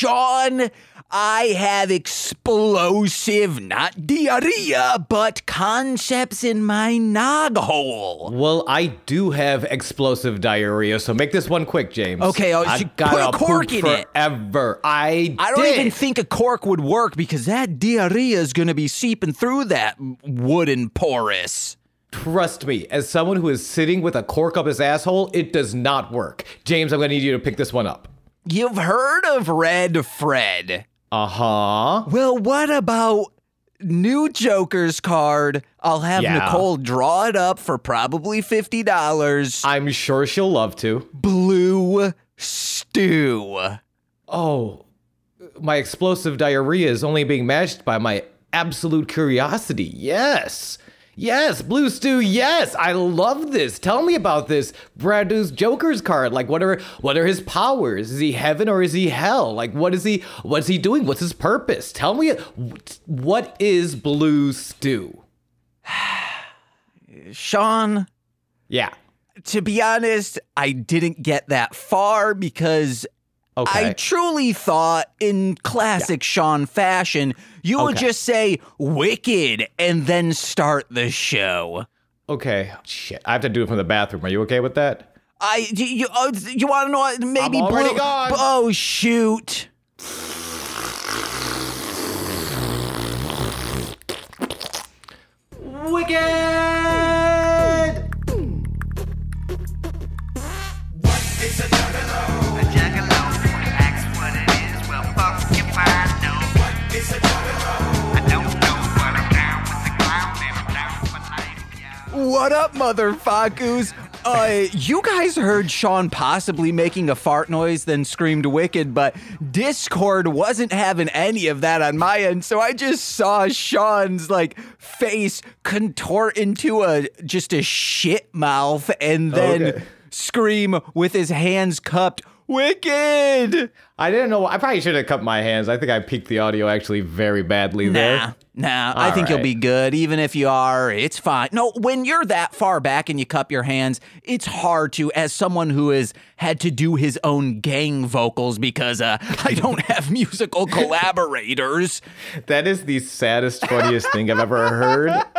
Sean, I have explosive, not diarrhea, but concepts in my nog hole. Well, I do have explosive diarrhea, so make this one quick, James. Okay, oh, I've got put a to cork in it. forever. I I don't did. even think a cork would work because that diarrhea is going to be seeping through that wooden porous. Trust me, as someone who is sitting with a cork up his asshole, it does not work. James, I'm gonna need you to pick this one up. You've heard of Red Fred. Uh huh. Well, what about new Joker's card? I'll have Yeah. Nicole draw it up for probably $50. I'm sure she'll love to. Blue Stew. Oh, my explosive diarrhea is only being matched by my absolute curiosity. Yes. Yes, Blue Stew, yes. I love this. Tell me about this Bradou's Joker's card. Like what are what are his powers? Is he heaven or is he hell? Like what is he what's he doing? What's his purpose? Tell me what is Blue Stew? Sean, Yeah. to be honest, I didn't get that far because Okay. I truly thought, in classic Sean fashion, you would Okay. just say wicked and then start the show. okay. Shit. I have to do it from the bathroom. Are you okay with that? I do you oh, you want to know what maybe already blue, gone. Oh shoot. Wicked! A juggalo What up, motherfuckers? Uh, you guys heard Sean possibly making a fart noise, then screamed wicked, but Discord wasn't having any of that on my end, so I just saw Sean's like face contort into a just a shit mouth and then Okay. scream with his hands cupped, Wicked! I didn't know. I probably should have cut my hands. I think I peaked the audio actually very badly Nah, there. nah. I All think you'll be good. Even if you are, it's fine. No, when you're that far back and you cup your hands, it's hard to, as someone who has had to do his own gang vocals because uh, I don't have musical collaborators. That is the saddest, funniest thing I've ever heard.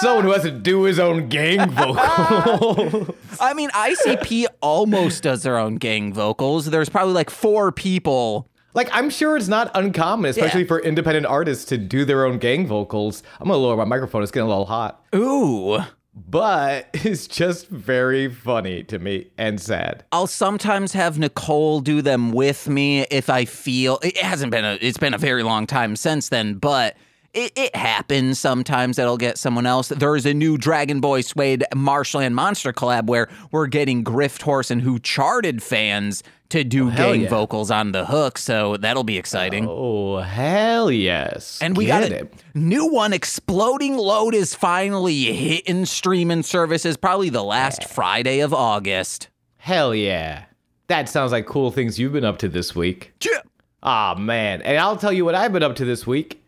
Someone who has to do his own gang vocals. I mean, ICP almost does their own gang vocals. There's probably like four people. like, I'm sure it's not uncommon, especially Yeah. for independent artists to do their own gang vocals. I'm gonna lower my microphone. It's getting a little hot. Ooh. But it's just very funny to me and sad. I'll sometimes have Nicole do them with me if I feel it hasn't been a it's been a very long time since then, but it, it happens sometimes that I'll get someone else. There's a new Dragon Boy Suede Marshland Monster collab where we're getting Grift Horse and Who Charted fans to do hell gang yeah. vocals on the hook, so that'll be exciting. Oh, hell yes. And we Get got a it. new one. Exploding Load is finally hitting streaming services, probably the last Friday of August. Hell yeah. That sounds like cool things you've been up to this week. Yeah. Ah, man. And I'll tell you what I've been up to this week.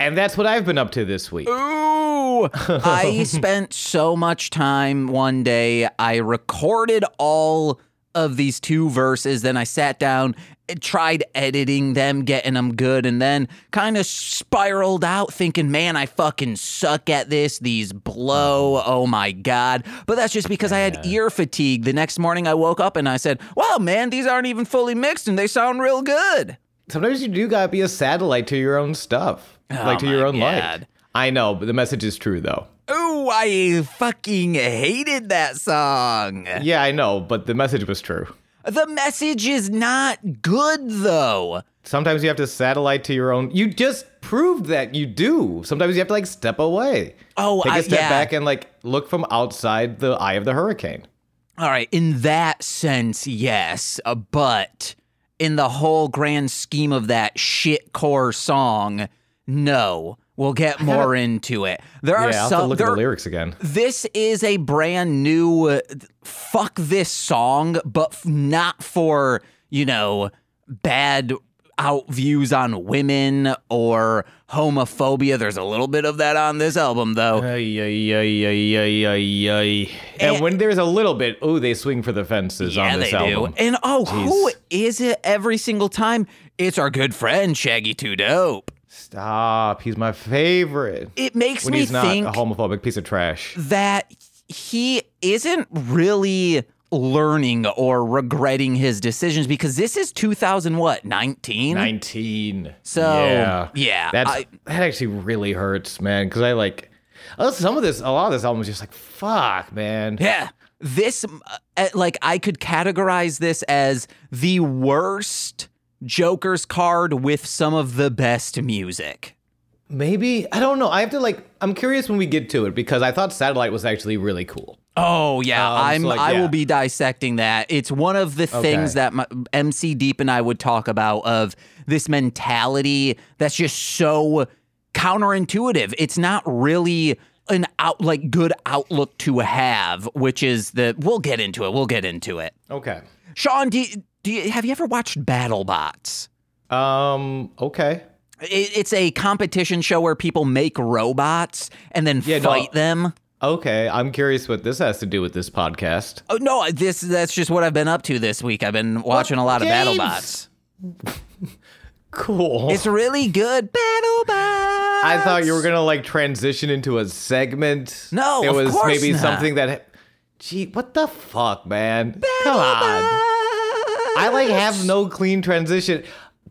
And that's what I've been up to this week. Ooh. I spent so much time one day. I recorded all of these two verses. Then I sat down, and tried editing them, getting them good, and then kind of spiraled out thinking, man, I fucking suck at this. These blow. Mm-hmm. Oh my God. But that's just because I had ear fatigue. The next morning I woke up and I said, wow, man, these aren't even fully mixed and they sound real good. Sometimes you do gotta be a satellite to your own stuff, like to Oh your own life. I know, but the message is true though. Ooh, I fucking hated that song. Yeah, I know, but the message was true. The message is not good though. Sometimes you have to satellite to your own. You just proved that you do. Sometimes you have to like step away. Oh, take a I- step yeah. back and like look from outside the eye of the hurricane. All right, in that sense, yes, uh, but in the whole grand scheme of that shitcore song, no. We'll get more into it. There Yeah, are I'll have to some. look at the lyrics again. This is a brand new uh, fuck this song, but f- not for, you know, bad out views on women or homophobia. There's a little bit of that on this album, though. Ay, ay, ay, ay, ay, ay, ay. And And- when there's a little bit, oh, they swing for the fences yeah, on this they album. do. And oh, who Jeez. is it every single time? It's our good friend Shaggy Two Dope. Stop. He's my favorite. It makes when me he's not think a homophobic piece of trash. that he isn't really learning or regretting his decisions because this is 2000 what 19 19. So, yeah, yeah, That's, I- that actually really hurts, man. Because I like some of this. A lot of this album is just like fuck, man. Yeah. This, uh, like, I could categorize this as the worst Joker's card with some of the best music. Maybe I don't know. I have to like. I'm curious when we get to it because I thought Satellite was actually really cool. Oh yeah, Um, I'm. so, like, I yeah. will be dissecting that. It's one of the things that my, MC Deep and I would talk about of this mentality that's just so counterintuitive. It's not really an out like good outlook to have, which is the. We'll get into it. We'll get into it. Okay. Sean, do you, do you, have you ever watched BattleBots? Um. Okay. It, it's a competition show where people make robots and then Yeah, no. fight them. Okay. I'm curious what this has to do with this podcast. Oh no, this that's just what I've been up to this week. I've been watching a lot of games? BattleBots. Cool. It's really good. BattleBots. I thought you were gonna like transition into a segment. No, it of was course maybe not. something that. Gee, what the fuck, man? Come on. I like have no clean transition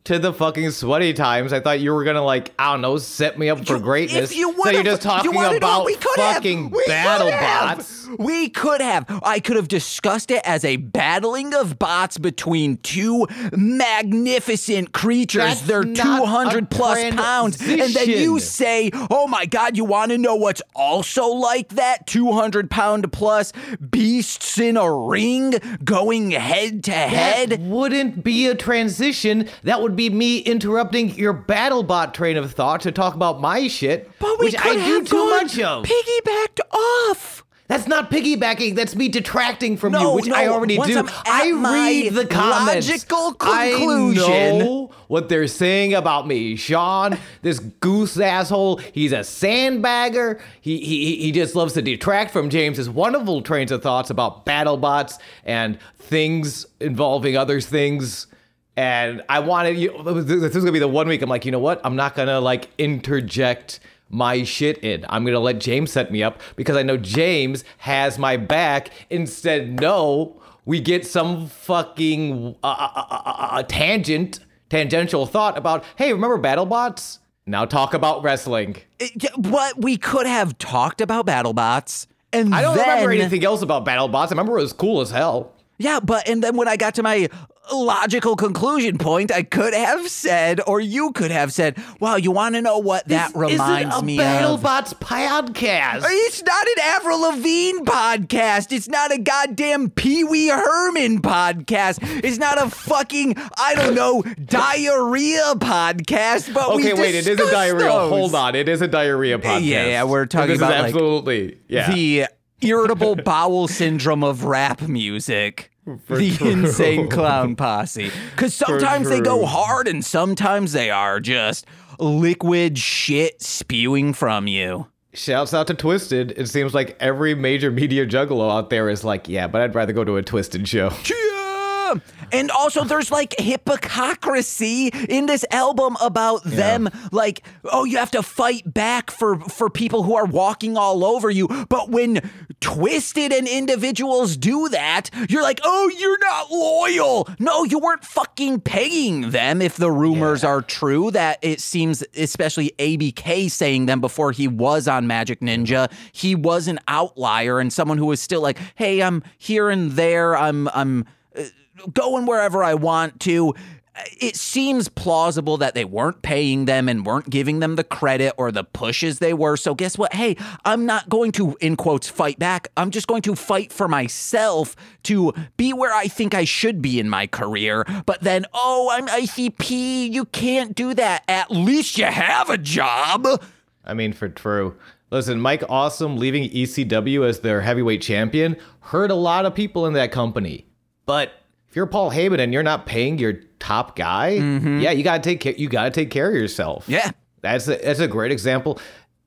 to the fucking sweaty times. I thought you were gonna like I don't know set me up for greatness. If you so you're just talking you about we could fucking have. We battle bots. We could have. I could have discussed it as a battling of bots between two magnificent creatures. That's They're 200 a plus pounds. And then you say, oh my God, you want to know what's also like that? 200 pound plus beasts in a ring going head to That head? wouldn't be a transition. That would be me interrupting your BattleBot train of thought to talk about my shit, But we which I do too much of. Piggybacked off. That's not piggybacking. That's me detracting from No, you, which no, I already do. I read the comments. logical I conclusion- know what they're saying about me, Sean. This goose asshole. He's a sandbagger. He he he just loves to detract from James's wonderful trains of thoughts about battle bots and things involving other things. And I wanted you. This is gonna be the one week. I'm like, you know what? I'm not gonna like interject my shit in. I'm gonna let James set me up because I know James has my back. Instead, no, we get some fucking uh, uh, uh, uh, uh, tangent, tangential thought about, hey, remember BattleBots? Now talk about wrestling. What we could have talked about BattleBots, and I don't then, remember anything else about BattleBots. I remember it was cool as hell. Yeah, but and then when I got to my logical conclusion point, I could have said, or you could have said, "Wow, you want to know what that This reminds isn't a me of?" BattleBots podcast. Uh, it's not an Avril Lavigne podcast. It's not a goddamn Pee Wee Herman podcast. It's not a fucking, I don't know, diarrhea podcast. But we Okay, wait, it is a diarrhea. those. Hold on, it is a diarrhea podcast. Yeah, yeah, we're talking this about, is like, absolutely yeah. The irritable bowel syndrome of rap music. The true. insane clown posse. Because sometimes they go hard and sometimes they are just liquid shit spewing from you. Shouts out to Twiztid. It seems like every major media juggalo out there is like, yeah, but I'd rather go to a Twiztid show. Yeah. And also, there's like hypocrisy in this album about them, like, oh, you have to fight back for for people who are walking all over you. But when twiztid and individuals do that, you're like, oh, you're not loyal. No, you weren't fucking paying them. If the rumors are true, that it seems, especially ABK saying them before he was on Majik Ninja, he was an outlier and someone who was still like, hey, I'm here and there. I'm I'm going wherever I want to. It seems plausible that they weren't paying them and weren't giving them the credit or the pushes they were. So, guess what? Hey, I'm not going to, in quotes, fight back. I'm just going to fight for myself to be where I think I should be in my career. But then, oh, I'm ICP. You can't do that. At least you have a job. I mean, for true. Listen, Mike Awesome leaving ECW as their heavyweight champion hurt a lot of people in that company. But if you're Paul Heyman and you're not paying your top guy, yeah, you gotta take care. You gotta take care of yourself. Mm-hmm. Yeah. that's a, that's a great example.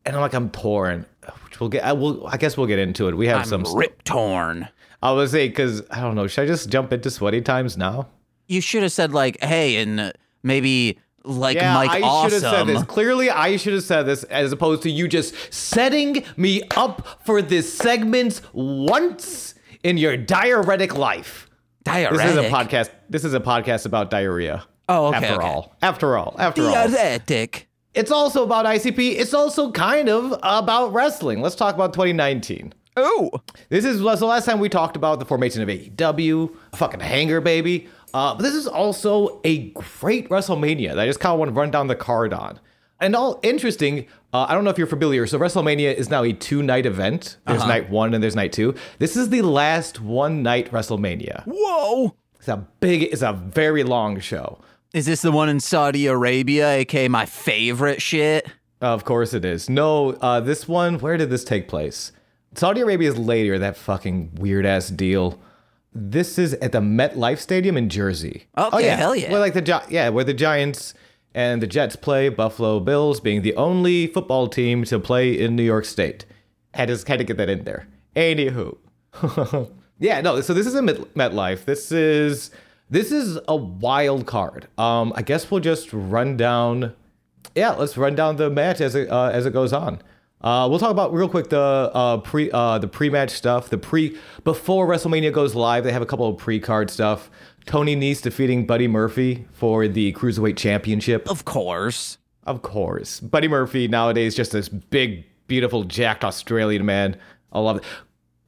And I'm like, I'm torn. Which we'll get. I will. I guess we'll get into it. We have I'm some. rip torn. I was say because I don't know. Should I just jump into sweaty times now? You should have said like, hey, and maybe like Yeah, Mike I Awesome. should have said this. Clearly, I should have said this as opposed to you just setting me up for this segment once in your diuretic life. Diuretic. This is a podcast. This is a podcast about diarrhea. Oh, okay, After okay. all, after all, after all, Diuretic. it's also about ICP. It's also kind of about wrestling. Let's talk about 2019. Oh, This is was the last time we talked about the formation of AEW, fucking hanger baby. Uh, but this is also a great WrestleMania that I just kind of want to run down the card on. And all interesting, uh, I don't know if you're familiar. So WrestleMania is now a two night event. There's night one and there's night two. This is the last one night WrestleMania. whoa. It's a big, it's a very long show. Is this the one in Saudi Arabia, aka my favorite shit? Of course it is. No, uh, this one, where did this take place? Saudi Arabia is later, that fucking weird ass deal. This is at the MetLife Stadium in Jersey. Okay, hell yeah. Where like the yeah, where the Giants and the Jets play, Buffalo Bills being the only football team to play in New York State. Had to kind of get that in there. Anywho. yeah, no, so this is a Met- MetLife. This is this is a wild card. Um, I guess we'll just run down yeah, let's run down the match as it uh, as it goes on. Uh, we'll talk about real quick the uh, pre uh, the pre match stuff. The pre before WrestleMania goes live, they have a couple of pre card stuff. Tony Nese defeating Buddy Murphy for the cruiserweight championship. Of course. Of course, Buddy Murphy nowadays just this big, beautiful, jacked Australian man. I love it.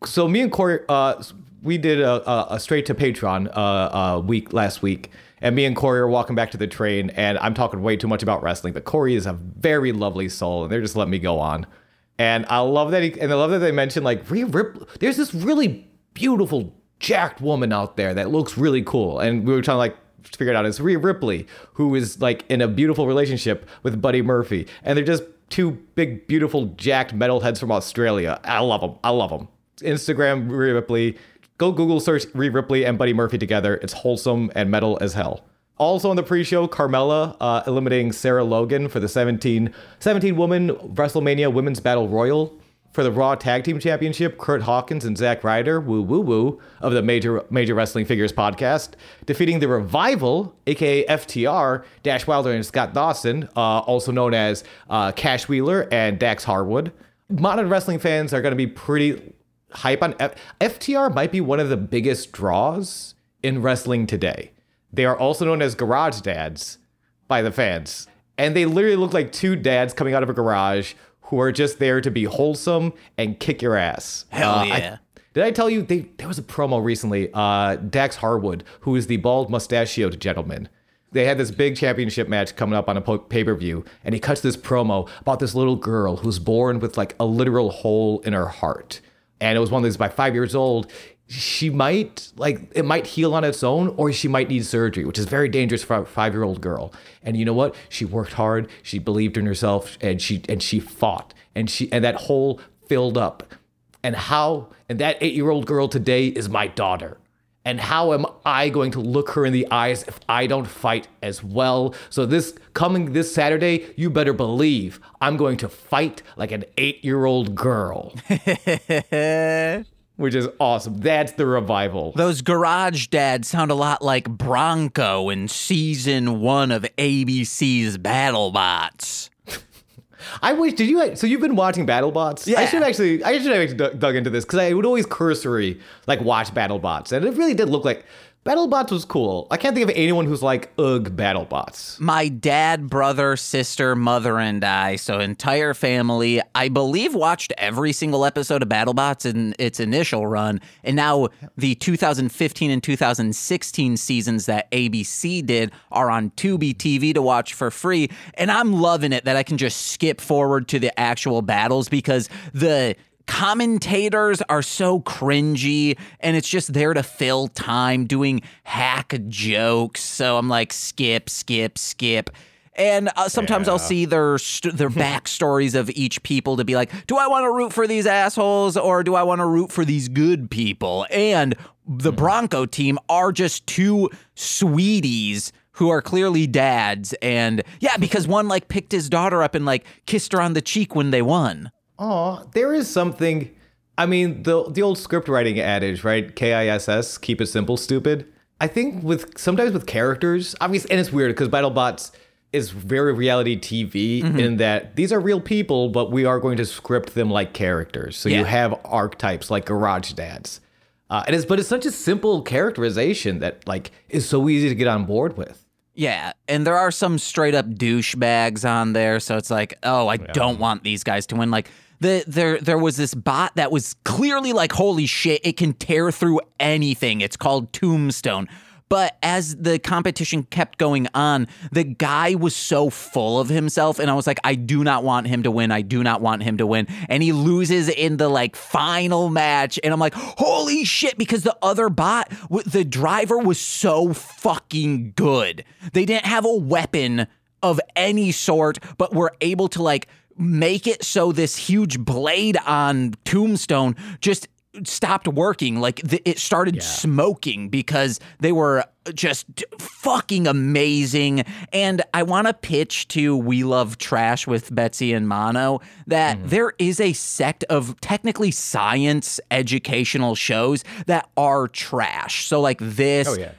So me and Corey, uh, we did a, a, a straight to Patreon uh, uh, week last week, and me and Corey are walking back to the train, and I'm talking way too much about wrestling, but Corey is a very lovely soul, and they're just letting me go on. And I love that, he, and I love that they mentioned like Rhea Ripley. There's this really beautiful, jacked woman out there that looks really cool, and we were trying to like figure it out. It's Rhea Ripley who is like in a beautiful relationship with Buddy Murphy, and they're just two big, beautiful, jacked metalheads from Australia. I love them. I love them. Instagram Rhea Ripley. Go Google search Rhea Ripley and Buddy Murphy together. It's wholesome and metal as hell. Also on the pre-show, Carmella uh, eliminating Sarah Logan for the 17, 17 woman WrestleMania Women's Battle Royal. For the Raw Tag Team Championship, Kurt Hawkins and Zack Ryder, woo woo woo, of the Major Major Wrestling Figures podcast, defeating the Revival, aka FTR, Dash Wilder and Scott Dawson, uh, also known as uh, Cash Wheeler and Dax Harwood. Modern wrestling fans are going to be pretty hype on F- FTR. Might be one of the biggest draws in wrestling today. They are also known as Garage Dads by the fans. And they literally look like two dads coming out of a garage who are just there to be wholesome and kick your ass. Hell Uh, I- yeah. did I tell you they, there was a promo recently? Uh, Dax Harwood, who is the bald mustachioed gentleman, they had this big championship match coming up on a pay per view, and he cuts this promo about this little girl who's born with like a literal hole in her heart, and it was one of these by five years old. She might like it might heal on its own, or she might need surgery, which is very dangerous for a five year old girl. And you know what? She worked hard, she believed in herself, and she and she fought, and she and that hole filled up. And how and that eight-year-old girl today is my daughter. And how am i going to look her in the eyes if i don't fight as well? So this coming this saturday you better believe i'm going to fight like an eight-year-old girl which is awesome that's the revival Those garage dads sound a lot like Bronco in season one of ABC's BattleBots. I wish. Did you? So you've been watching BattleBots? Yeah. I should actually. I should have dug into this because I would always cursory like watch BattleBots, and it really did look like BattleBots was cool. I can't think of anyone who's like ugh BattleBots. My dad, brother, sister, mother, and I, so entire family, I believe watched every single episode of BattleBots in its initial run. And now the 2015 and 2016 seasons that ABC did are on Tubi TV to watch for free. And I'm loving it that I can just skip forward to the actual battles because the commentators are so cringy and it's just there to fill time doing hack jokes. So I'm like, skip, skip, skip. And uh, sometimes I'll see their st- their backstories of each people to be like, do I want to root for these assholes or do I want to root for these good people? And the Hmm. Bronco team are just two sweeties who are clearly dads. And yeah, because one like picked his daughter up and like kissed her on the cheek when they won. Aw, there is something. I mean, the the old script writing adage, right? K I S S, keep it simple, stupid. I think with sometimes with characters, obviously, and it's weird because BattleBots is very reality TV Mm-hmm. in that these are real people, but we are going to script them like characters. So Yeah. you have archetypes like garage dads, uh, and it's but it's such a simple characterization that like is so easy to get on board with. Yeah, and there are some straight up douchebags on there, so it's like, oh, I don't want these guys to win. Like the there there was this bot that was clearly like, holy shit, it can tear through anything. It's called Tombstone. But as the competition kept going on, the guy was so full of himself, and I was like, I do not want him to win. I do not want him to win. And he loses in the like final match, and I'm like, holy shit, because the other bot, the driver was so fucking good. They didn't have a weapon of any sort, but were able to like make it so this huge blade on Tombstone just stopped working. Like th- it started smoking because they were just fucking amazing. And I want to pitch to We Love Trash with Betsy and Mono that there is a sect of technically science educational shows that are trash. So like this, Oh, yeah.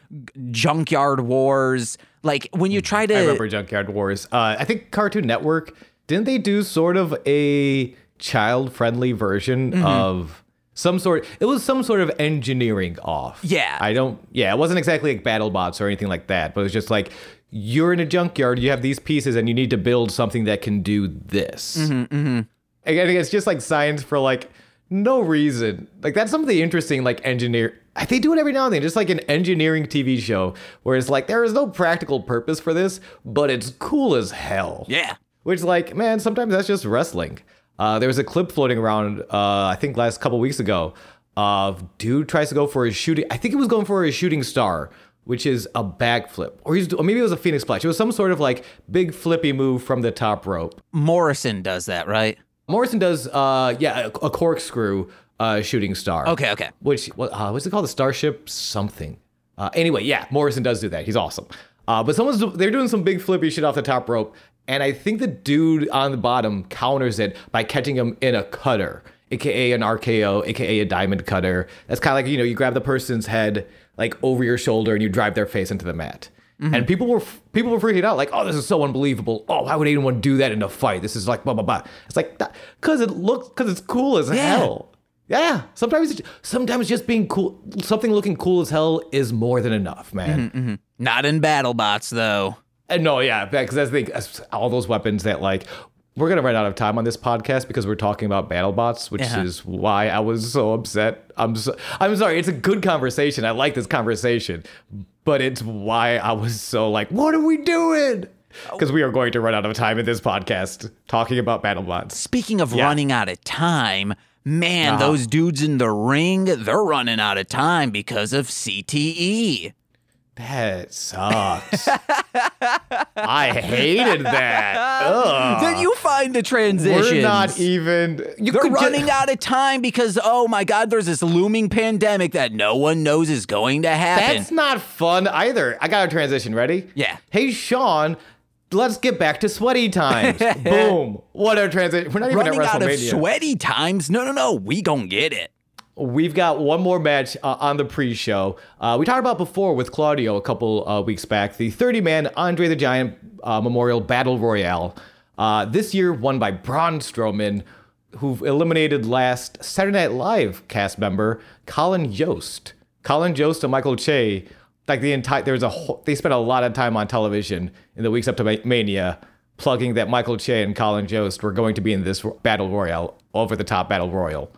Junkyard Wars. Like when you try to I remember Junkyard Wars. Uh, I think Cartoon Network didn't they do sort of a child-friendly version Mm-hmm. of some sort? It was some sort of engineering off. Yeah. I don't. Yeah, it wasn't exactly like BattleBots or anything like that, but it was just like you're in a junkyard, you have these pieces, and you need to build something that can do this. Mm-hmm, Again, it's just like science for like no reason. Like that's something interesting. Like engineer, they do it every now and then, just like an engineering TV show where it's like there is no practical purpose for this, but it's cool as hell. yeah. Which, like, man, sometimes that's just wrestling. Uh, there was a clip floating around, uh, I think last couple weeks ago, of dude tries to go for a shooting. I think he was going for a shooting star, which is a backflip, or he's or maybe it was a phoenix splash. It was some sort of like big flippy move from the top rope. Morrison does that, right? Morrison does, uh, yeah, a, a corkscrew uh, shooting star. Okay, okay. Which what uh, what's it called? The Starship something. Uh, anyway, yeah, Morrison does do that. He's awesome. Uh, but someone's they're doing some big flippy shit off the top rope, and I think the dude on the bottom counters it by catching him in a cutter, aka an RKO, aka a diamond cutter. That's kind of like you know you grab the person's head like over your shoulder and you drive their face into the mat. Mm-hmm. And people were people were freaking out like, oh, this is so unbelievable. Oh, why would anyone do that in a fight? This is like blah blah blah. It's like because it looks because it's cool as Yeah. hell. Yeah, sometimes sometimes just being cool, something looking cool as hell is more than enough, man. Mm-hmm, mm-hmm. Not in BattleBots though. And no, yeah, because that's the thing, all those weapons that like we're gonna run out of time on this podcast because we're talking about BattleBots, which Yeah. is why I was so upset. I'm so, I'm sorry. It's a good conversation. I like this conversation, but it's why I was so like, what are we doing? Because we are going to run out of time in this podcast talking about BattleBots. Speaking of Yeah. running out of time, man, Uh-huh. those dudes in the ring, they're running out of time because of. CTE. That sucks. I hated that. Ugh. Then you find the transition. We're not even. You They're running out of time because, oh my God, there's this looming pandemic that no one knows is going to happen. That's not fun either. I got a transition. Ready? Yeah. Hey, Sean, let's get back to sweaty times. Boom. What a transition. We're not even running out of sweaty times. No, no, no. We gonna get it. We've got one more match uh, on the pre-show. Uh, we talked about before with Claudio a couple uh, weeks back the 30-man Andre the Giant uh, Memorial Battle Royale. Uh, this year won by Braun Strowman, who eliminated last Saturday Night Live cast member Colin Jost. Colin Jost and Michael Che, like the entire there was a whole, they spent a lot of time on television in the weeks up to Mania plugging that Michael Che and Colin Jost were going to be in this battle royale, over the top battle royal.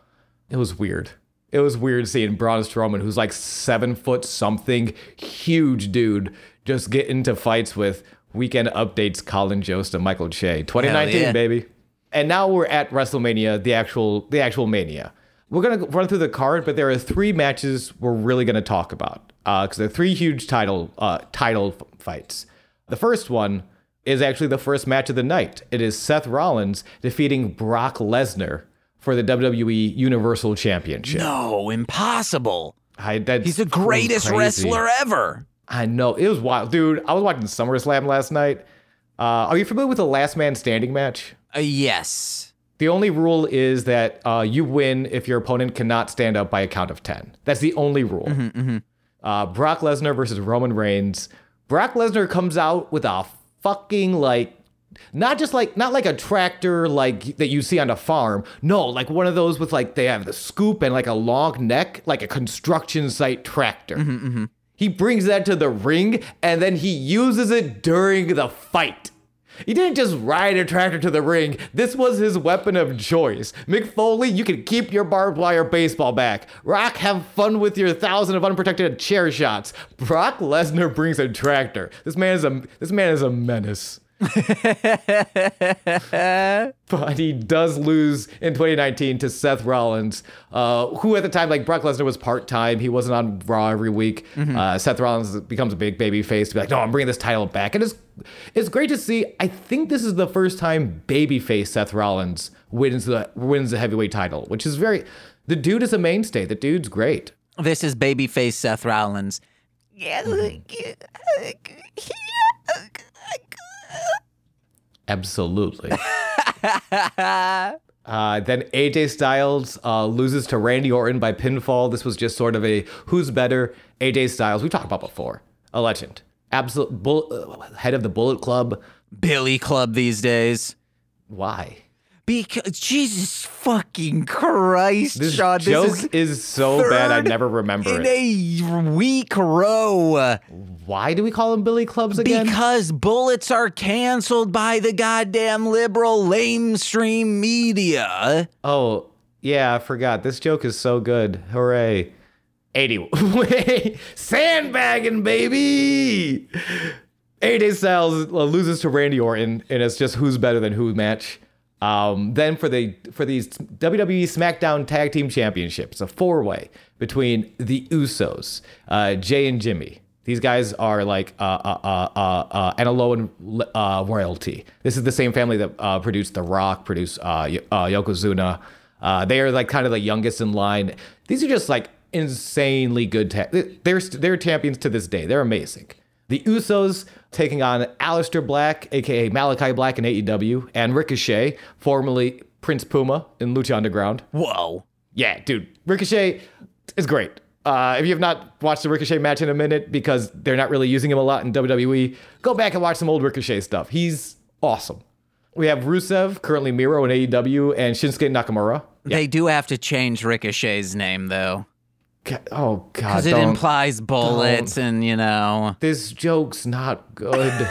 It was weird. It was weird seeing Braun Strowman, who's like seven foot something, huge dude, just get into fights with Weekend Updates Colin Jost and Michael Che. 2019, yeah. baby. And now we're at WrestleMania, the actual the actual Mania. We're gonna run through the card, but there are three matches we're really gonna talk about because they're three huge title uh, title fights. The first one is actually the first match of the night. It is Seth Rollins defeating Brock Lesnar for the WWE Universal Championship. No, impossible. I, He's the greatest crazy. wrestler ever. I know it was wild, dude. I was watching SummerSlam last night. Uh, are you familiar with the Last Man Standing match? Uh, yes. The only rule is that uh, you win if your opponent cannot stand up by a count of 10. That's the only rule. Uh, Brock Lesnar versus Roman Reigns. Brock Lesnar comes out with a fucking like, not just like, not like a tractor like that you see on a farm. No, like one of those with like, they have the scoop and like a long neck, like a construction site tractor. Mm-hmm, mm-hmm. He brings that to the ring and then he uses it during the fight. He didn't just ride a tractor to the ring. This was his weapon of choice. Mick Foley, you can keep your barbed wire baseball back. Rock, have fun with your thousand of unprotected chair shots. Brock Lesnar brings a tractor. This man is a this man is a menace. but he does lose in 2019 to Seth Rollins, uh, who at the time, like Brock Lesnar was part time. He wasn't on Raw every week. Uh, Seth Rollins becomes a big baby face to be like, no, I'm bringing this title back. And it's, it's great to see. I think this is the first time babyface Seth Rollins wins the, wins the heavyweight title, which is very. The dude is a mainstay. The dude's great. This is babyface Seth Rollins. Absolutely. Uh, then AJ Styles uh, loses to Randy Orton by pinfall. This was just sort of a who's better. AJ Styles, we talked about before, a legend, absolute bull, uh, head of the Bullet Club. Billy Club these days. Why? Because Jesus fucking Christ, This Sean, joke this is is, so bad I never remember in it. a week row. Why do we call them Billy Clubs again? Because bullets are canceled by the goddamn liberal lamestream media. oh, yeah, I forgot. This joke is so good. Hooray. 80. Sandbagging, baby. AJ Styles uh, loses to Randy Orton, and it's just who's better than who match. Um, then for the for these WWE SmackDown Tag Team Championships, a four way between the Usos, uh, Jay and Jimmy. These guys are like uh, uh, uh, uh, uh, uh, royalty. This is the same family that uh, produced The Rock, produced uh, Y- uh, Yokozuna. Uh, they are like kind of the youngest in line. These are just like insanely good. Ta- they're they're champions to this day. They're amazing. The Usos taking on Aleister Black, aka Malakai Black in AEW, and Ricochet, formerly Prince Puma in Lucha Underground. Whoa. Yeah, dude, Ricochet is great. Uh, if you have not watched the Ricochet match in a minute because they're not really using him a lot in WWE, go back and watch some old Ricochet stuff. He's awesome. We have Rusev, currently Miro in AEW, and Shinsuke Nakamura. They do have to change Ricochet's name though. Oh God, Because it implies bullets and, you know. this joke's not good.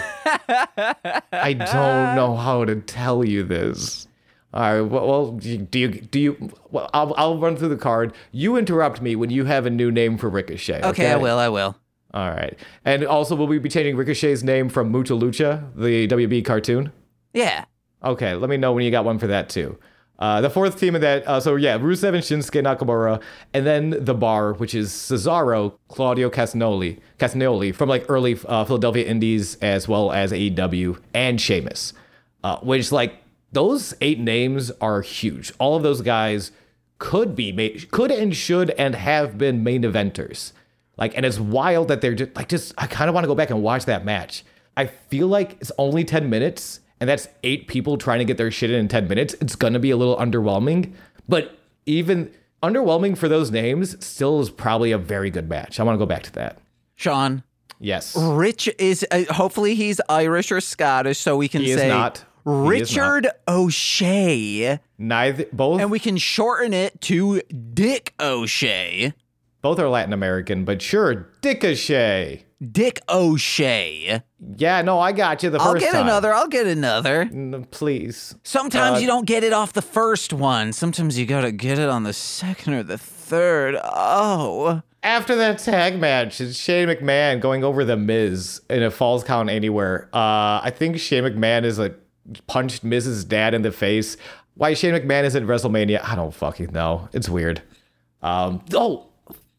I don't know how to tell you this. All right. Well, well do you do you? Well, I'll I'll run through the card. You interrupt me when you have a new name for Ricochet. Okay, Okay, I will, I will. All right. And also, will we be changing Ricochet's name from Mucha Lucha, the WB cartoon? Yeah. Okay, let me know when you got one for that too. Uh, the fourth team of that, uh, so yeah, Rusev and Shinsuke Nakamura, and then the bar, which is Cesaro, Claudio Castagnoli, Castagnoli from like early uh, Philadelphia Indies as well as AEW, and Sheamus. Uh, which like those eight names are huge. All of those guys could be made, could and should and have been main eventers. Like, and it's wild that they're just like, just I kind of want to go back and watch that match. I feel like it's only 10 minutes, and that's eight people trying to get their shit in in 10 minutes. It's gonna be a little underwhelming, but even underwhelming for those names still is probably a very good match. I want to go back to that. Sean, Yes. Rich is uh, hopefully he's Irish or Scottish, so we can He say not. He is not. Richard O'Shea, Neither both and we can shorten it to Dick O'Shea. both are Latin American, but sure, Dickashay. Dick O'Shea. Yeah, no, I got you the 1st I'll get time. another. I'll get another. Mm, Please. Sometimes Uh, you don't get it off the first one. Sometimes you gotta get it on the second or the third. Oh. After that tag match, it's Shane McMahon going over the Miz in a falls count anywhere. Uh, I think Shane McMahon is like punched Miz's dad in the face. Why Shane McMahon is at WrestleMania, I don't fucking know. It's weird. Um, oh,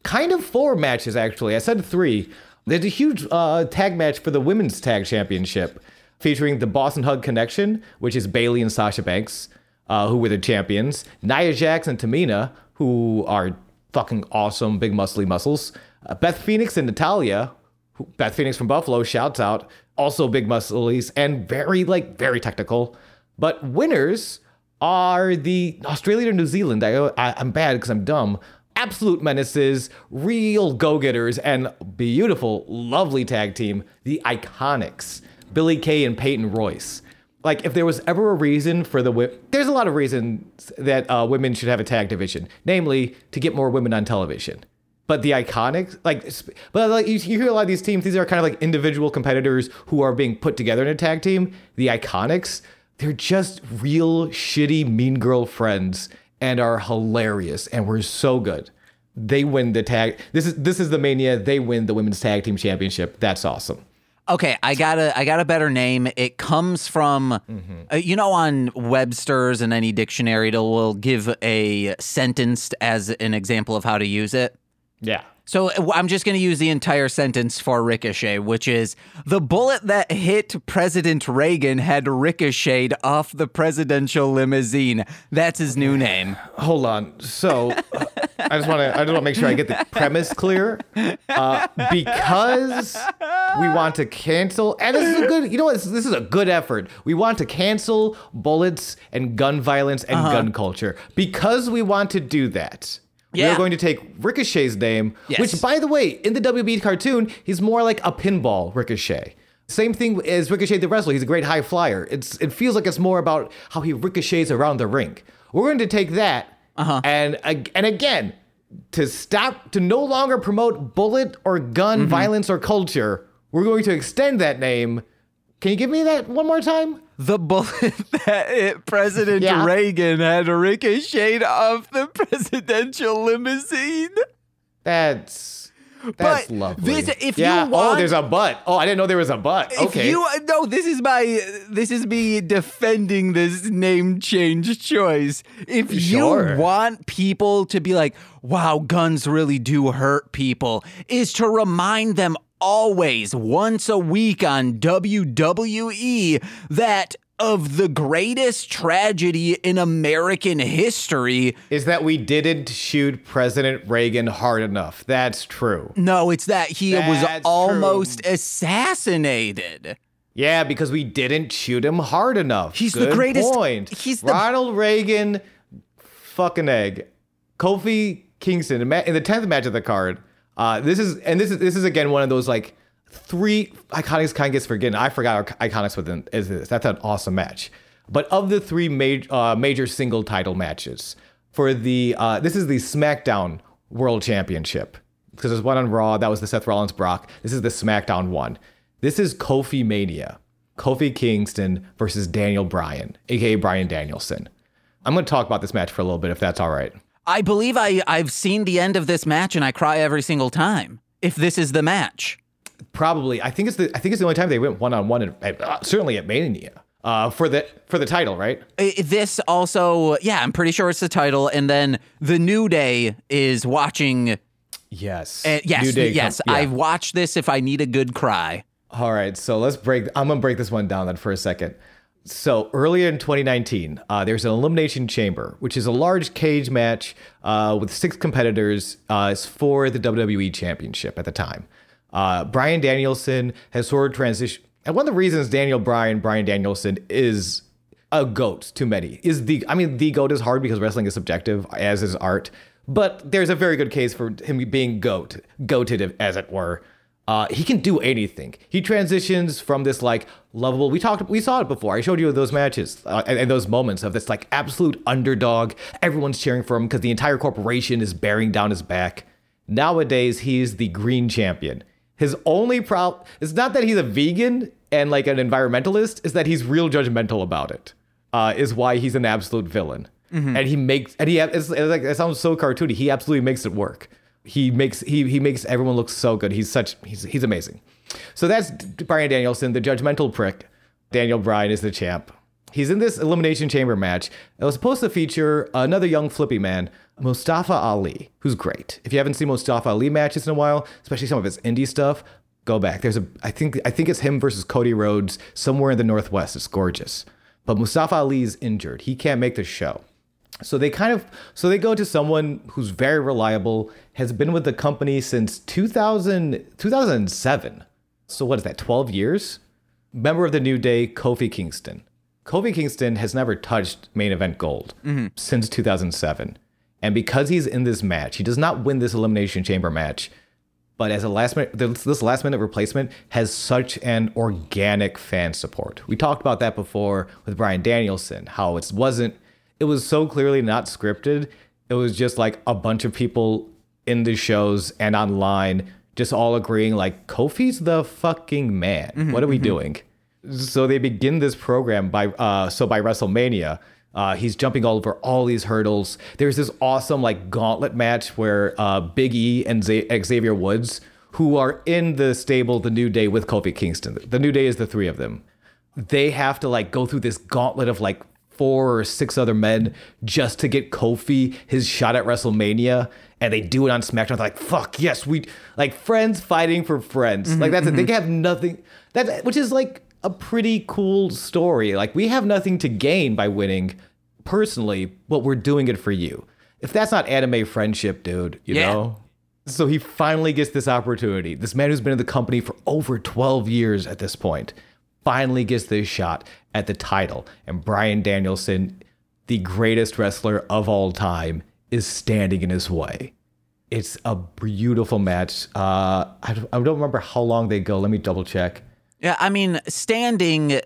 kind of four matches actually. I said three. There's a huge uh, tag match for the women's tag championship. featuring the Boss 'n' Hug Connection, which is Bayley and Sasha Banks, uh, who were the champions, Nia Jax and Tamina, who are fucking awesome, big muscly muscles, uh, Beth Phoenix and Natalya, who, Beth Phoenix from Buffalo, shouts out, also big musclies and very, like, very technical. But winners are the Australia and New Zealand. I, I, I'm bad because I'm dumb. Absolute menaces, real go getters, and beautiful, lovely tag team, the Iconics, Billie Kay and Peyton Royce. Like, if there was ever a reason for the wi- there's a lot of reasons that uh, women should have a tag division, namely to get more women on television. But the Iconics, like, but like you hear a lot of these teams, these are kind of like individual competitors who are being put together in a tag team. The Iconics, they're just real shitty mean girl friends and are hilarious and were so good. They win the tag. This is this is the mania. They win the women's tag team championship. That's awesome. Okay, I got a I got a better name. It comes from uh, you know on Webster's and any dictionary it will give a sentence as an example of how to use it. Yeah. So uh, I'm just going to use the entire sentence for Ricochet, which is the bullet that hit President Reagan had ricocheted off the presidential limousine. That's his new name. Hold on. So uh, I just want to I just want to make sure I get the premise clear. Uh, because we want to cancel, and this is a good. You know what? This, this is a good effort. We want to cancel bullets and gun violence and gun culture because we want to do that. Yeah. We're going to take Ricochet's name, Yes. which, by the way, in the WB cartoon, he's more like a pinball Ricochet. Same thing as Ricochet the wrestler. He's a great high flyer. It's it feels like it's more about how he ricochets around the rink. We're going to take that uh-huh. and ag- and again to stop to no longer promote bullet or gun mm-hmm. violence or culture. We're going to extend that name. Can you give me that one more time? The bullet that hit President Yeah. Reagan had ricocheted off the presidential limousine. That's that's But lovely. this- if yeah. you oh, there's a butt. Oh, I didn't know there was a butt. Okay. You no, this is my this is me defending this name change choice. If Sure. you want people to be like, "Wow, guns really do hurt people," is to remind them always once a week on WWE that of the greatest tragedy in American history. is that we didn't shoot President Reagan hard enough. That's true. No, it's that he was That's almost assassinated. Yeah, because we didn't shoot him hard enough. He's the greatest- Point. he's the- Ronald Reagan, fucking egg. Kofi Kingston in the tenth match of the card. Uh, this is and this is this is again one of those like three iconics kind of gets forgotten. I forgot iconics within is this. That's an awesome match. But of the three major uh, major single title matches for the uh, this is the SmackDown World Championship because there's one on Raw that was the Seth Rollins Brock. This is the SmackDown one. This is Kofi Mania. Kofi Kingston versus Daniel Bryan, aka Bryan Danielson. I'm going to talk about this match for a little bit if that's all right. I believe I, I've seen the end of this match and I cry every single time. If this is the match. Probably, I think it's the I think it's the only time they went one on one, certainly at Mania uh, for the for the title, right? This also, yeah, I'm pretty sure it's the title. And then the New Day is watching. Yes. Uh, yes, New Day yes. yeah. I watch this if I need a good cry. All right, so let's break. I'm gonna break this one down then for a second. So earlier in 2019, uh, there's an elimination chamber, which is a large cage match uh, with six competitors. Uh, it's for the WWE Championship at the time. Uh, Bryan Danielson has sort of transitioned, and one of the reasons Daniel Bryan, Brian Danielson, is a goat to many is the. I mean, the goat is hard because wrestling is subjective, as is art. But there's a very good case for him being goat, goated, as it were. Uh, he can do anything. He transitions from this like lovable. We talked. We saw it before. I showed you those matches uh, and, and those moments of this like absolute underdog. Everyone's cheering for him because the entire corporation is bearing down his back. Nowadays, he's the green champion. His only problem is not that he's a vegan and like an environmentalist. Is that he's real judgmental about it. Uh, is why he's an absolute villain. And he makes and he it's, it's like it sounds so cartoony. He absolutely makes it work he makes he he makes everyone look so good. He's such he's he's amazing. So that's Bryan Danielson, the judgmental prick. Daniel Bryan is the champ. He's in this elimination chamber match. It was supposed to feature another young flippy man, Mustafa Ali, who's great. If you haven't seen Mustafa Ali matches in a while, especially some of his indie stuff, Go back. There's a I think I think it's him versus Cody Rhodes somewhere in the Northwest. It's gorgeous. But Mustafa Ali's injured. He can't make the show. So they kind of so they go to someone who's very reliable, has been with the company since 2000 2007. So what is that? 12 years? Member of the New Day, Kofi Kingston. Kofi Kingston has never touched main event gold mm-hmm. since 2007. And because he's in this match, he does not win this elimination chamber match but as a last minute this this last minute replacement has such an organic fan support we talked about that before with bryan danielson how it wasn't it was so clearly not scripted it was just like a bunch of people in the shows and online just all agreeing like kofi's the fucking man what are we doing so they begin this program by uh so by wrestlemania uh, he's jumping all over all these hurdles. There's this awesome like gauntlet match where uh, Big E and Z- Xavier Woods, who are in the stable, the New Day with Kofi Kingston. The New Day is the three of them. They have to like go through this gauntlet of like four or six other men just to get Kofi his shot at WrestleMania. And they do it on SmackDown. They're like, fuck yes, we like friends fighting for friends. like that's it. They have nothing. That which is like a pretty cool story. Like we have nothing to gain by winning personally, but we're doing it for you. If that's not anime friendship, dude, you Yeah. know? So he finally gets this opportunity. This man who's been in the company for over 12 years at this point finally gets this shot at the title. And Bryan Danielson, the greatest wrestler of all time, is standing in his way. It's a beautiful match. Uh, I, don't- I don't remember how long they go. Let me double check. Yeah, I mean, standing, uh,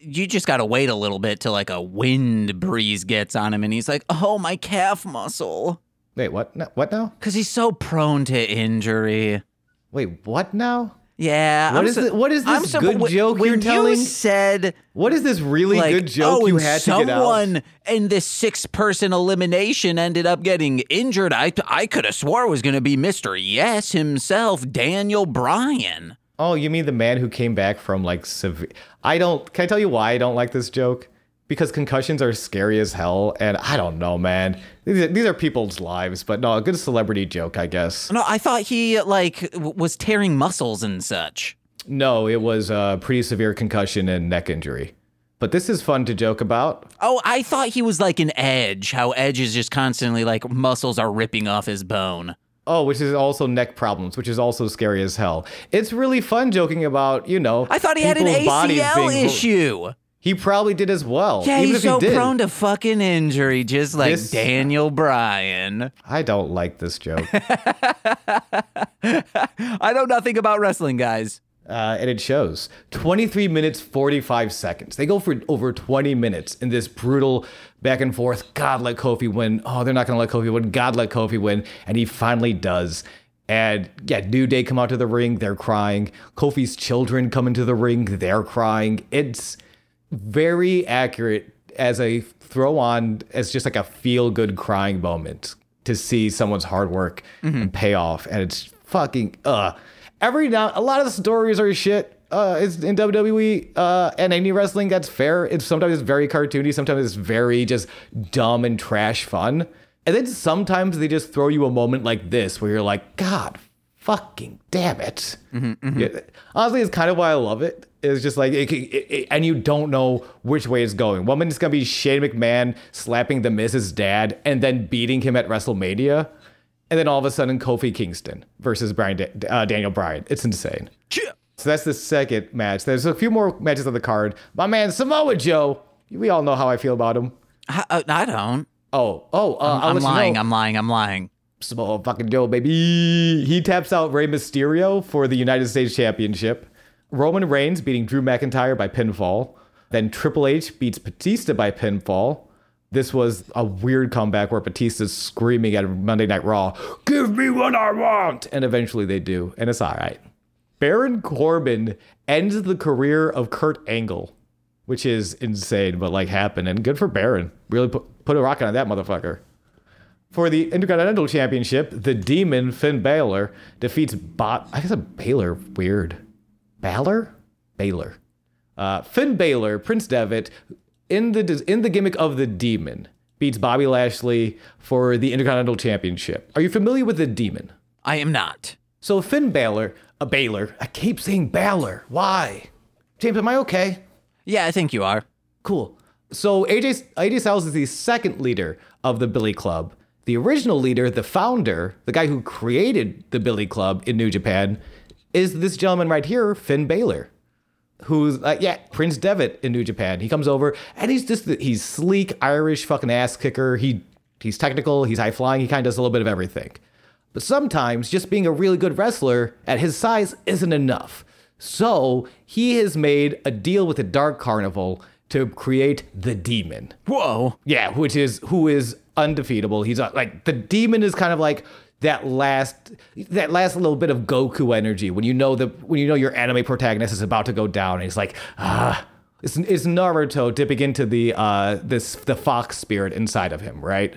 you just got to wait a little bit till like a wind breeze gets on him and he's like, oh, my calf muscle. Wait, what? No, what now? Because he's so prone to injury. Wait, what now? Yeah. What is so- thi- what is this so- good when- joke when you're you telling? said What is this really like, good joke oh, you had to get out? someone in this six-person elimination ended up getting injured. I I could have swore it was going to be Mister Yes himself, Daniel Bryan. Oh, you mean the man who came back from like severe? I don't. Can I tell you why I don't like this joke? Because concussions are scary as hell, and I don't know, man. These are, these are people's lives, but no, a good celebrity joke, I guess. No, I thought he like w- was tearing muscles and such. No, it was a pretty severe concussion and neck injury. But this is fun to joke about. Oh, I thought he was like an Edge. How Edge is just constantly like muscles are ripping off his bone. Oh, which is also neck problems, which is also scary as hell. It's really fun joking about, you know. I thought he had an ACL being- issue. He probably did as well. Yeah, even he's if he so prone to fucking injury, just like This- Daniel Bryan. I don't like this joke. I know nothing about wrestling, guys. uh, and it shows. 23 minutes 45 seconds. They go for over 20 minutes in this brutal back and forth god let kofi win. Oh they're not gonna let kofi win. God let kofi win. And he finally does. And yeah new day come out to the ring. They're crying. Kofi's children come into the ring. They're crying. It's very accurate as a throw on as just like a feel good crying moment to see someone's hard work and pay off. And it's fucking uh every now a lot of the stories are shit uh it's in WWE uh and any wrestling that's fair. It's sometimes it's very cartoony sometimes it's very just dumb and trash fun. And then sometimes they just throw you a moment like this where you're like god fucking damn it. Yeah, honestly, it's kind of why I love it. It's just like, it, it, it- and you don't know which way it's going. One minute it's gonna be Shane McMahon slapping the Miz's dad and then beating him at WrestleMania, and then all of a sudden Kofi Kingston versus Bryan Da- uh, Daniel Bryan. It's insane. So that's the second match. There's a few more matches on the card. My man Samoa Joe. We all know how I feel about him. I, uh, I don't. Oh, oh, uh, I'm you lying. know. I'm lying. I'm lying. Samoa fucking Joe, baby. He taps out Rey Mysterio for the United States Championship. Roman Reigns beating Drew McIntyre by pinfall. Then Triple H beats Batista by pinfall. This was a weird comeback where Batista's screaming at Monday Night Raw, Give me what I want! And eventually they do, and it's all right. Baron Corbin ends the career of Kurt Angle, which is insane, but like happened. And good for Baron. Really put, put a rocket on that motherfucker. For the Intercontinental Championship, the Demon Finn Balor defeats Bot. I guess a Baylor. Weird. Balor? Baylor. Uh, Finn Balor, Prince Devitt, in the in the gimmick of the Demon, beats Bobby Lashley for the Intercontinental Championship. Are you familiar with the Demon? I am not. So Finn Balor, a Baylor. I keep saying Balor. Why? James, am I okay? Yeah, I think you are. Cool. So AJ AJ Styles is the second leader of the Billy Club. The original leader, the founder, the guy who created the Billy Club in New Japan, is this gentleman right here, Finn Balor, who's uh, yeah Prince Devitt in New Japan. He comes over and he's just he's sleek Irish fucking ass kicker. He he's technical. He's high flying. He kind of does a little bit of everything. But sometimes just being a really good wrestler at his size isn't enough. So he has made a deal with the Dark Carnival to create the Demon. Whoa. Yeah, which is who is undefeatable. He's uh, like the demon is kind of like that last that last little bit of Goku energy when you know the when you know your anime protagonist is about to go down and he's like ah it's, it's Naruto dipping into the uh this the fox spirit inside of him, right?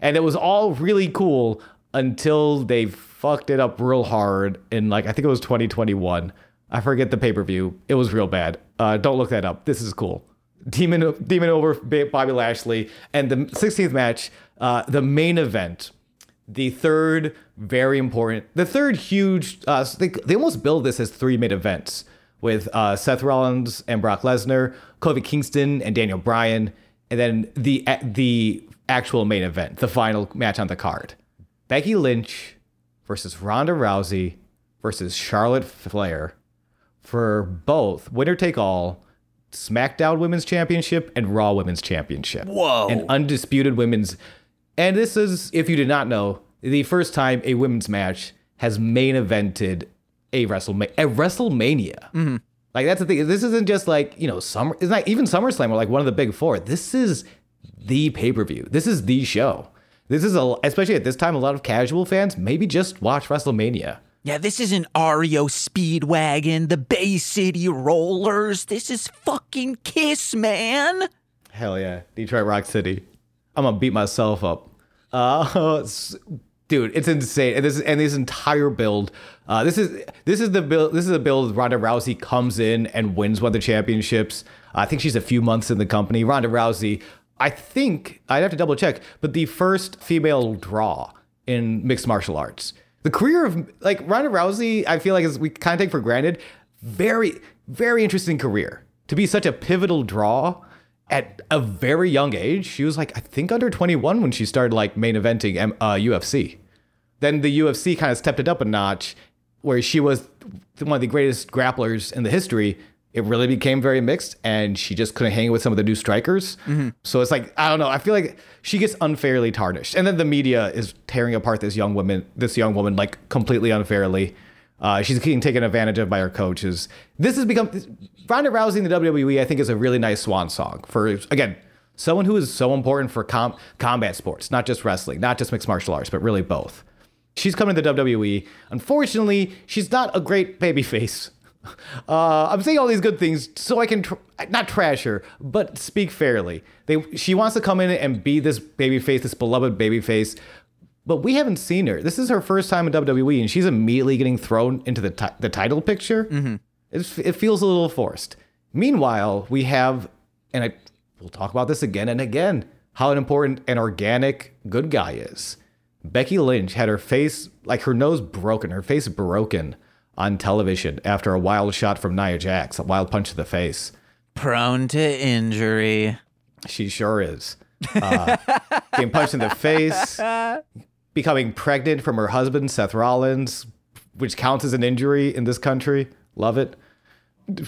And it was all really cool until they fucked it up real hard in like I think it was 2021. I forget the pay-per-view. It was real bad. Uh, don't look that up. This is cool. Demon Demon over Bobby Lashley, and the 16th match, uh, the main event, the third very important, the third huge. Uh, they they almost build this as three main events with uh, Seth Rollins and Brock Lesnar, Kofi Kingston and Daniel Bryan, and then the the actual main event, the final match on the card, Becky Lynch versus Ronda Rousey versus Charlotte Flair for both winner take all SmackDown Women's Championship and Raw Women's Championship. Whoa. And undisputed women's. And this is, if you did not know, the first time a women's match has main evented a WrestleMania. A WrestleMania. Mm-hmm. Like that's the thing. This isn't just like you know summer. It's not even SummerSlam or like one of the big four. This is the pay per view. This is the show. This is a especially at this time. A lot of casual fans maybe just watch WrestleMania. Yeah, this isn't REO Speedwagon, the Bay City Rollers. This is fucking Kiss, man. Hell yeah, Detroit Rock City. I'm gonna beat myself up. Uh, dude, it's insane. And this and this entire build. Uh, this is this is the build. This is a build. Ronda Rousey comes in and wins one of the championships. I think she's a few months in the company. Ronda Rousey. I think I'd have to double check, but the first female draw in mixed martial arts. The career of like Ronda Rousey, I feel like is we kind of take for granted. Very, very interesting career to be such a pivotal draw at a very young age. She was like, I think under 21 when she started like main eventing M- uh, UFC. Then the UFC kind of stepped it up a notch, where she was one of the greatest grapplers in the history. It really became very mixed, and she just couldn't hang with some of the new strikers. So it's like I don't know. I feel like she gets unfairly tarnished, and then the media is tearing apart this young woman, this young woman, like completely unfairly. Uh, she's being taken advantage of by her coaches. This has become Ronda Rousey in the WWE. I think is a really nice swan song for again someone who is so important for com- combat sports, not just wrestling, not just mixed martial arts, but really both. She's coming to the WWE. Unfortunately, she's not a great babyface. Uh, I'm saying all these good things so I can tr- not trash her, but speak fairly. They she wants to come in and be this babyface, this beloved babyface, but we haven't seen her. This is her first time in WWE, and she's immediately getting thrown into the ti- the title picture. It's, it feels a little forced. Meanwhile, we have, and I we'll talk about this again and again, how important an organic good guy is. Becky Lynch had her face, like her nose broken, her face broken on television after a wild shot from Nia Jax, a wild punch to the face. Prone to injury. She sure is. Uh, getting punched in the face, becoming pregnant from her husband, Seth Rollins, which counts as an injury in this country. Love it.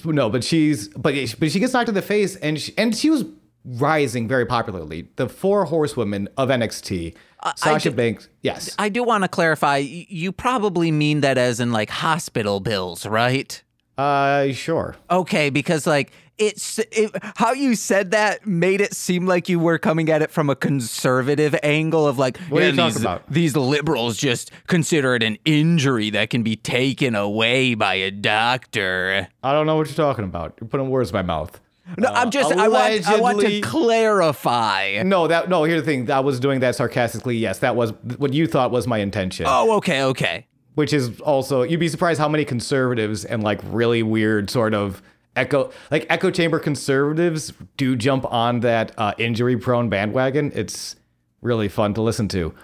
No, but she's but but she gets knocked in the face, and she, and she was rising very popularly. The four horsewomen of NXT, Sasha do- Banks. Yes, I do want to clarify. You probably mean that as in like hospital bills, right? uh, sure. Okay, because like it's it, how you said that made it seem like you were coming at it from a conservative angle of like What are you "Yeah, talking these, about?" these liberals just consider it an injury that can be taken away by a doctor. I don't know what you're talking about. You're putting words in my mouth. No, I'm uh, just I want I want to clarify. No, that no. Here's the thing. I was doing that sarcastically. Yes, that was what you thought was my intention. Oh, okay, okay. which is also you'd be surprised how many conservatives and like really weird sort of echo like echo chamber conservatives do jump on that uh, injury prone bandwagon it's really fun to listen to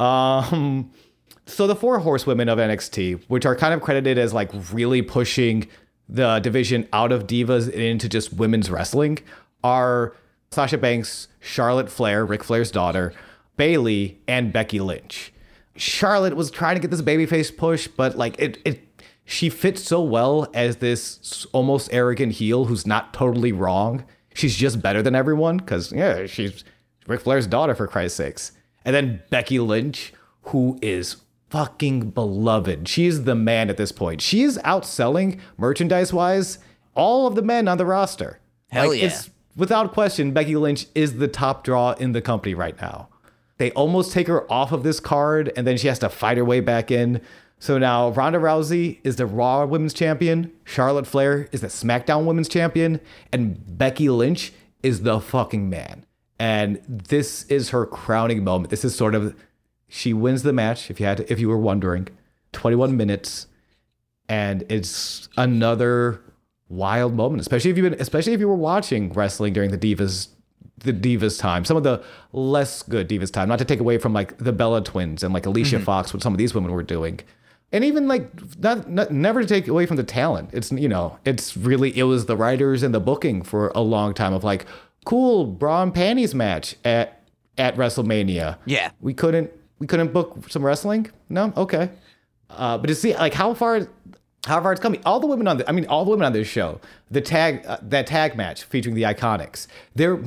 um so the four horsewomen of NXT, which are kind of credited as like really pushing the division out of divas and into just women's wrestling, are Sasha Banks, Charlotte Flair, Ric Flair's daughter, Bayley, and Becky Lynch. Charlotte was trying to get this babyface push, but like it, it she fits so well as this almost arrogant heel who's not totally wrong. She's just better than everyone because yeah, she's Ric Flair's daughter for Christ's sakes. And then Becky Lynch, who is fucking beloved. She's the man at this point. She is outselling merchandise wise all of the men on the roster. Hell yeah. It's, without question, Becky Lynch is the top draw in the company right now. They almost take her off of this card, and then she has to fight her way back in. So now Ronda Rousey is the Raw Women's Champion, Charlotte Flair is the SmackDown Women's Champion, and Becky Lynch is the fucking man. And this is her crowning moment. This is sort of she wins the match. If you had, to, if you were wondering, 21 minutes, and it's another wild moment. Especially if you've been, especially if you were watching wrestling during the Divas the divas time some of the less good divas time not to take away from like the bella twins and like alicia mm-hmm. fox what some of these women were doing and even like not, not never to take away from the talent. It's you know it's really it was the writers and the booking for a long time of like cool bra and panties match at at wrestlemania. Yeah. we couldn't we couldn't book some wrestling? No? Okay. Uh, but to see like how far how far it's coming. All the women on the i mean all the women on this show the tag uh, that tag match featuring the iconics they're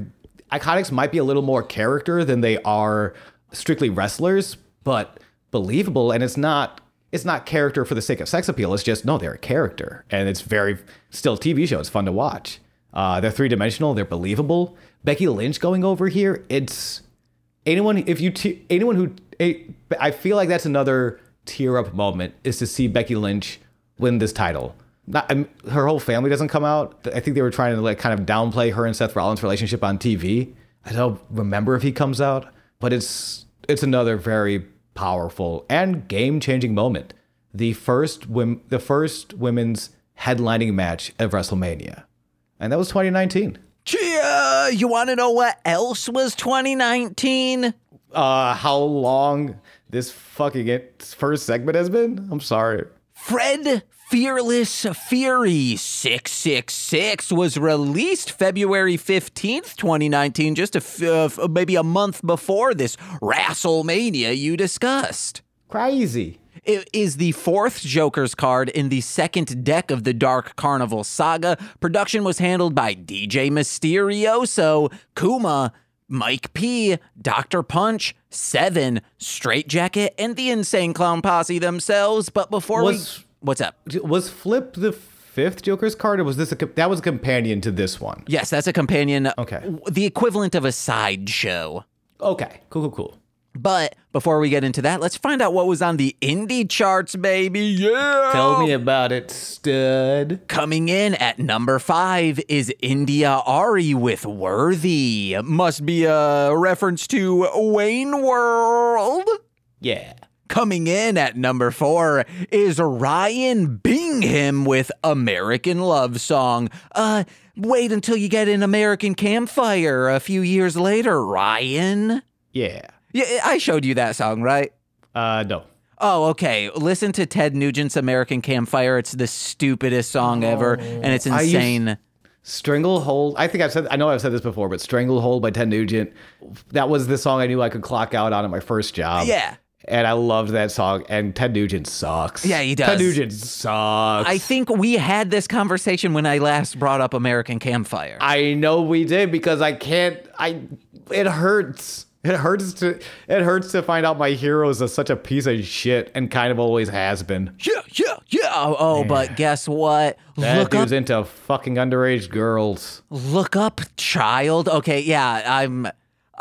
iconics might be a little more character than they are strictly wrestlers but believable and it's not it's not character for the sake of sex appeal it's just no they're a character and it's very still tv show it's fun to watch uh, they're three-dimensional they're believable becky lynch going over here it's anyone if you t- anyone who I feel like that's another tear up moment is to see Becky Lynch win this title. Not, I'm- her whole family doesn't come out. I think they were trying to like kind of downplay her and Seth Rollins' relationship on TV. I don't remember if he comes out, but it's it's another very powerful and game changing moment. The first wom- the first women's headlining match of WrestleMania, and that was 2019. Chia, you want to know what else was 2019? uh how long this fucking it, first segment has been? I'm sorry. Fred Fearless Fury 666 was released February 15th, 2019, just a f- uh, maybe a month before this WrestleMania you discussed. Crazy. It is the fourth Joker's card in the second deck of the Dark Carnival saga. Production was handled by DJ Mysterioso, Kuma, Mike P, Dr. Punch, Seven, Straight Jacket, and the Insane Clown Posse themselves. But before Was- we. What's up? Was Flip the fifth Joker's card, or was this a that was a companion to this one? Yes, that's a companion. Okay. The equivalent of a sideshow. Okay, cool, cool, cool. But before we get into that, let's find out what was on the indie charts, baby. Yeah. Tell me about it, stud. Coming in at number five is India.Arie with Worthy. Must be a reference to Wayne World. Yeah. Coming in at number four is Ryan Bingham with American Love Song. Uh, wait until you get an American Campfire a few years later, Ryan. Yeah. Yeah, I showed you that song, right? Uh, no. Oh, okay. Listen to Ted Nugent's American Campfire. It's the stupidest song ever, and it's insane. Stranglehold. I think I've said. I know I've said this before, but Stranglehold by Ted Nugent. That was the song I knew I could clock out on at my first job. Yeah. And I loved that song. And Ted Nugent sucks. Yeah, he does. Ted. Nugent sucks. I think we had this conversation when I last brought up American Campfire. I know we did because I can't. I. It hurts. It hurts to. It hurts to find out my hero is such a piece of shit and kind of always has been. yeah, yeah, yeah. Oh, oh, but guess what? That look up, into fucking underage girls. look up, child. Okay, yeah, I'm.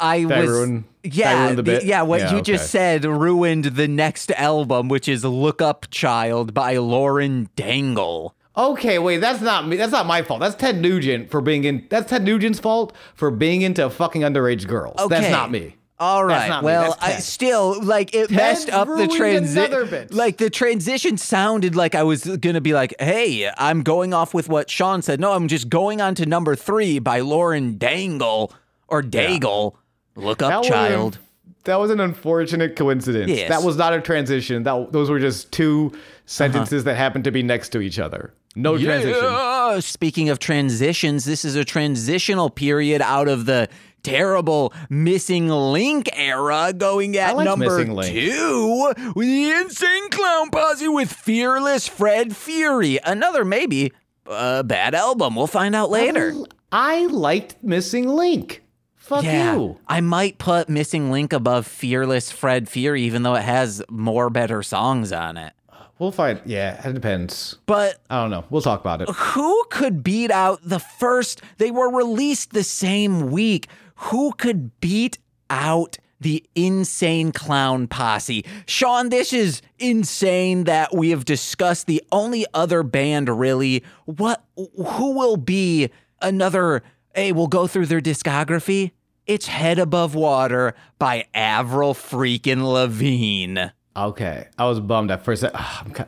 I Did I was. ruin- did I yeah, ruin the bit? yeah. What Yeah, you okay. just said ruined the next album, which is "Look Up, Child" by Lauren Dangle. Okay, wait, that's not me. That's not my fault. That's Ted Nugent for being in. That's Ted Nugent's fault for being into fucking underage girls. Okay. That's not me. All That's right. not me. well, I still like it messed up the transition. Like the transition sounded like I was gonna be like, "Hey, I'm going off with what Sean said." No, I'm just going on to number three by Lauren Dangle or Daigle. Look up, That child. that was an unfortunate coincidence. Yes. That was not a transition. That those were just two sentences that happened to be next to each other. No transition. Speaking of transitions, this is a transitional period out of the terrible missing link era going at liked number two with the insane clown posse with fearless fred fury another maybe uh, bad album we'll find out later I liked Missing Link. Fuck yeah you. i might put missing link above fearless fred fury even though it has more better songs on it We'll find. Yeah, it depends. but I don't know. We'll talk about it. who could beat out the first they were released the same week who could beat out the insane clown posse sean this is insane that we have discussed the only other band really what who will be another hey we'll go through their discography it's head above water by avril freaking lavigne Okay, I was bummed at first. Ah, I'm, ki-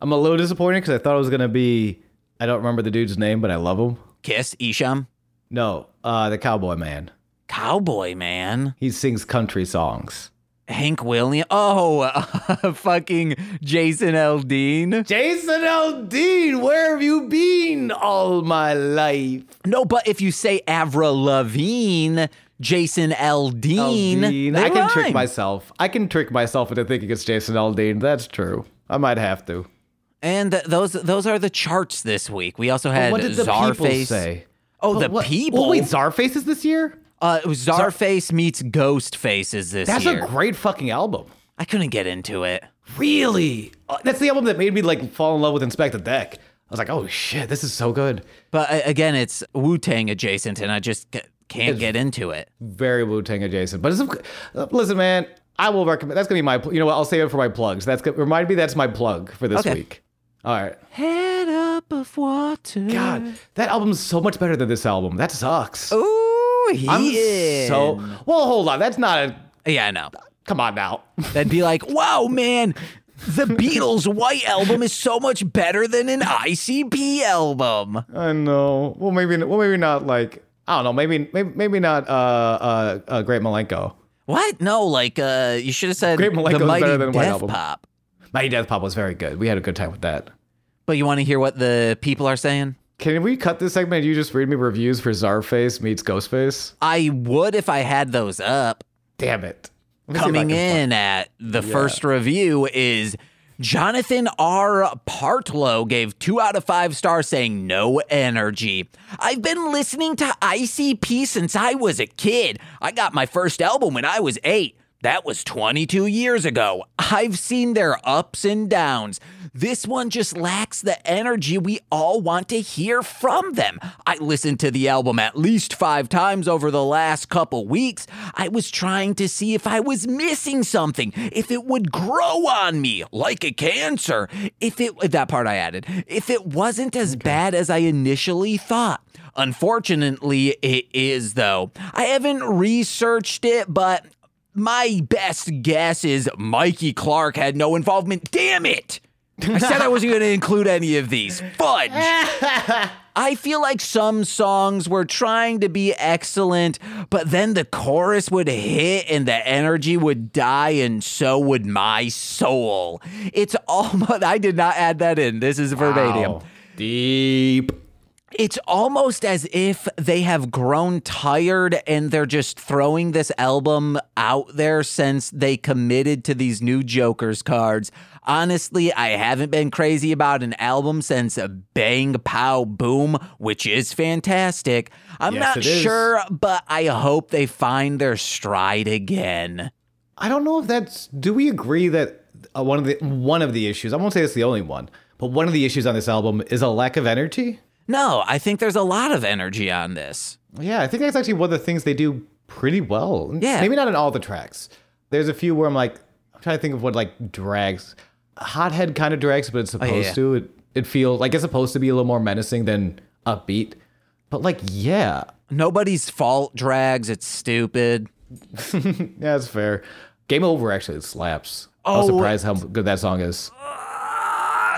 I'm a little disappointed because I thought it was gonna be. I don't remember the dude's name, but I love him. kiss isham No, uh, the cowboy man. cowboy man He sings country songs. Hank Williams. Oh, fucking Jason Aldean. Jason Aldean, where have you been all my life? No, but if you say Avril Lavigne, Jason Aldean, Aldean. they I can trick myself. I can trick myself into thinking it's Jason Aldean. That's true. I might have to. And th- those those are the charts this week. We also had what did the people say? Oh, But the what- people. Oh, wait, Czarface is this year? uh, it was Czarface meets Ghostface is this That's year. a great fucking album. I couldn't get into it. Really? Uh, that's the album that made me like fall in love with Inspectah Deck. I was like, oh shit, this is so good. But uh, again, it's Wu Tang adjacent, and I just can't get into it. Very Wu Tang adjacent. But it's, listen, man, I will recommend. That's gonna be my. You know what? I'll save it for my plugs. That's good. Remind me that's my plug for this Okay. week. All right. Head up of water. God, that album's so much better than this album. That sucks. Ooh, he I'm so. Well, hold on. That's not a. Yeah, I know. Come on now. That'd be like, wow, man, the Beatles' White Album is so much better than an ICP album. I know. Well, maybe. Well, maybe not. Like I don't know. Maybe. Maybe. Maybe not. Uh. Uh. uh Great Milenko. What? No, like, uh, you should have said Great the Milenko's Mighty better than White Death Album. Pop. Mighty Death Pop was very good. We had a good time with that. But you want to hear what the people are saying? Can we cut this segment and you just read me reviews for Czarface meets Ghostface? I would if I had those up. Damn it. Let me see if I Coming find- in at the first review is Jonathan R. Partlow gave two out of five stars saying no energy. I've been listening to ICP since I was a kid. I got my first album when I was eight. That was 22 years ago. I've seen their ups and downs. This one just lacks the energy we all want to hear from them. I listened to the album at least five times over the last couple weeks. I was trying to see if I was missing something, if it would grow on me like a cancer. If it, that part I added, if it wasn't as bad as I initially thought. Unfortunately, it is though. I haven't researched it, but my best guess is Mikey Clark had no involvement. Damn it! I said I wasn't going to include any of these. Fudge! I feel like some songs were trying to be excellent, but then the chorus would hit and the energy would die, and so would my soul. It's almost, I did not add that in. This is verbatim. Wow. Deep. It's almost as if they have grown tired and they're just throwing this album out there since they committed to these new Joker's cards. Honestly, I haven't been crazy about an album since Bang Pow Boom, which is fantastic. I'm Yes, not sure, but I hope they find their stride again. I don't know if that's. Do we agree that uh, one of the one of the issues? I won't say it's the only one, but one of the issues on this album is a lack of energy. No, I think there's a lot of energy on this. Yeah, I think that's actually one of the things they do pretty well. Yeah. maybe not in all the tracks. There's a few where I'm like, I'm trying to think of what like drags. Hothead kind of drags, but it's supposed Oh, yeah. to. It it feels like it's supposed to be a little more menacing than upbeat. But like, yeah, Nobody's fault drags, it's stupid. yeah, that's fair. Game over actually slaps. I was Oh, surprised how good that song is.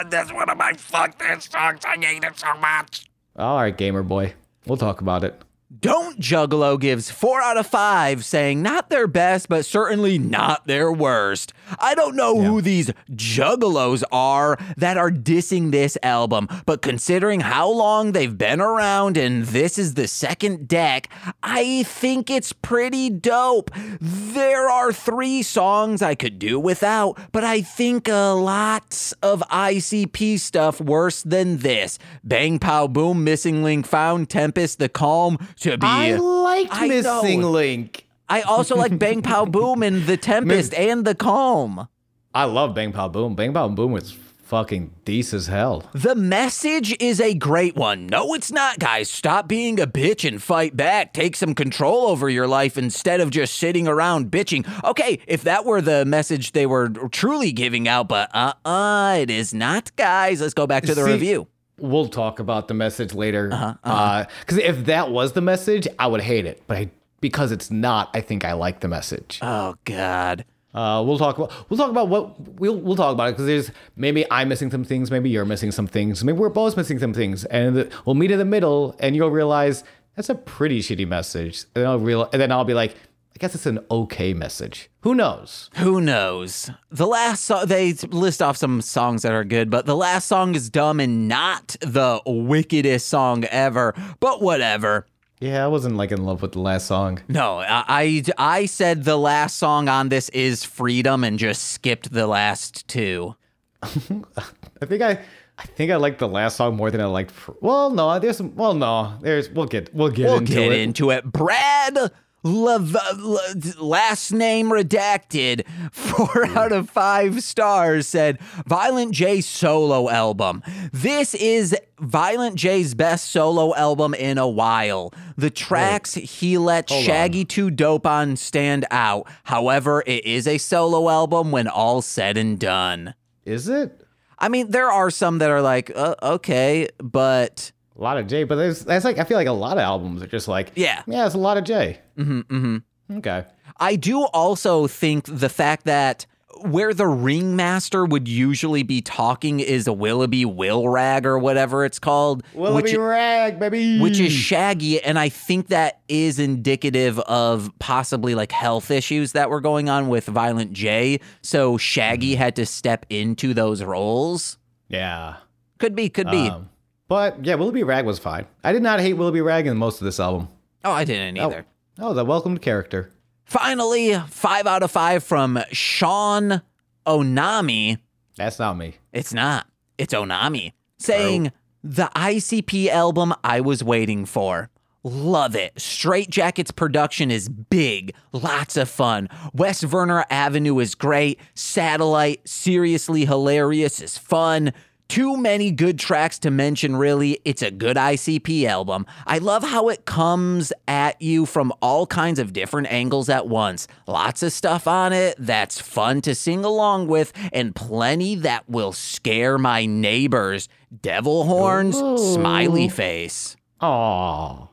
Ah, that's one of my fuck this songs. I hate it so much. All right, gamer boy, we'll talk about it. Don't Juggalo gives 4 out of 5, saying not their best, but certainly not their worst. I don't know who these Juggalos are that are dissing this album, but considering how long they've been around and this is the second deck, I think it's pretty dope. There are three songs I could do without, but I think a lot of ICP stuff worse than this. Bang Pow Boom, Missing Link Found, Tempest, The Calm to be. I liked I Missing know. Link. I also like Bang Pow Boom and The Tempest and The Calm. I love Bang Pow Boom. Bang Pow Boom was fucking decent as hell. The message is a great one. No, it's not, guys. Stop being a bitch and fight back. Take some control over your life instead of just sitting around bitching. Okay, if that were the message they were truly giving out, but uh uh, it is not, guys. Let's go back to the See, review. We'll talk about the message later. Uh-huh, Because if that was the message, I would hate it. But I, because it's not, I think I like the message. Oh, God. Uh, we'll talk about we'll talk about what we'll we'll talk about it because there's maybe I'm missing some things, maybe you're missing some things, maybe we're both missing some things, and the, we'll meet in the middle, and you'll realize that's a pretty shitty message, and then I'll real and then I'll be like, I guess it's an okay message. Who knows? Who knows? The last song, they list off some songs that are good, but the last song is dumb and not the wickedest song ever, but whatever. Yeah, I wasn't like in love with the last song. No, I, I, I said the last song on this is Freedom and just skipped the last two. I think I. I think I liked the last song more than I liked. Well, no, there's. Well, no, there's. We'll get. We'll get We'll into get it. into it. Brad, Lev- Le- last name redacted, four out of five stars, said Violent J solo album. This is Violent J's best solo album in a while. The tracks he let Shaggy 2 Dope on stand out. However, it is a solo album when all said and done. Is it? I mean, there are some that are like, uh, okay, but A lot of J, but there's that's like I feel like a lot of albums are just like Yeah. yeah, it's a lot of J. Mm-hmm. Mm-hmm. Okay. I do also think the fact that where the ringmaster would usually be talking is a Willoughby Will Rag or whatever it's called, which, rag, baby. which is Shaggy, and I think that is indicative of possibly like health issues that were going on with Violent J. So Shaggy had to step into those roles. yeah. Could be, could be. Um, but yeah, Willoughby Rag was fine. I did not hate Willoughby Rag in most of this album. oh, I didn't oh, either. Oh, the welcomed character. Finally, five out of five from Sean Onami. That's not me. It's not. It's Onami saying the ICP album I was waiting for. Love it. Straight Jackets production is big, lots of fun. West Warren Avenue is great. Satellite, seriously hilarious, is fun. Too many good tracks to mention, really. It's a good ICP album. I love how it comes at you from all kinds of different angles at once. Lots of stuff on it that's fun to sing along with, and plenty that will scare my neighbors. Devil horns, smiley face. Aw.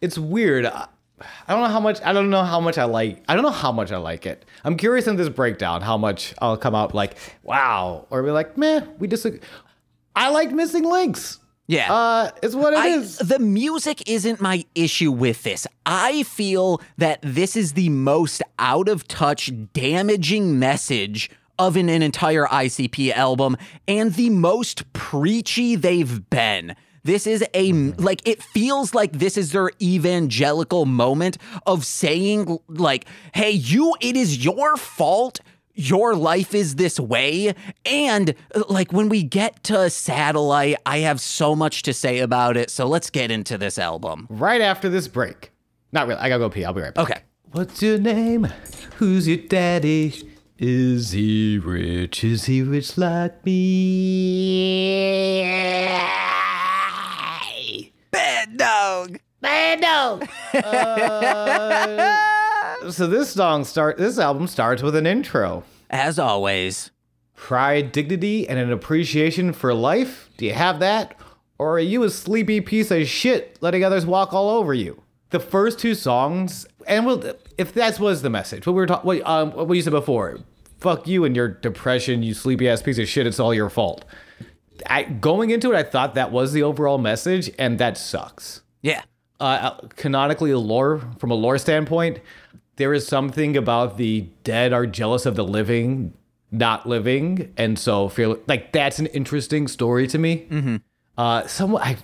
It's weird. I I don't know how much I don't know how much I like I don't know how much I like it. I'm curious in this breakdown how much I'll come out like, wow, or be like, meh, we disagree. I like missing links. Yeah. Uh it's what it is. I, the music isn't my issue with this. I feel that this is the most out of touch, damaging message of an, an entire ICP album and the most preachy they've been. This is a, like, it feels like this is their evangelical moment of saying, like, hey, you, it is your fault your life is this way. And uh, like when we get to Satellite, I have so much to say about it. So let's get into this album. right after this break. Not really. I gotta go pee. I'll be right back. Okay. What's your name? Who's your daddy? Is he rich? Is he rich like me? Bad dog. Bad dog. Uh, so this song start. This album starts with an intro. As always. Pride, dignity, and an appreciation for life. Do you have that, or are you a sleepy piece of shit letting others walk all over you? The first two songs, and we'll, if that was the message, what we were talking, what, um, what you said before, fuck you and your depression, you sleepy ass piece of shit. It's all your fault. I, going into it, I thought that was the overall message, and that sucks. Yeah. uh, canonically a lore from a lore standpoint, there is something about the dead are jealous of the living not living, and so feel like that's an interesting story to me. Mm-hmm. Uh, someone I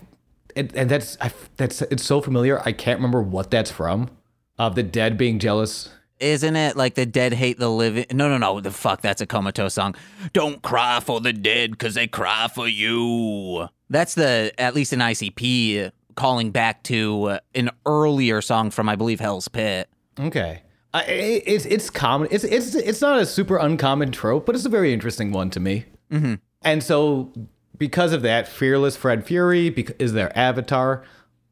and, and that's I, that's it's so familiar. I can't remember what that's from. Of the dead being jealous. Isn't it like the dead hate the living? No, no, no. The fuck, that's a comatose song. Don't cry for the dead because they cry for you. That's the, at least an ICP calling back to uh, an earlier song from, I believe, Hell's Pit. Okay. It, it's it's common. It's it's it's not a super uncommon trope, but it's a very interesting one to me. Mm-hmm. And so, because of that, fearless Fred Fury is their avatar.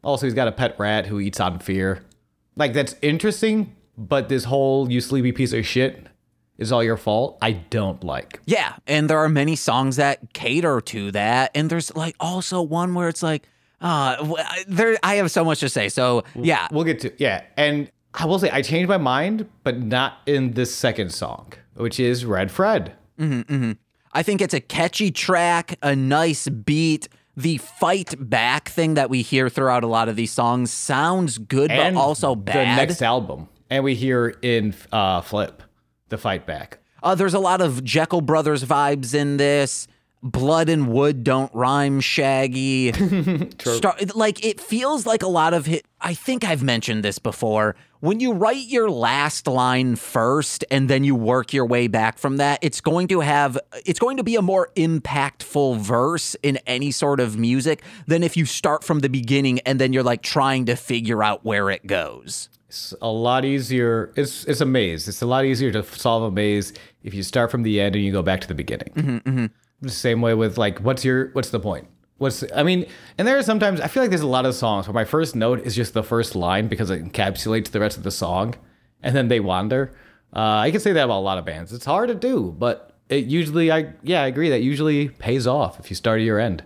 Also, he's got a pet rat who eats on fear. Like that's interesting, but this whole "you sleepy piece of shit" is all your fault. I don't like. Yeah, and there are many songs that cater to that, and there's like also one where it's like, uh, there. I have so much to say. So yeah, We'll get to yeah, and I will say I changed my mind, but not in this second song, which is Red Fred. I think it's a catchy track, a nice beat. The fight back thing that we hear throughout a lot of these songs sounds good, but also bad. The next album, and we hear in uh, Flip the fight back. Uh, there's a lot of Jeckel Brothers vibes in this. Blood and wood don't rhyme, Shaggy. Star- like it feels like a lot of hit. I think I've mentioned this before. When you write your last line first and then you work your way back from that, it's going to have it's going to be a more impactful verse in any sort of music than if you start from the beginning and then you're like trying to figure out where it goes. It's a lot easier. It's it's a maze. It's a lot easier to solve a maze if you start from the end and you go back to the beginning. Mm-hmm, The same way with like, what's your what's the point? What's I mean, and there are sometimes I feel like there's a lot of songs where my first note is just the first line because it encapsulates the rest of the song, and then they wander. Uh, I can say that about a lot of bands. It's hard to do, but it usually I yeah I agree that usually pays off if you start at your end.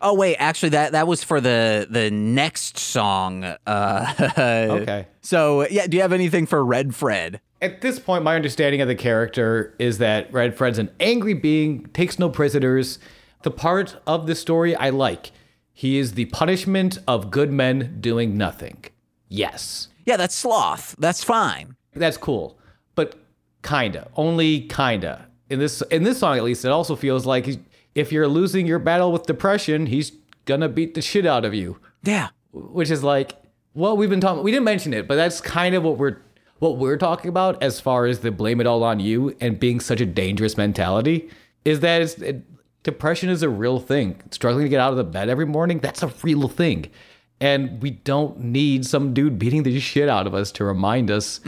Oh wait, actually that that was for the the next song. Uh Okay. So, yeah, do you have anything for Red Fred? At this point, my understanding of the character is that Red Fred's an angry being, takes no prisoners. The part of the story I like. He is the punishment of good men doing nothing. Yes. Yeah, that's sloth. That's fine. That's cool. But kinda. Only kinda. In this in this song at least, it also feels like if you're losing your battle with depression, he's gonna beat the shit out of you. Yeah. which is like what we've been talking we didn't mention it but that's kind of what we're what we're talking about as far as the blame it all on you and being such a dangerous mentality is that it's, it, depression is a real thing. Struggling to get out of the bed every morning that's a real thing. And we don't need some dude beating the shit out of us to remind us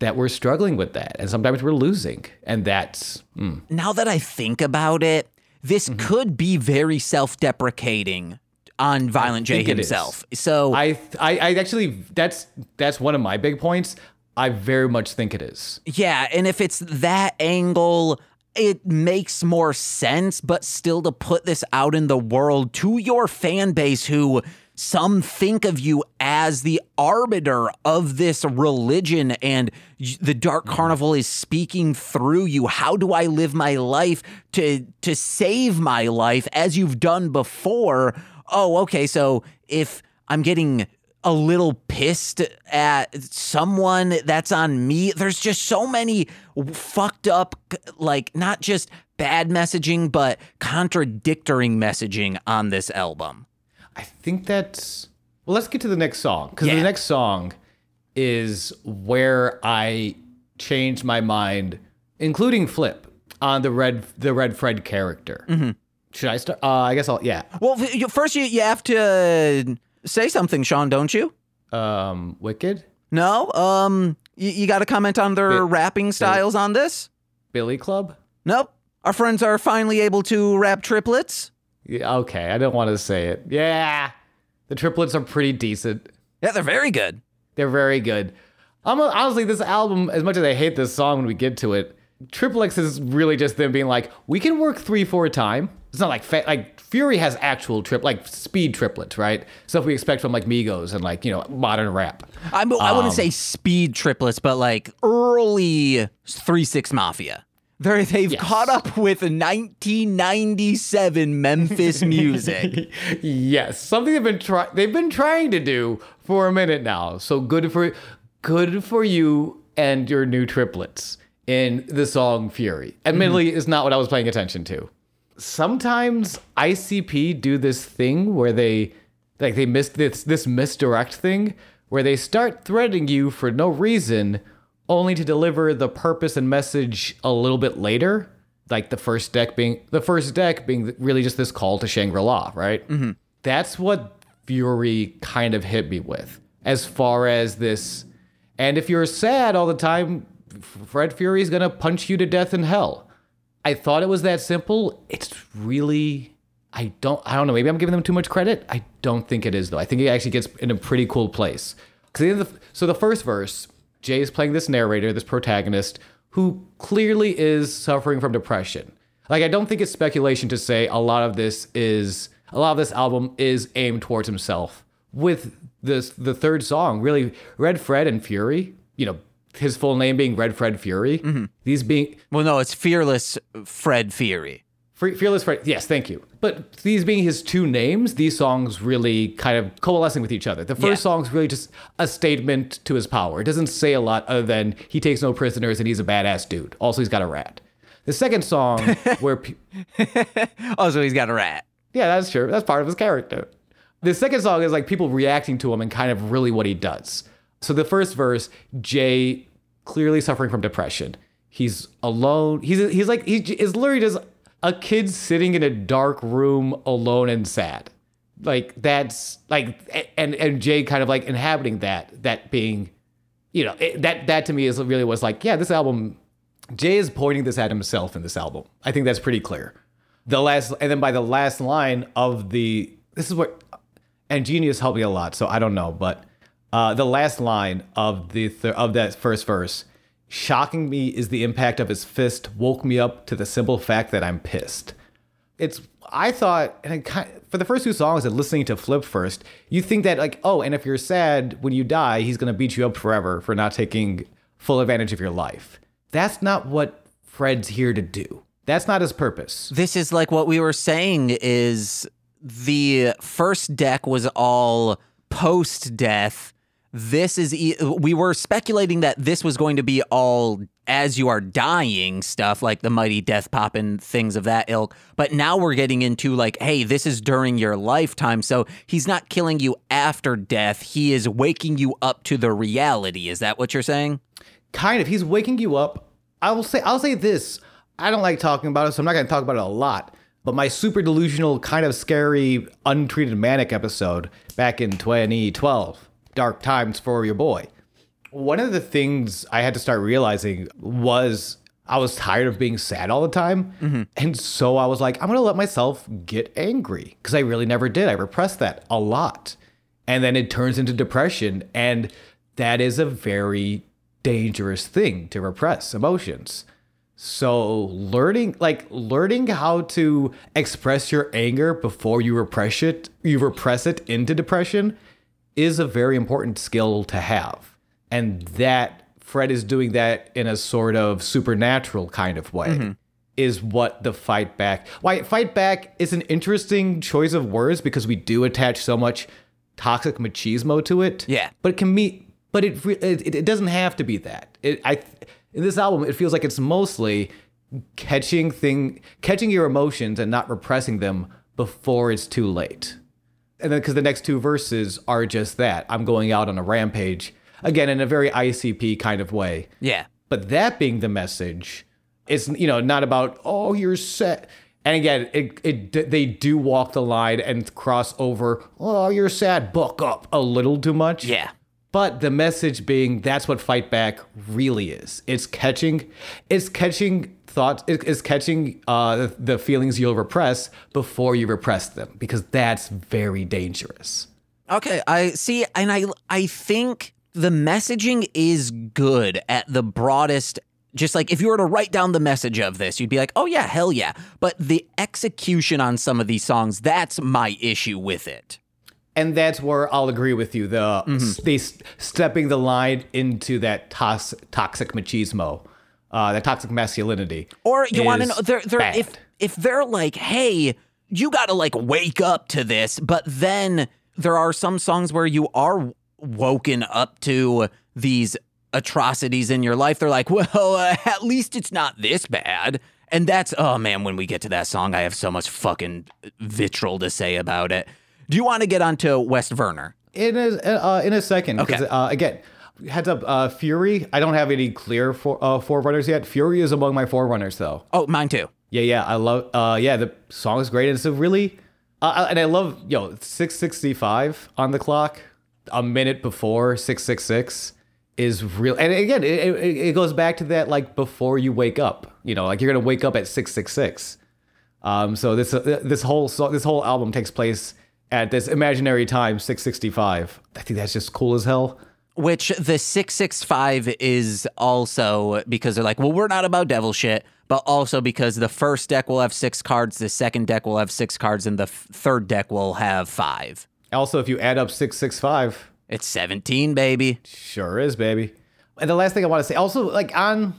that we're struggling with that. And sometimes we're losing. And that's mm, Now that I think about it, this Mm-hmm. could be very self-deprecating on Violent J think it is. himself. So, I, I i actually that's that's one of my big points i very much think it is yeah, and if it's that angle, it makes more sense, but still to put this out in the world to your fan base who some think of you as the arbiter of this religion and the dark mm. carnival is speaking through you how do i live my life to to save my life as you've done before oh okay so if i'm getting a little pissed at someone that's on me. There's just so many fucked up, like, not just bad messaging, but contradictory messaging on this album. I think that's well. Let's get to the next song because Yeah. the next song is where I changed my mind, including Flip on the red the red Fred character. Mm-hmm. Should I start? Uh, I guess I'll. Yeah. Well, first, you, you have to say something, Sean, don't you? Um, Wicked, No? Um, you, you got to comment on their Bi- rapping styles on this? Billy Club. Nope. Our friends are finally able to rap triplets. Yeah, okay, I don't want to say it. Yeah, the triplets are pretty decent. Yeah, they're very good. They're very good. I'm honestly this album, as much as I hate this song when we get to it, Triple X is really just them being like, we can work three four time. It's not like fa- like Fury has actual trip like speed triplets, right? Stuff we expect from like Migos and like you know modern rap. I, I wouldn't um, say speed triplets, but like early Three Six Mafia. They're, they've caught up with 1997 Memphis music. yes, something they've been try- they've been trying to do for a minute now. So good for good for you and your new triplets in the song Fury. Admittedly, mm-hmm. it's not what I was paying attention to. Sometimes ICP do this thing where they like they miss this this misdirect thing where they start threatening you for no reason only to deliver the purpose and message a little bit later like the first deck being the first deck being really just this call to Shangri-La, right? Mm-hmm. That's what Fury kind of hit me with as far as this and if you're sad all the time Fred Fury is going to punch you to death in hell. I thought it was that simple. It's really I don't I don't know, maybe I'm giving them too much credit. I don't think it is though. I think it actually gets in a pretty cool place. Cuz so the first verse, Jay is playing this narrator, this protagonist who clearly is suffering from depression. Like I don't think it's speculation to say a lot of this is a lot of this album is aimed towards himself. With this the third song, really Red Fred and Fury, you know, his full name being Red Fred Fury. Mm-hmm. These being well, no, it's Fearless Fred Fury. Fe- Fearless Fred. Yes, thank you. But these being his two names, these songs really kind of coalescing with each other. The first Yeah. song's really just a statement to his power. It doesn't say a lot other than he takes no prisoners and he's a badass dude. Also, he's got a rat. The second song, where pe- Oh, so he's got a rat. yeah, that's true. That's part of his character. The second song is like people reacting to him and kind of really what he does. So the first verse, Jay clearly suffering from depression. He's alone. He's he's like he is literally just a kid sitting in a dark room alone and sad. Like that's like and and Jay kind of like inhabiting that that being you know it, that that to me is really was like yeah this album Jay is pointing this at himself in this album. I think that's pretty clear. The last, and then by the last line of the, this is what, and Genius helped me a lot, so I don't know, but uh, the last line of the th- of that first verse, shocking me is the impact of his fist woke me up to the simple fact that I'm pissed. It's I thought, and kind for the first two songs and listening to Flip first, you think that like, oh, and if you're sad when you die, he's gonna beat you up forever for not taking full advantage of your life. That's not what Fred's here to do. That's not his purpose. This is like what we were saying is the first deck was all post death. This is e- we were speculating that this was going to be all as you are dying stuff like the mighty death pop and things of that ilk. But now we're getting into like hey, this is during your lifetime. So he's not killing you after death. He is waking you up to the reality. Is that what you're saying? Kind of. He's waking you up. I will say I'll say this. I don't like talking about it, so I'm not gonna talk about it a lot. But my super delusional, kind of scary, untreated manic episode back in 2012, Dark Times for Your Boy. One of the things I had to start realizing was I was tired of being sad all the time. Mm-hmm. And so I was like, I'm going to let myself get angry because I really never did. I repressed that a lot. And then it turns into depression. And that is a very dangerous thing to repress emotions. So learning like learning how to express your anger before you repress it, you repress it into depression is a very important skill to have. And that Fred is doing that in a sort of supernatural kind of way. Mm-hmm. Is what the fight back. Why fight back is an interesting choice of words because we do attach so much toxic machismo to it. Yeah. but it can be. But it it, it doesn't have to be that. It, I in this album, it feels like it's mostly catching thing catching your emotions and not repressing them before it's too late. And then because the next two verses are just that. I'm going out on a rampage again in a very ICP kind of way. Yeah. But that being the message, it's you know not about oh you're sad. And again, it, it they do walk the line and cross over. Oh, you're sad. Book up a little too much. Yeah. But the message being that's what fight back really is. It's catching, it's catching thoughts, it's catching uh, the feelings you'll repress before you repress them because that's very dangerous. Okay, I see, and I I think the messaging is good at the broadest. Just like if you were to write down the message of this, you'd be like, "Oh yeah, hell yeah!" But the execution on some of these songs—that's my issue with it. And that's where I'll agree with you. The they s- stepping the line into that tos- toxic machismo uh, that toxic masculinity. Or you want to know they're, they're if if they're like, hey, you got to like wake up to this, but then there are some songs where you are woken up to these atrocities in your life. They're like, well, uh, at least it's not this bad. And that's oh man, when we get to that song, I have so much fucking vitriol to say about it. Do you want to get onto West Warren? In a uh, in a second. Okay. Uh, again, heads up. Uh, Fury. I don't have any clear for uh, forerunners yet. Fury is among my forerunners though. Oh, mine too. Yeah, yeah. I love. Uh, yeah, the song is great. And it's a really. Uh, and I love yo six sixty five on the clock. A minute before six six six is real. And again, it, it, it goes back to that like before you wake up. You know, like you're gonna wake up at six six six. Um, so this uh, this whole so this whole album takes place at this imaginary time, 665. I think that's just cool as hell. Which the 665 is also because they're like, well, we're not about devil shit, but also because the first deck will have six cards, the second deck will have six cards, and the f- third deck will have five. Also, if you add up 665, It's 17, baby. sure is, baby. And the last thing I want to say, also like on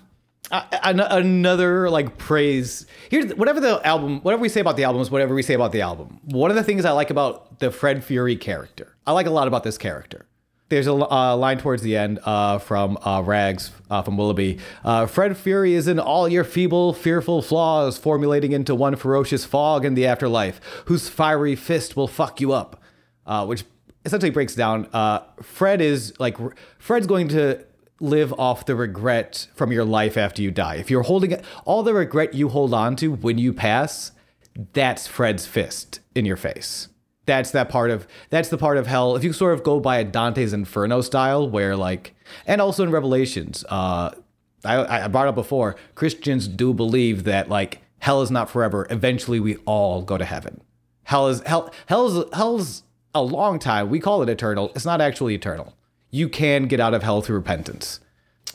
uh, an- another like praise. Here's whatever the album, whatever we say about the album is whatever we say about the album. One of the things I like about the Fred Fury character, I like a lot about this character. There's a uh, line towards the end uh, from uh, Rags uh, from Willoughby. Uh, Fred Fury is in all your feeble, fearful flaws, formulating into one ferocious fog in the afterlife, whose fiery fist will fuck you up. Which essentially breaks down. Fred is like Fred's going to live off the regret from your life after you die. If you're holding all the regret you hold on to when you pass, that's Fred's fist in your face. That's that part of that's the part of hell. If you sort of go by a Dante's Inferno style, where like, and also in Revelations, uh, I, I brought up before, Christians do believe that like hell is not forever. Eventually, we all go to heaven. Hell is hell. Hell's hell's a long time. We call it eternal. It's not actually eternal. You can get out of hell through repentance.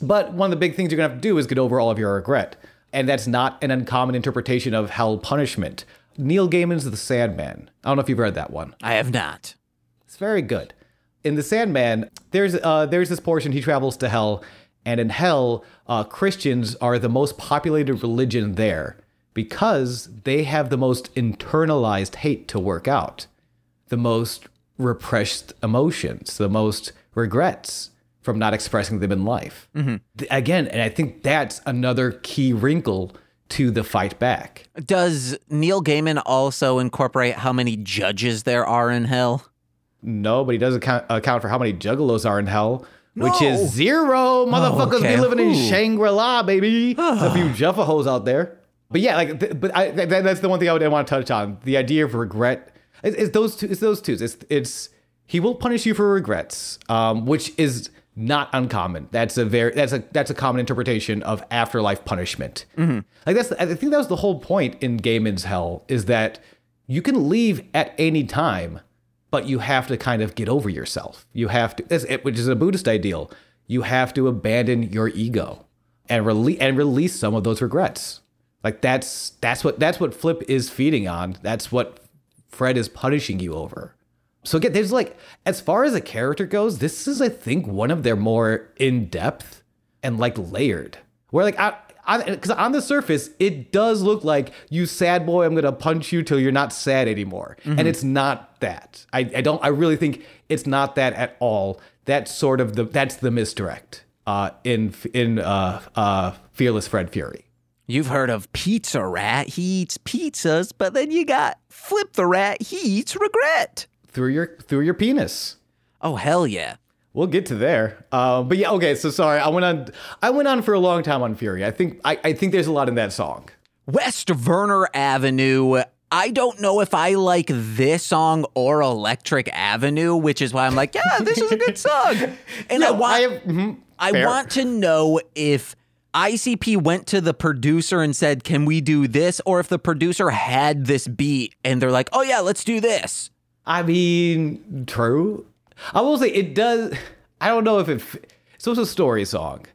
But one of the big things you're gonna have to do is get over all of your regret. And that's not an uncommon interpretation of hell punishment. Neil Gaiman's The Sandman. I don't know if you've read that one. I have not. It's very good. In The Sandman, there's uh, there's this portion he travels to hell, and in hell, uh, Christians are the most populated religion there because they have the most internalized hate to work out, the most repressed emotions, the most regrets from not expressing them in life. Mm-hmm. Th- Again, and I think that's another key wrinkle to the fight back. Does Neil Gaiman also incorporate how many judges there are in hell? No, but he does account, account for how many juggalos are in hell, which is zero. Oh, motherfuckers okay. be living in Shangri La, baby. a few Juffa hoes out there. But yeah, like, th- but I, th- that's the one thing I would want to touch on. The idea of regret. It's, it's those two. It's those two. It's it's he will punish you for regrets, um, which is not uncommon. That's a very that's a that's a common interpretation of afterlife punishment. Like that's I think that was the whole point in Gaiman's Hell is that you can leave at any time but you have to kind of get over yourself. You have to, it- which is a Buddhist ideal. You have to abandon your ego and release and release some of those regrets. Like that's that's what that's what Flip is feeding on. That's what Fred is punishing you over. So again, there's like as far as a character goes, this is I think one of their more in depth and like layered. Where like I. Because on the surface, it does look like you sad boy. I'm gonna punch you till you're not sad anymore, and it's not that. I, I don't. I really think it's not that at all. That's sort of the that's the misdirect uh, in in uh, uh, Fearless Fred Fury. You've heard of Pizza Rat. He eats pizzas, but then you got Flip the Rat. He eats regret. Through your through your penis. Oh, hell yeah. We'll get to there. Uh, but yeah, okay. So sorry, I went on. I went on for a long time on Fury. I think I, I think there's a lot in that song. West Warren Avenue. I don't know if I like this song or Electric Avenue, which is why I'm like, yeah, this is a good song. And I No, want I have- mhm, I want to know if ICP went to the producer and said, "Can we do this?" or if the producer had this beat and they're like, "Oh yeah, let's do this." I mean, true. I will say it does. I don't know if it. So it's a story song.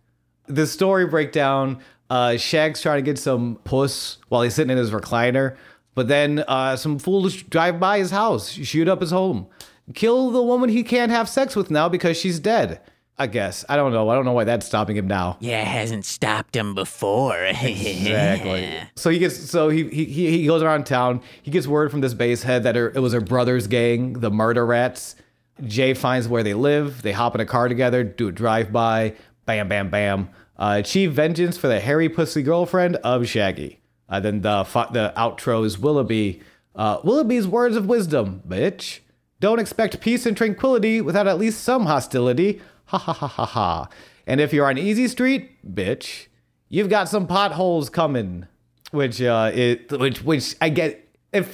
The story breakdown. Uh, Shag's trying to get some puss while he's sitting in his recliner, but then uh, some fools drive by his house, shoot up his home, kill the woman he can't have sex with now because she's dead. I guess. I don't know. I don't know why that's stopping him now. Yeah, it hasn't stopped him before. Exactly. so he gets so he, he he he goes around town. He gets word from this base head that her, it was her brother's gang, the Murder Rats. Jay finds where they live. They hop in a car together, do a drive by. Bam, bam, bam. Uh, achieve vengeance for the hairy pussy girlfriend of Shaggy. Uh, then the the outro is Willoughby. Uh, Willoughby's words of wisdom, bitch. Don't expect peace and tranquility without at least some hostility. Ha ha ha ha ha. And if you're on Easy Street, bitch, you've got some potholes coming. Which uh, it which which I get. If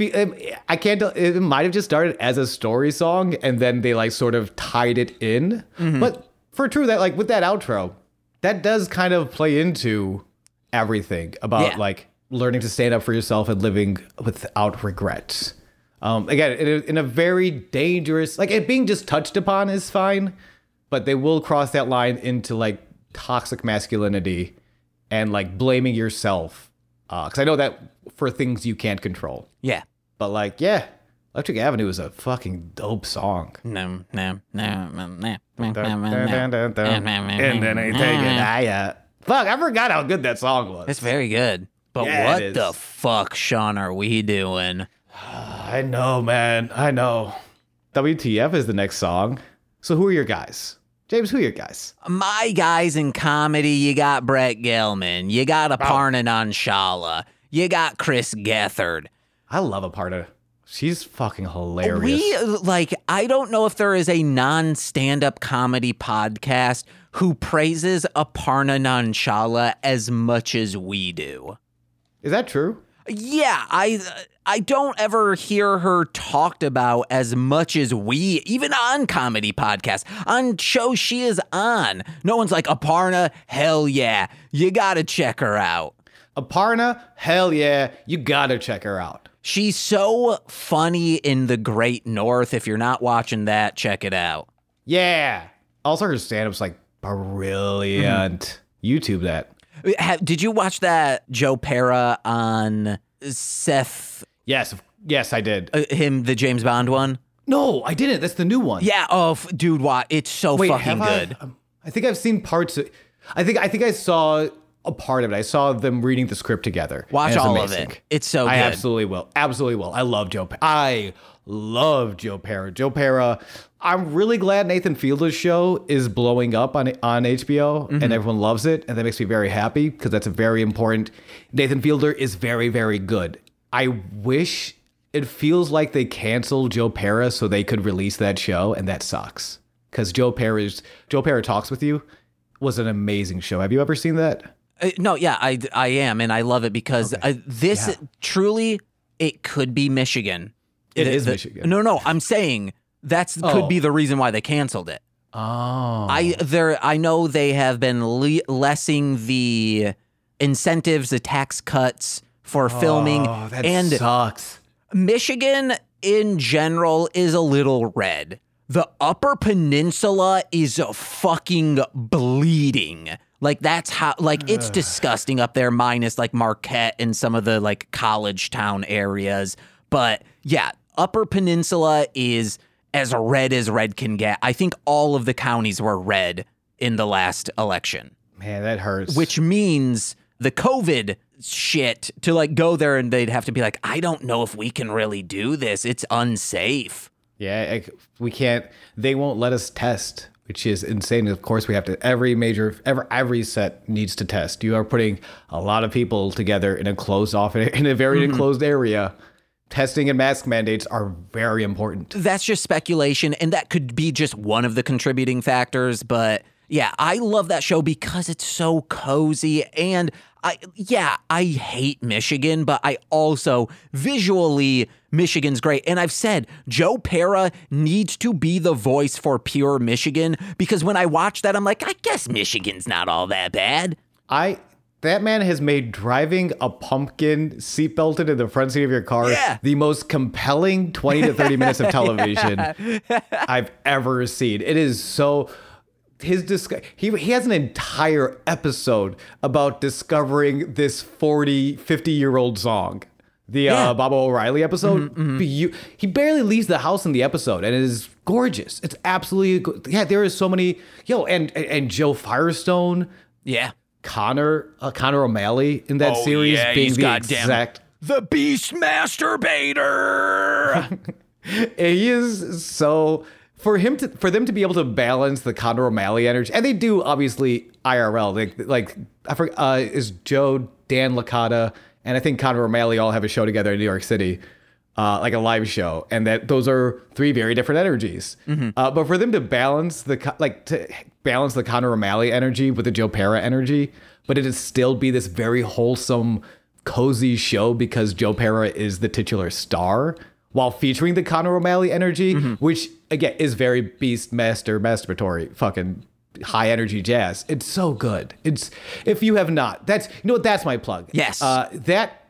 I can't tell, it might have just started as a story song and then they like sort of tied it in. But for true that like with that outro, that does kind of play into everything about Yeah. like learning to stand up for yourself and living without regret. Um, again, in a, in a very dangerous, like it being just touched upon is fine, but they will cross that line into like toxic masculinity and like blaming yourself. Uh, because I know that for things you can't control. yeah. But like, yeah, Electric Avenue is a fucking dope song. No, no, no, no, no. And then I take it higher. Ah, fuck, I forgot how good that song was. It's very good. But Yeah, it what is. the fuck, Sean, are we doing? I know, man. I know. WTF is the next song. So who are your guys? James, who are your guys? My guys in comedy, you got Brett Gelman, you got Aparna Nancherla, you got Chris Gethard. I love Aparna. She's fucking hilarious. We like I don't know if there is a non-stand-up comedy podcast who praises Aparna Nancherla as much as we do. is that true? Yeah, I I don't ever hear her talked about as much as we, even on comedy podcasts, on shows she is on. No one's like Aparna. Hell yeah, you gotta check her out. Aparna, hell yeah, you gotta check her out. She's so funny in The Great North. If you're not watching that, check it out. Yeah. Also, her stand up's like brilliant. Mm-hmm. YouTube that. Did you watch that Joe Pera on Seth, Yes, yes, I did. uh, him, the James Bond one? no, I didn't. That's the new one. Yeah. Oh, f- dude, what? It's so Wait, fucking have I? good. Um, I think I've seen parts. Of, I think I think I saw a part of it. I saw them reading the script together. Watch all of it. It's so I good. absolutely will. Absolutely will. I love Joe. Pa- I love Joe Pera. Joe Pera. I'm really glad Nathan Fielder's show is blowing up on on HBO Mm-hmm. and everyone loves it, and that makes me very happy because that's a very important. Nathan Fielder is very very good. I wish it feels like they canceled Joe Pera so they could release that show, and that sucks because Joe Pera's Joe Pera talks with you was an amazing show. Have you ever seen that? Uh, no, yeah, I, I am, and I love it because uh, this truly it could be Michigan. It is is Michigan. No, no, I'm saying that's Oh. could be the reason why they canceled it. Oh, I there I know they have been le- lessing the incentives, the tax cuts for oh, filming, Oh, that and sucks. Michigan in general is a little red. The Upper Peninsula is a fucking bleeding. Like that's how like it's disgusting up there minus like Marquette and some of the like college town areas. But yeah, Upper Peninsula is as red as red can get. I think all of the counties were red in the last election Man, that hurts. which means the COVID shit to like go there and they'd have to be like, I don't know if we can really do this. It's unsafe. Yeah, we can't. They won't let us test, which is insane. Of course, we have to. Every major, every every set needs to test. You are putting a lot of people together in a closed off in a very mm-hmm. enclosed area. Testing and mask mandates are very important. That's just speculation, and that could be just one of the contributing factors. But yeah, I love that show because it's so cozy. And I, yeah, I hate Michigan, but I also visually, Michigan's great. And I've said Joe Pera needs to be the voice for pure Michigan because when I watch that, I'm like, I guess Michigan's not all that bad. I that man has made driving a pumpkin seatbelted in the front seat of your car Yeah. the most compelling 20 to 30 minutes of television I've ever seen. It is so his disc- he he has an entire episode about discovering this 40 50 year old song The Yeah. uh, Baba O'Riley episode, Beau- he barely leaves the house in the episode, and it is gorgeous. It's absolutely yeah. There is so many yo, and, and Jo Firestone, Yeah. Conner, uh, Conner O'Malley in that Oh, series yeah, being the goddamn- exact. The Beast Masturbator. He is so for him to for them to be able to balance the Conner O'Malley energy, and they do obviously IRL. Like like I forget uh, is Joe Dan Licata and I think Conner O'Malley all have a show together in New York City. Uh, like a live show, and that those are three very different energies. Uh, but for them to balance the like to balance the Conner O'Malley energy with the Joe Pera energy, but it is still be this very wholesome, cozy show because Joe Pera is the titular star, while featuring the Conner O'Malley energy, which again is very beast master masturbatory fucking high energy jazz. It's so good. It's if you have not, that's you know what that's my plug. Yes. uh, that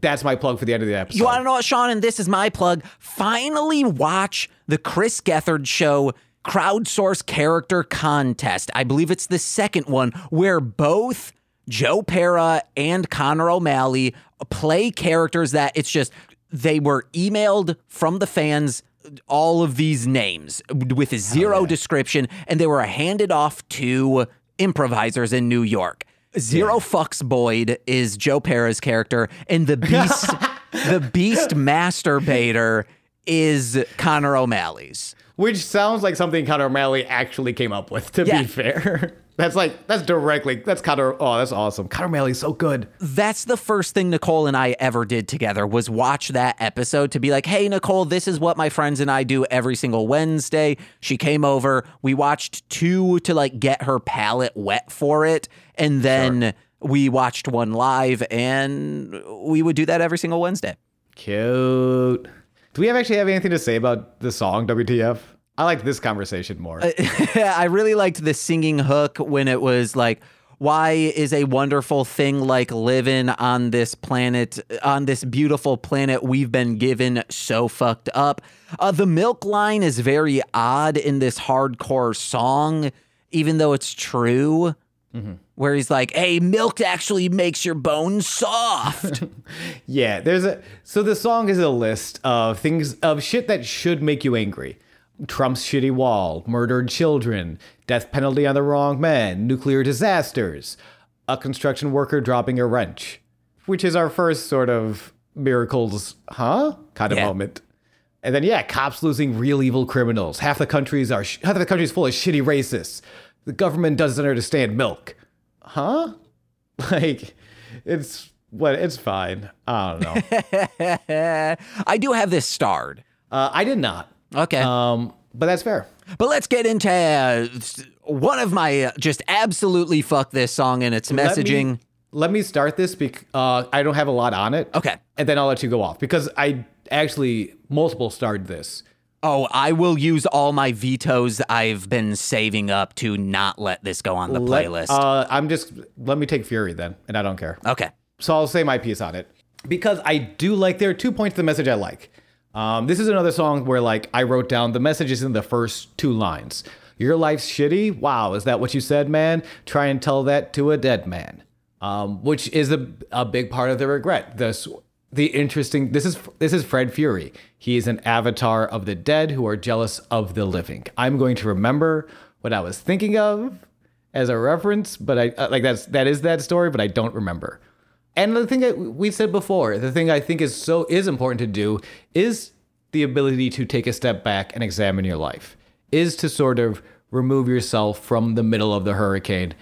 that's my plug for the end of the episode. You want to know what, Sean? And this is my plug. Finally, watch the Chris Gethard show crowdsource character contest. I believe it's the second one where both Joe Pera and Conner O'Malley play characters that it's just they were emailed from the fans all of these names with zero description and they were handed off to improvisers in New York. Zero fucks Boyd is Joe Pera's character, and the beast, the beast masturbator is Conner O'Malley's. Which sounds like something Conner O'Malley actually came up with, to Yeah. be fair. That's like, that's directly, that's Conner. Oh, that's awesome. Conner O'Malley's so good. That's the first thing Nicole and I ever did together was watch that episode to be like, "Hey Nicole, this is what my friends and I do every single Wednesday." She came over, we watched two to like get her palate wet for it, and then we watched one live and we would do that every single Wednesday. Cute. Do we have actually have anything to say about the song WTF? I like this conversation more. I really liked the singing hook when it was like, why is a wonderful thing like living on this planet, on this beautiful planet we've been given so fucked up? Uh, the milk line is very odd in this hardcore song, even though it's true. Where he's like, hey, milk actually makes your bones soft. yeah, there's a so the song is a list of things of shit that should make you angry. Trump's shitty wall, murdered children, death penalty on the wrong man, nuclear disasters, a construction worker dropping a wrench, which is our first sort of miracles, huh? Kind of Yeah. moment. And then yeah, cops losing real evil criminals. Half the countries are sh- half the country's full of shitty racists. The government doesn't understand milk. Huh? Like it's what it's fine. I don't know. I do have this starred. uh, I did not. Okay. Um, but that's fair. But let's get into uh, one of my uh, just absolutely fuck this song and its Let messaging. me, let me start this because uh, I don't have a lot on it. Okay. And then I'll let you go off because I actually multiple starred this. Oh, I will use all my vetoes I've been saving up to not let this go on the Let- playlist. uh, I'm just let me take Fury then, and I don't care. okay. So I'll say my piece on it because I do like. There are two points to the message I like. Um, this is another song where like I wrote down the message is in the first two lines. Your life's shitty. Wow, is that what you said, man? Try and tell that to a dead man. Um, which is a, a big part of the regret. This the interesting. This is this is Fred Fury. He is an avatar of the dead who are jealous of the living. I'm going to remember what I was thinking of as a reference, but I uh, like that's that is that story, but I don't remember. And the thing that we said before, the thing I think is so is important to do is the ability to take a step back and examine your life. Is to sort of remove yourself from the middle of the hurricane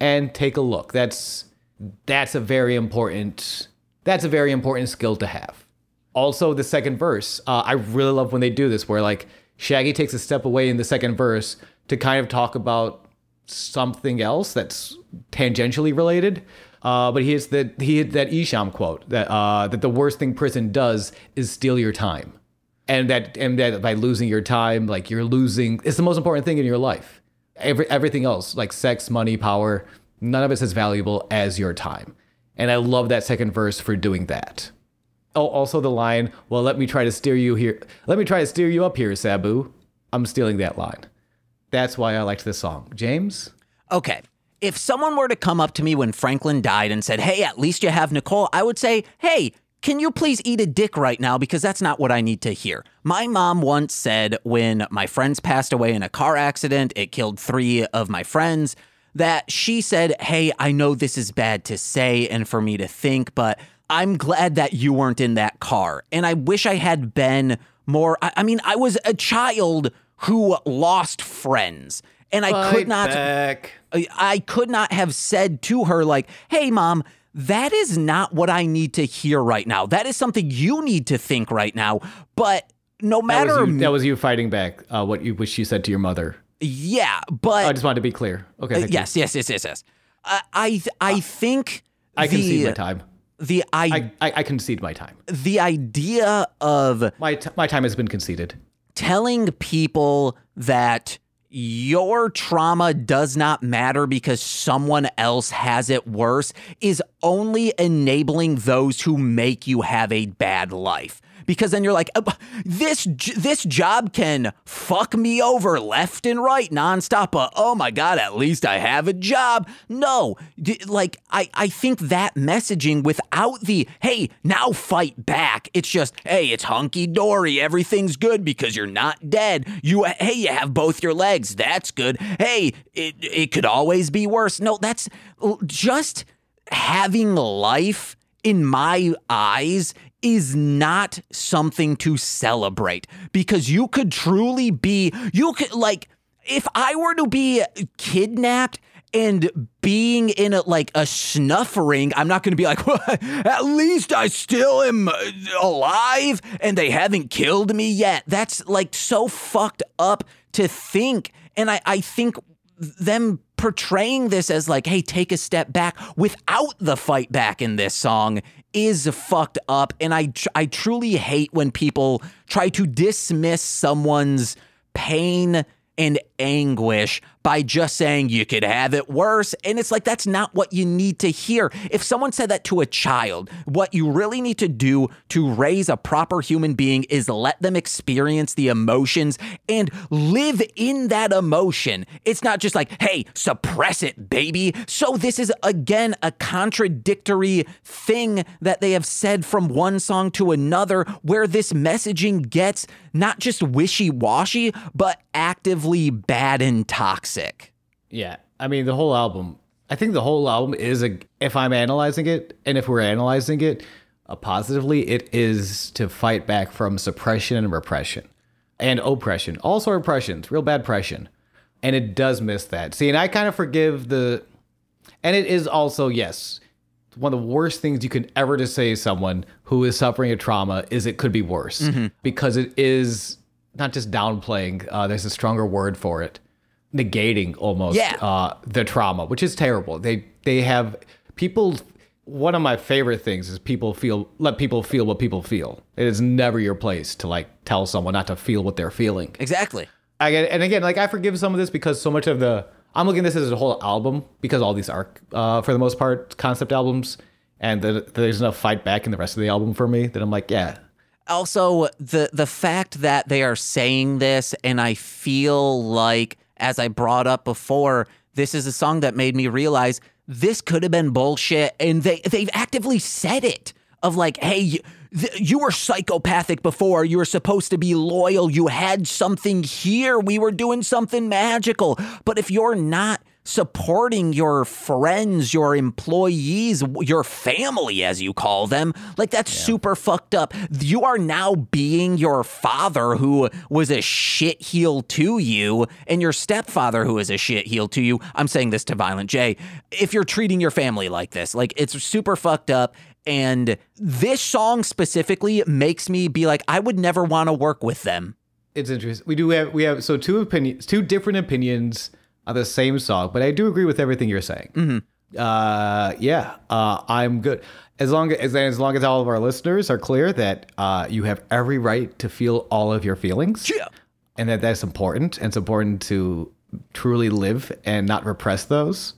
and take a look. That's that's a very important that's a very important skill to have. Also, the second verse, uh, I really love when they do this, where like Shaggy takes a step away in the second verse to kind of talk about something else that's tangentially related. Uh, but he has that he had that Isham quote that uh, that the worst thing prison does is steal your time, and that and that by losing your time, like you're losing, it's the most important thing in your life. Every everything else, like sex, money, power, none of it's as valuable as your time. And I love that second verse for doing that. Oh, also the line, well, let me try to steer you here. Let me try to steer you up here, Sabu. I'm stealing that line. That's why I liked this song. James? Okay. If someone were to come up to me when Franklin died and said, Hey, at least you have Nicole, I would say, Hey, can you please eat a dick right now? Because that's not what I need to hear. My mom once said when my friends passed away in a car accident, it killed three of my friends, that she said, Hey, I know this is bad to say and for me to think, but I'm glad that you weren't in that car. And I wish I had been more. I, I mean, I was a child who lost friends. And I could not. back. I- I could not have said to her, like, hey, mom, that is not what I need to hear right now. That is something you need to think right now. But no That matter, was, you, that was you fighting back. Uh, what you what she said to your mother. Yeah, but I just wanted to be clear. Okay. uh, yes, yes, yes, yes, yes. I, I, I think I the, concede my time. the I, I, I, I concede my time. the idea of My t- my time has been conceded. telling people that your trauma does not matter because someone else has it worse is only enabling those who make you have a bad life. Because then you're like, "Uh, this this job can fuck me over left and right nonstop. But oh my god, at least I have a job. No, like I I think that messaging without the hey now fight back. It's just hey it's hunky dory. Everything's good because you're not dead. You hey you have both your legs. That's good. Hey it it could always be worse. No, that's just having life in my eyes is not something to celebrate because you could truly be you could like if I were to be kidnapped and being in a like a snuff ring, I'm not going to be like, well, at least I still am uh, alive and they haven't killed me yet. That's like so fucked up to think. And I, I think them portraying this as like, hey, take a step back without the fight back in this song is fucked up. And I, tr- I truly hate when people try to dismiss someone's pain and anguish by just saying you could have it worse. And it's like, that's not what you need to hear. If someone said that to a child, what you really need to do to raise a proper human being is let them experience the emotions and live in that emotion. It's not just like, hey, suppress it, baby. So this is again a contradictory thing that they have said from one song to another where this messaging gets not just wishy-washy, but actively bad and toxic. Yeah. I mean, the whole album, I think the whole album is a, if I'm analyzing it and if we're analyzing it uh, positively, it is to fight back from suppression and repression and oppression. Also, oppressions, real bad oppression. And it does miss that. See, and I kind of forgive the, and it is also, yes, one of the worst things you can ever to say to someone who is suffering a trauma is it could be worse because it is not just downplaying, uh, there's a stronger word for it negating almost Yeah. uh, the trauma, which is terrible. They they have people. One of my favorite things is people feel let people feel what people feel. It is never your place to like tell someone not to feel what they're feeling. Exactly. I get, and again, like I forgive some of this because so much of the I'm looking at this as a whole album because all these are, uh, for the most part, concept albums, and the, there's enough fight back in the rest of the album for me that I'm like, yeah, also the the fact that they are saying this and i feel like as i brought up before this is a song that made me realize this could have been bullshit and they they've actively said it of like hey you, th- you were psychopathic before you were supposed to be loyal you had something here we were doing something magical. But if you're not supporting your friends, your employees, your family, as you call them. Like, that's super fucked up. You are now being your father who was a shit heel to you and your stepfather who is a shit heel to you. I'm saying this to Violent J. If you're treating your family like this, like, it's super fucked up. And this song specifically makes me be like, I would never want to work with them. it's interesting. We do have we have so two opinions, two different opinions of the same song, but I do agree with everything you're saying. Uh, yeah, uh, I'm good as long as as long as all of our listeners are clear that uh, you have every right to feel all of your feelings. Yeah. and that that's important and it's important to truly live and not repress those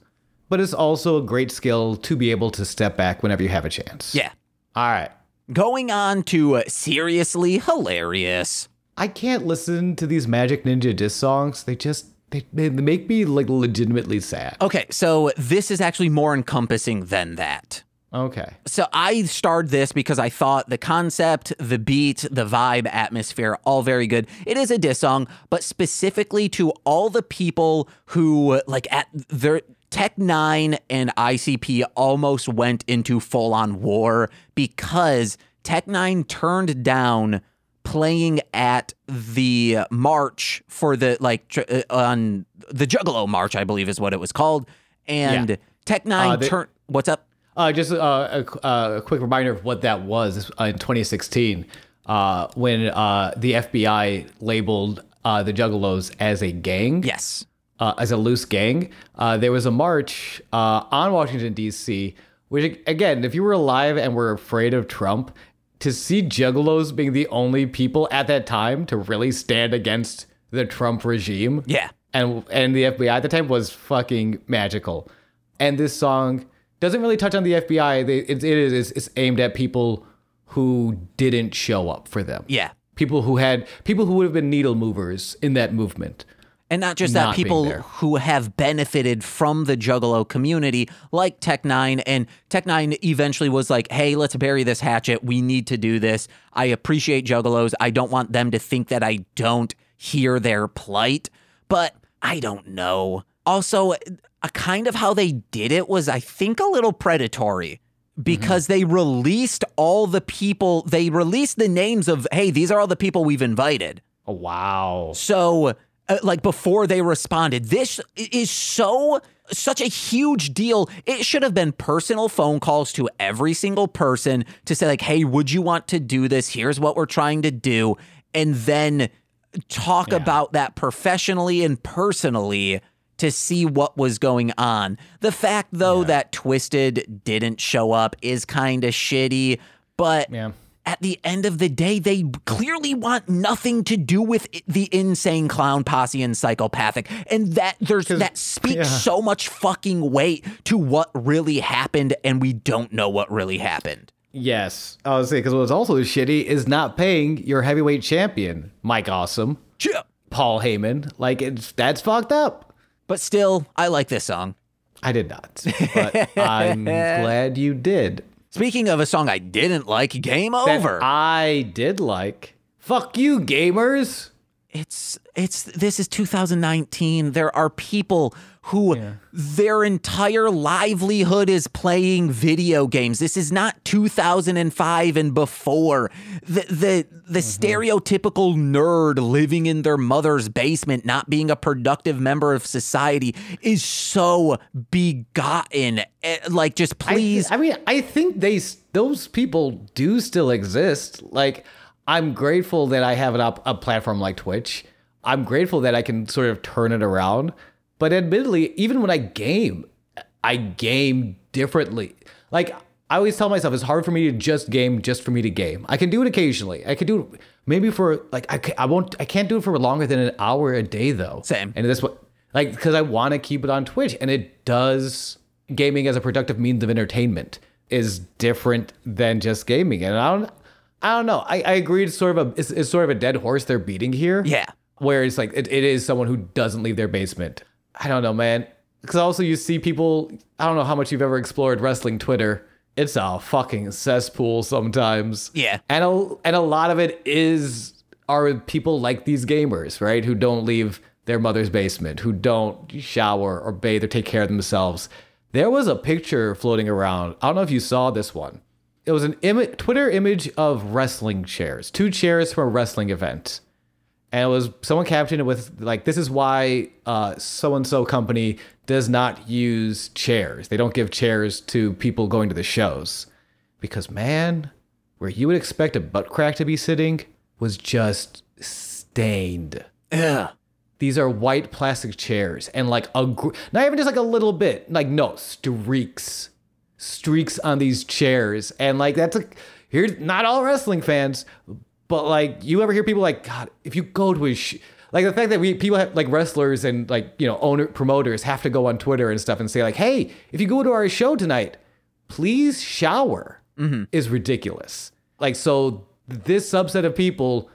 but it's also a great skill to be able to step back whenever you have a chance Yeah. all right Going on to uh, seriously hilarious. i can't listen to these Majik Ninja diss songs they just they, they make me like legitimately sad Okay, so this is actually more encompassing than that. Okay. So I starred this because I thought the concept, the beat, the vibe, atmosphere, all very good. It is a diss song, but specifically to all the people who like at their Tech N9ne and ICP almost went into full on war because Tech N9ne turned down playing at the march for the like tr- uh, on the Juggalo March, I believe is what it was called, and Yeah. Tech N9ne Uh, they- turned. What's up? Uh, just uh, a, a quick reminder of what that was uh, in 2016 uh, when uh, the FBI labeled uh, the Juggalos as a gang. Yes. uh, as a loose gang. Uh, there was a march uh, on Washington D.C. Which again, if you were alive and were afraid of Trump, to see Juggalos being the only people at that time to really stand against the Trump regime, Yeah. and and the FBI at the time was fucking magical. And this song doesn't really touch on the FBI. They, it, it is it's aimed at people who didn't show up for them. Yeah. People who had people who would have been needle movers in that movement. And not just that, not being people who have benefited from the Juggalo community, like Tech N9ne. And Tech N9ne eventually was like, hey, let's bury this hatchet. We need to do this. I appreciate Juggalos. I don't want them to think that I don't hear their plight, but I don't know. Also, a kind of how they did it was, I think, a little predatory mm-hmm. because they released all the people, they released the names of, hey, these are all the people we've invited. Oh, wow. So, uh, like before they responded, this is so such a huge deal. It should have been personal phone calls to every single person to say like, "Hey, would you want to do this? Here's what we're trying to do." And then talk about that professionally and personally to see what was going on. The fact though that Twiztid didn't show up is kind of shitty, but Yeah. At the end of the day, they clearly want nothing to do with the insane clown posse and psychopathic, and that there's that speaks yeah. so much fucking weight to what really happened, and we don't know what really happened. Yes. I was saying because what's also shitty is not paying your heavyweight champion, Mike Awesome, Yeah. Paul Heyman. Like it's that's fucked up. But still, I like this song. I did not, but I'm glad you did. Speaking of a song I didn't like, Game That Over. I did like. Fuck you, gamers. It's it's this is 2019 there are people who their entire livelihood is playing video games. This is not 2005 and before. The the the stereotypical nerd living in their mother's basement not being a productive member of society is so begotten. Eh, like just I- please I, mean, I think they those people do still exist. Like, I'm grateful that I have an op- a platform like Twitch. I'm grateful that I can sort of turn it around. But admittedly, even when I game, I game differently. Like, I always tell myself it's hard for me to just game just for me to game. I can do it occasionally. I can do it maybe for like I, ca- I won't I can't do it for longer than an hour a day though. Same. And that's what like because I want to keep it on Twitch and it does gaming as a productive means of entertainment is different than just gaming. And I don't I don't know. I, I agree it's sort of a it's, it's sort of a dead horse they're beating here. Yeah. Where it's like it, it is someone who doesn't leave their basement. I don't know, man. Because also you see people. I don't know how much you've ever explored wrestling Twitter. It's a fucking cesspool sometimes. Yeah. and a and a lot of it is are people like these gamers, right? Who don't leave their mother's basement, who don't shower or bathe or take care of themselves. There was a picture floating around. I don't know if you saw this one. It was an Im- Twitter image of wrestling chairs, two chairs from a wrestling event. And it was someone captioned it with like this is why uh so and so company does not use chairs. They don't give chairs to people going to the shows. Because man where you would expect a butt crack to be sitting was just stained. Ugh. these are white plastic chairs and like a gr- not even just like a little bit like no streaks streaks on these chairs. And like that's a here's not all wrestling fans but like you ever hear people like god if you go to a sh-, like the fact that we people have like wrestlers and like you know owner promoters have to go on twitter and stuff and say like hey if you go to our show tonight please shower mm-hmm. is ridiculous. Like so this subset of people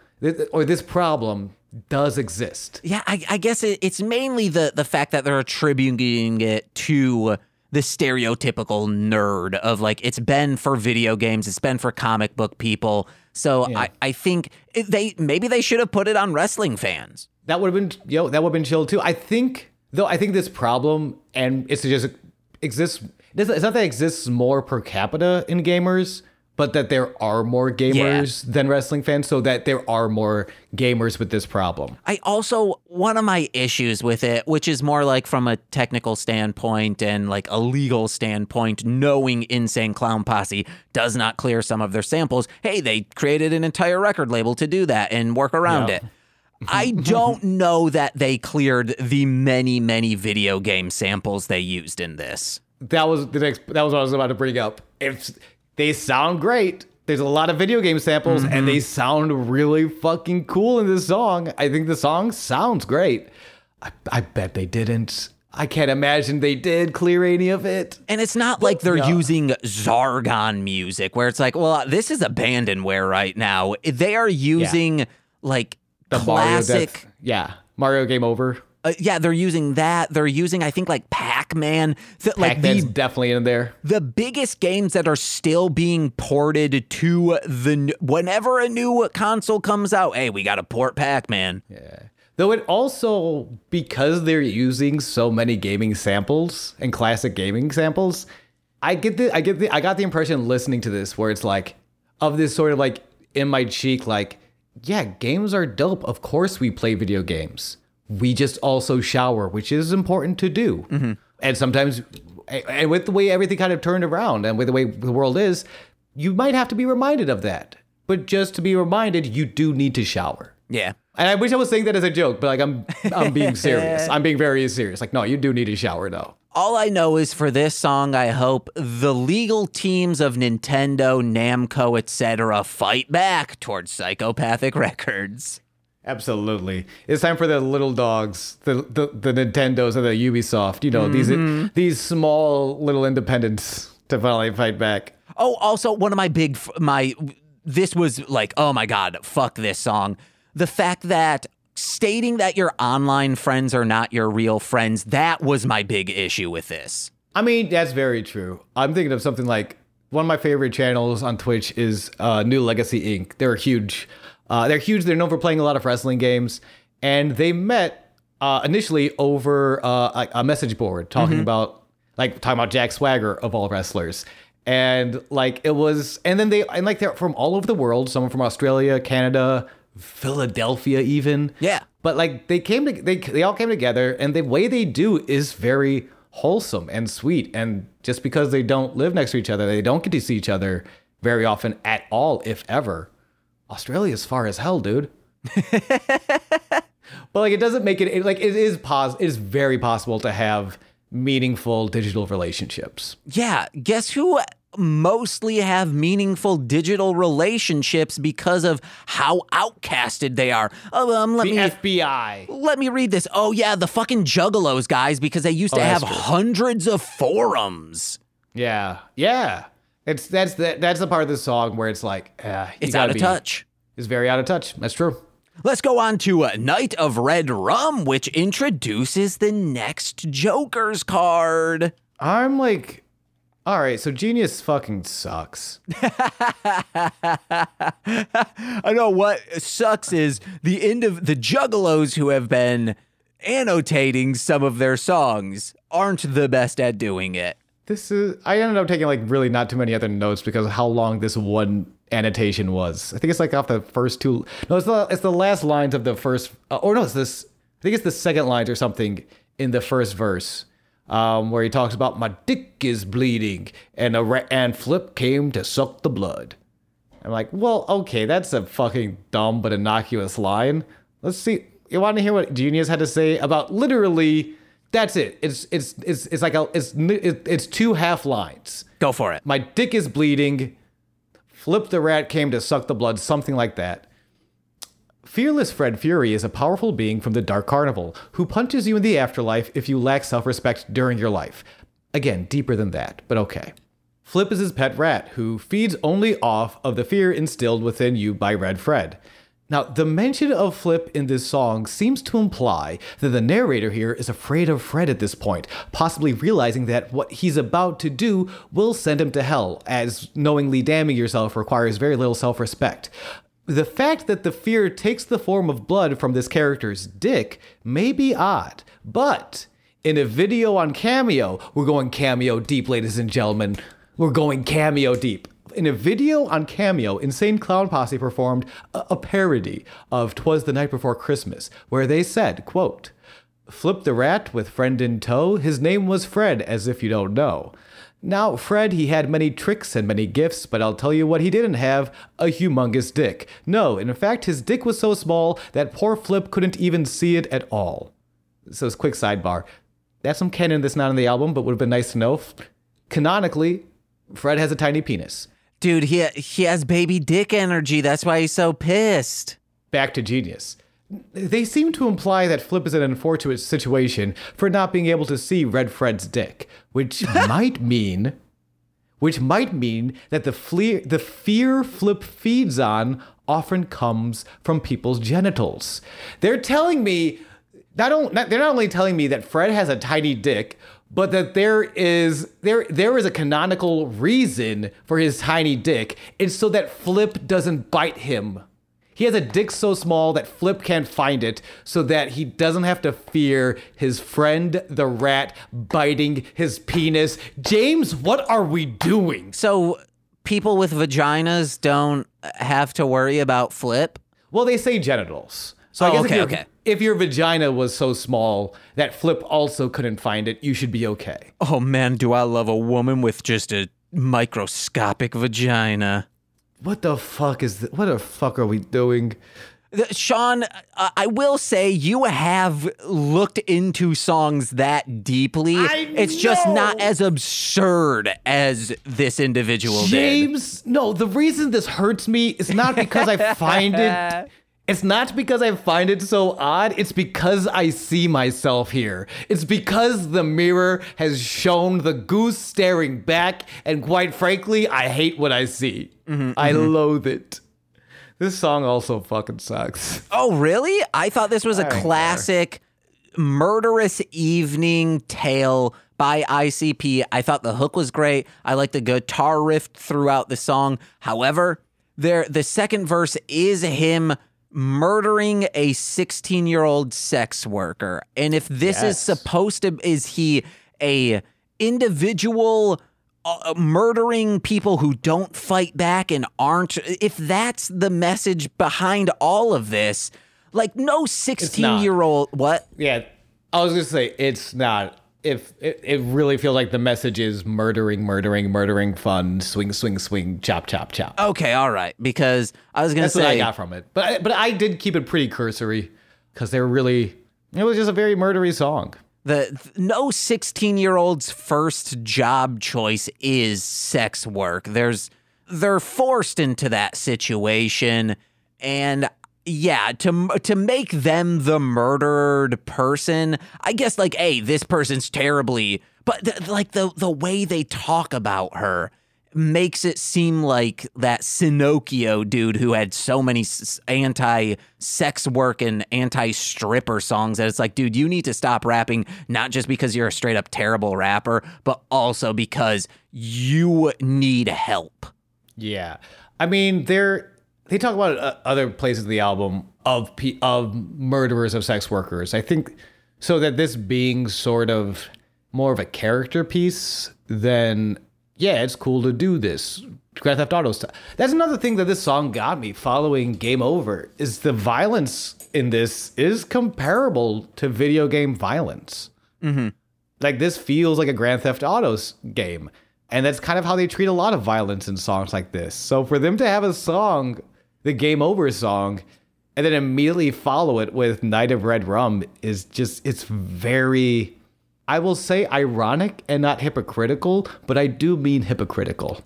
or this problem does exist. Yeah, I, I guess it, it's mainly the the fact that they're attributing it to the stereotypical nerd of like it's been for video games, it's been for comic book people. So I, I think they maybe they should have put it on wrestling fans. That would have been yo. That would have been chill too. I think though. I think this problem and it's just exists. It's not that it exists more per capita in gamers, but that there are more gamers than wrestling fans, so that there are more gamers with this problem. I also one of my issues with it, which is more like from a technical standpoint and like a legal standpoint, knowing Insane Clown Posse does not clear some of their samples. Hey, they created an entire record label to do that and work around Yeah. it. I don't know that they cleared the many, many video game samples they used in this. That was the next. That was what I was about to bring up. If they sound great, there's a lot of video game samples, and they mm-hmm. sound really fucking cool in this song. I think the song sounds great. I, I bet they didn't. I can't imagine they did clear any of it. And it's not like they're yeah. using Zargon music where it's like, well, this is abandonware right now. They are using like The Mario classic. Death- yeah, Mario Game Over. Uh, yeah, they're using that. They're using, I think, like Pac-Man. Th- like Pac-Man's the definitely in there. the biggest games that are still being ported to the n- whenever a new console comes out. Hey, we got to port Pac-Man. Yeah. Though it also because they're using so many gaming samples and classic gaming samples, I get the I get the I got the impression listening to this where it's like of this sort of like in my cheek like yeah, games are dope. Of course we play video games. We just also shower, which is important to do. Mm-hmm. And sometimes and with the way everything kind of turned around and with the way the world is, you might have to be reminded of that. But just to be reminded, you do need to shower. Yeah. And I wish I was saying that as a joke, but like I'm I'm being serious. I'm being very serious. Like, no, you do need a shower though. All I know is for this song, I hope the legal teams of Nintendo, Namco, etc., fight back towards Psychopathic Records. Absolutely. It's time for the little dogs, the the, the Nintendos and the Ubisoft, you know, these these small little independents to finally fight back. Oh, also one of my big my this was like, oh my god, fuck this song. The fact that stating that your online friends are not your real friends, that was my big issue with this. I mean, that's very true. I'm thinking of something like one of my favorite channels on Twitch is uh, New Legacy Inc. They're huge. Uh, they're huge. They're known for playing a lot of wrestling games, and they met uh, initially over uh, a, a message board talking about like talking about Jack Swagger of all wrestlers, and like it was, and then they and like they're from all over the world. Someone from Australia, Canada, Philadelphia, even. Yeah. But like they came to they they all came together and the way they do is very wholesome and sweet and just because they don't live next to each other, they don't get to see each other very often at all if ever. Australia's far as hell, dude. but like it doesn't make it, it like it is pos it is very possible to have meaningful digital relationships. Yeah, guess who mostly have meaningful digital relationships because of how outcasted they are. Oh, um, let The me FBI. let me read this. Oh yeah, the fucking juggalos guys because they used to Oh, have true. hundreds of forums. Yeah. Yeah. It's that's the that's the part of the song where it's like, uh, you out of be- touch. It's very out of touch. That's true. Let's go on to uh, Night of Red Rum, which introduces the next Joker's card. I'm like, all right, so Genius fucking sucks. I know what sucks is the end of the Juggalos who have been annotating some of their songs aren't the best at doing it. This is, I ended up taking like really not too many other notes because of how long this one annotation was. I think it's like off the first two. No, it's the it's the last lines of the first. Uh, or no, it's this. I think it's the second lines or something in the first verse, um, where he talks about my dick is bleeding and a ra- and Flip came to suck the blood. I'm like, well, okay, that's a fucking dumb but innocuous line. Let's see. You want to hear what Genius had to say about literally? That's it. It's it's it's it's like a it's it's two half lines. Go for it. My dick is bleeding. Flip the rat came to suck the blood, something like that. Fearless Fred Fury is a powerful being from the Dark Carnival who punches you in the afterlife if you lack self respect during your life. Again, deeper than that, but okay. Flip is his pet rat who feeds only off of the fear instilled within you by Red Fred. Now, the mention of Flip in this song seems to imply that the narrator here is afraid of Fred at this point, possibly realizing that what he's about to do will send him to hell, as knowingly damning yourself requires very little self respect. The fact that the fear takes the form of blood from this character's dick may be odd, but in a video on Cameo, we're going Cameo deep, ladies and gentlemen. We're going Cameo deep in a video on Cameo, Insane Clown Posse performed a, a parody of "Twas the Night Before Christmas," where they said, "quote Flip the rat with friend in tow. His name was Fred, as if you don't know." Now, Fred, he had many tricks and many gifts, but I'll tell you what he didn't have a humongous dick. No, in fact, his dick was so small that poor Flip couldn't even see it at all. So, it's quick sidebar. That's some canon that's not on the album, but would have been nice to know. Canonically, Fred has a tiny penis. Dude, he he has baby dick energy. That's why he's so pissed. back to genius. They seem to imply that Flip is in an unfortunate situation for not being able to see Red Fred's dick, which might mean, which might mean that the fle- the fear Flip feeds on often comes from people's genitals. They're telling me not, on- not they're not only telling me that Fred has a tiny dick, but that there is there there is a canonical reason for his tiny dick. It's so that Flip doesn't bite him. He has a dick so small that Flip can't find it, so that he doesn't have to fear his friend the rat biting his penis. James, what are we doing? So people with vaginas don't have to worry about flip. Well, they say genitals. So I Oh, guess okay, okay. If your vagina was so small that Flip also couldn't find it, you should be okay. Oh man, do I love a woman with just a microscopic vagina. What the fuck is th- what the fuck are we doing? Sean, I will say you have looked into songs that deeply. I it's just not as absurd as this individual did. James, no, the reason this hurts me is not because I find it it's not because I find it so odd, it's because I see myself here. It's because the mirror has shown the goose staring back, and quite frankly, I hate what I see. Mm-hmm, I mm-hmm. loathe it. This song also fucking sucks. Oh, really? I thought this was a don't care. classic murderous evening tale by ICP. I thought the hook was great. I like the guitar riff throughout the song. However, there the second verse is him murdering a 16-year-old sex worker. And if this is supposed to is he a individual uh, murdering people who don't fight back and aren't if that's the message behind all of this like no 16 year old what Yeah, I was gonna say it's not. If it, it really feels like the message is murdering, murdering, murdering, fun, swing, swing, swing, chop, chop, chop. okay all right because i was gonna say. That's what I got from it. But I, but I did keep it pretty cursory because they're really. It was just a very murdery song. the no 16 year old's first job choice is sex work there's they're forced into that situation and yeah to to make them the murdered person i guess like hey this person's terribly but th- like the the way they talk about her makes it seem like that Sinocchio dude who had so many s- anti-sex work and anti-stripper songs that it's like, dude, you need to stop rapping not just because you're a straight up terrible rapper, but also because you need help. Yeah, I mean they're they talk about uh, other places in the album of pe- of murderers of sex workers. I think so that this being sort of more of a character piece than yeah, it's cool to do this. Grand Theft Auto stuff. That's another thing that this song got me following Game Over is the violence in this is comparable to video game violence. Like this feels like a Grand Theft Auto game. And that's kind of how they treat a lot of violence in songs like this. So for them to have a song, the Game Over song, and then immediately follow it with Night of Red Rum is just, it's very, I will say ironic and not hypocritical, but I do mean hypocritical.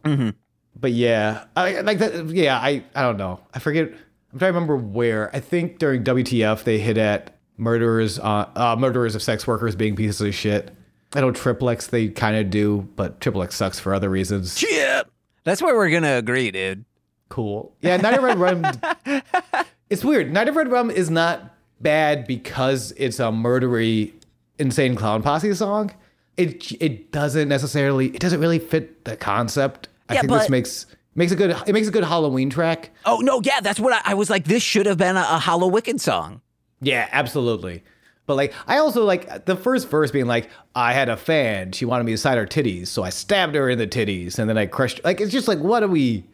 But yeah, I like that. Yeah, I, I don't know. I forget. I'm trying to remember where. I think during WTF they hit at murderers, uh, uh murderers of sex workers being pieces of shit. I know Triple X they kind of do, but Triplex sucks for other reasons. Yeah. That's where we're going to agree, dude. Cool. Yeah, Night of Red Rum. It's weird. Night of Red Rum is not bad because it's a murdery, insane clown posse song. It it doesn't necessarily. It doesn't really fit the concept. I Yeah, think this but- makes makes a good. It makes a good Halloween track. Oh no, yeah, that's what I, I was like. This should have been a, a Hallowicked song. Yeah, absolutely. But like, I also like the first verse being like, "I had a fan. She wanted me to sign her titties, so I stabbed her in the titties, and then I crushed." Like, it's just like, what are we?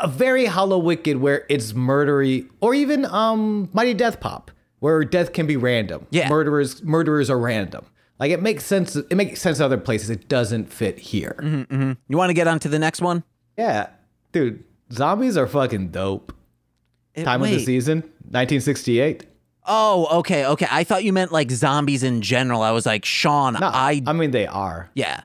A very Hallowicked where it's murdery, or even um Mighty Death Pop, where death can be random. Yeah. murderers murderers are random. Like it makes sense. It makes sense other places. It doesn't fit here. You want to get on to the next one? Yeah, dude, zombies are fucking dope. It- Time of the season, 1968. Oh, okay, okay. I thought you meant like zombies in general. I was like, Sean, No, I I mean they are. Yeah.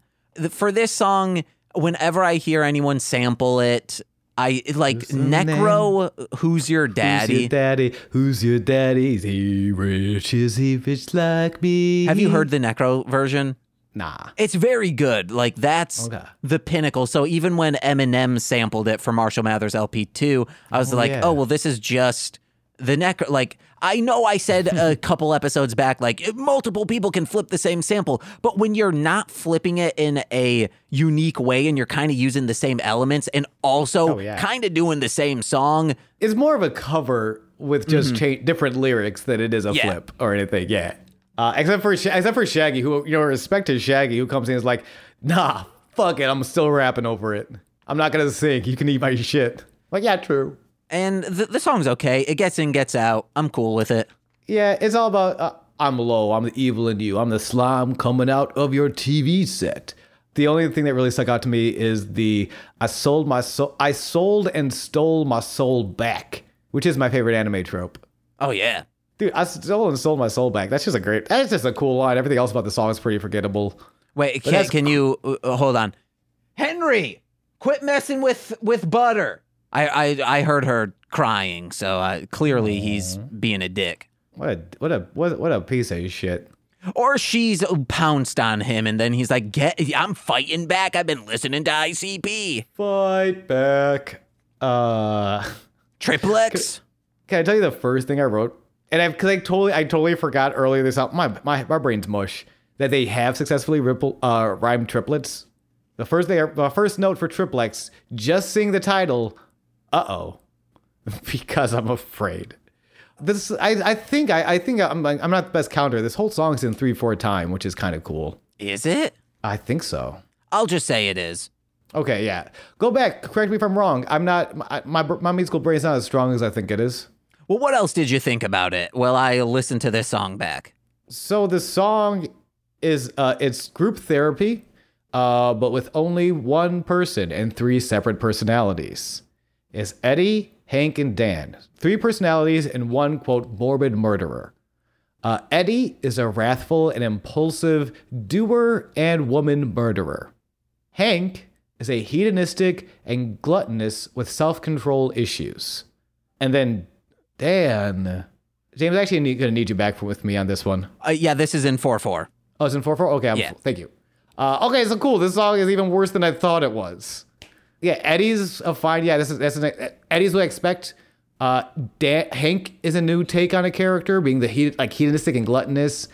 For this song, whenever I hear anyone sample it, I like? Necro, Who's Your daddy? Who's your daddy? Who's your daddy? Is he rich? Is he rich like me? Have you heard the Necro version? Nah. It's very good. Like that's Okay. the pinnacle. So even when Eminem sampled it for Marshall Mathers LP2, I was Oh, like, yeah. "Oh, well this is just the Necro like I know I said a couple episodes back like multiple people can flip the same sample, but when you're not flipping it in a unique way and you're kind of using the same elements and also Oh, yeah. kind of doing the same song, It's more of a cover with just cha- different lyrics than it is a Mm-hmm. Yeah. flip or anything. Yeah. Uh, except for except for Shaggy, who you know respect to Shaggy, who comes in and is like, "Nah, fuck it, I'm still rapping over it. I'm not gonna sing. You can eat my shit." Like, yeah, true. And the, the song's okay. It gets in, gets out. I'm cool with it. Yeah, it's all about uh, I'm low, I'm the evil in you, I'm the slime coming out of your TV set. The only thing that really stuck out to me is the I sold my soul, I sold and stole my soul back, which is my favorite anime trope. Oh yeah. Dude, I stole and sold my soul back. That's just a great. That's just a cool line. Everything else about the song is pretty forgettable. Wait, can, can you uh, hold on? Henry, quit messing with with butter. I I, I heard her crying, so uh, clearly he's being a dick. What a what a what, what a piece of shit. Or she's pounced on him, and then he's like, "Get! I'm fighting back. I've been listening to ICP. Fight back. Uh, Triple X. can I tell you the first thing I wrote? And I because I totally I totally forgot earlier this out. My my my brain's mush that they have successfully ripple uh rhymed triplets. The first thing, the first note for triplex, just sing the title. Uh oh, because I'm afraid. This I I think I I think I'm I'm not the best counter. This whole song's in three four time, which is kind of cool. Is it? I think so. I'll just say it is. Okay, yeah. Go back. Correct me if I'm wrong. I'm not. My my, my musical brain's not as strong as I think it is. Well, what else did you think about it? Well, I listened to this song back. So the song is uh it's group therapy, uh, but with only one person and three separate personalities. It's Eddie, Hank, and Dan. Three personalities and one quote morbid murderer. Uh, Eddie is a wrathful and impulsive doer and woman murderer. Hank is a hedonistic and gluttonous with self control issues. And then Dan. James, actually, I'm going to need you back for, with me on this one. Uh, yeah, this is in four four. Oh, it's in 4 4? Okay, I'm, Yeah. thank you. Uh, okay, so cool. This song is even worse than I thought it was. Yeah, Eddie's a fine. Yeah, this is that's an, Eddie's what I expect. Uh, Dan, Hank is a new take on a character, being the he, like hedonistic and gluttonous.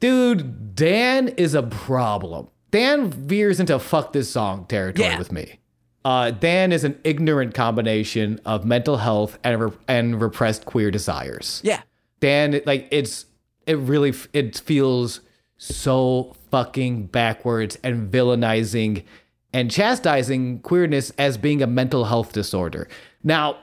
Dude, Dan is a problem. Dan veers into fuck this song territory Yeah. with me. Uh, Dan is an ignorant combination of mental health and re- and repressed queer desires. Yeah. Dan, like it's it really it feels so fucking backwards and villainizing and chastising queerness as being a mental health disorder. Now,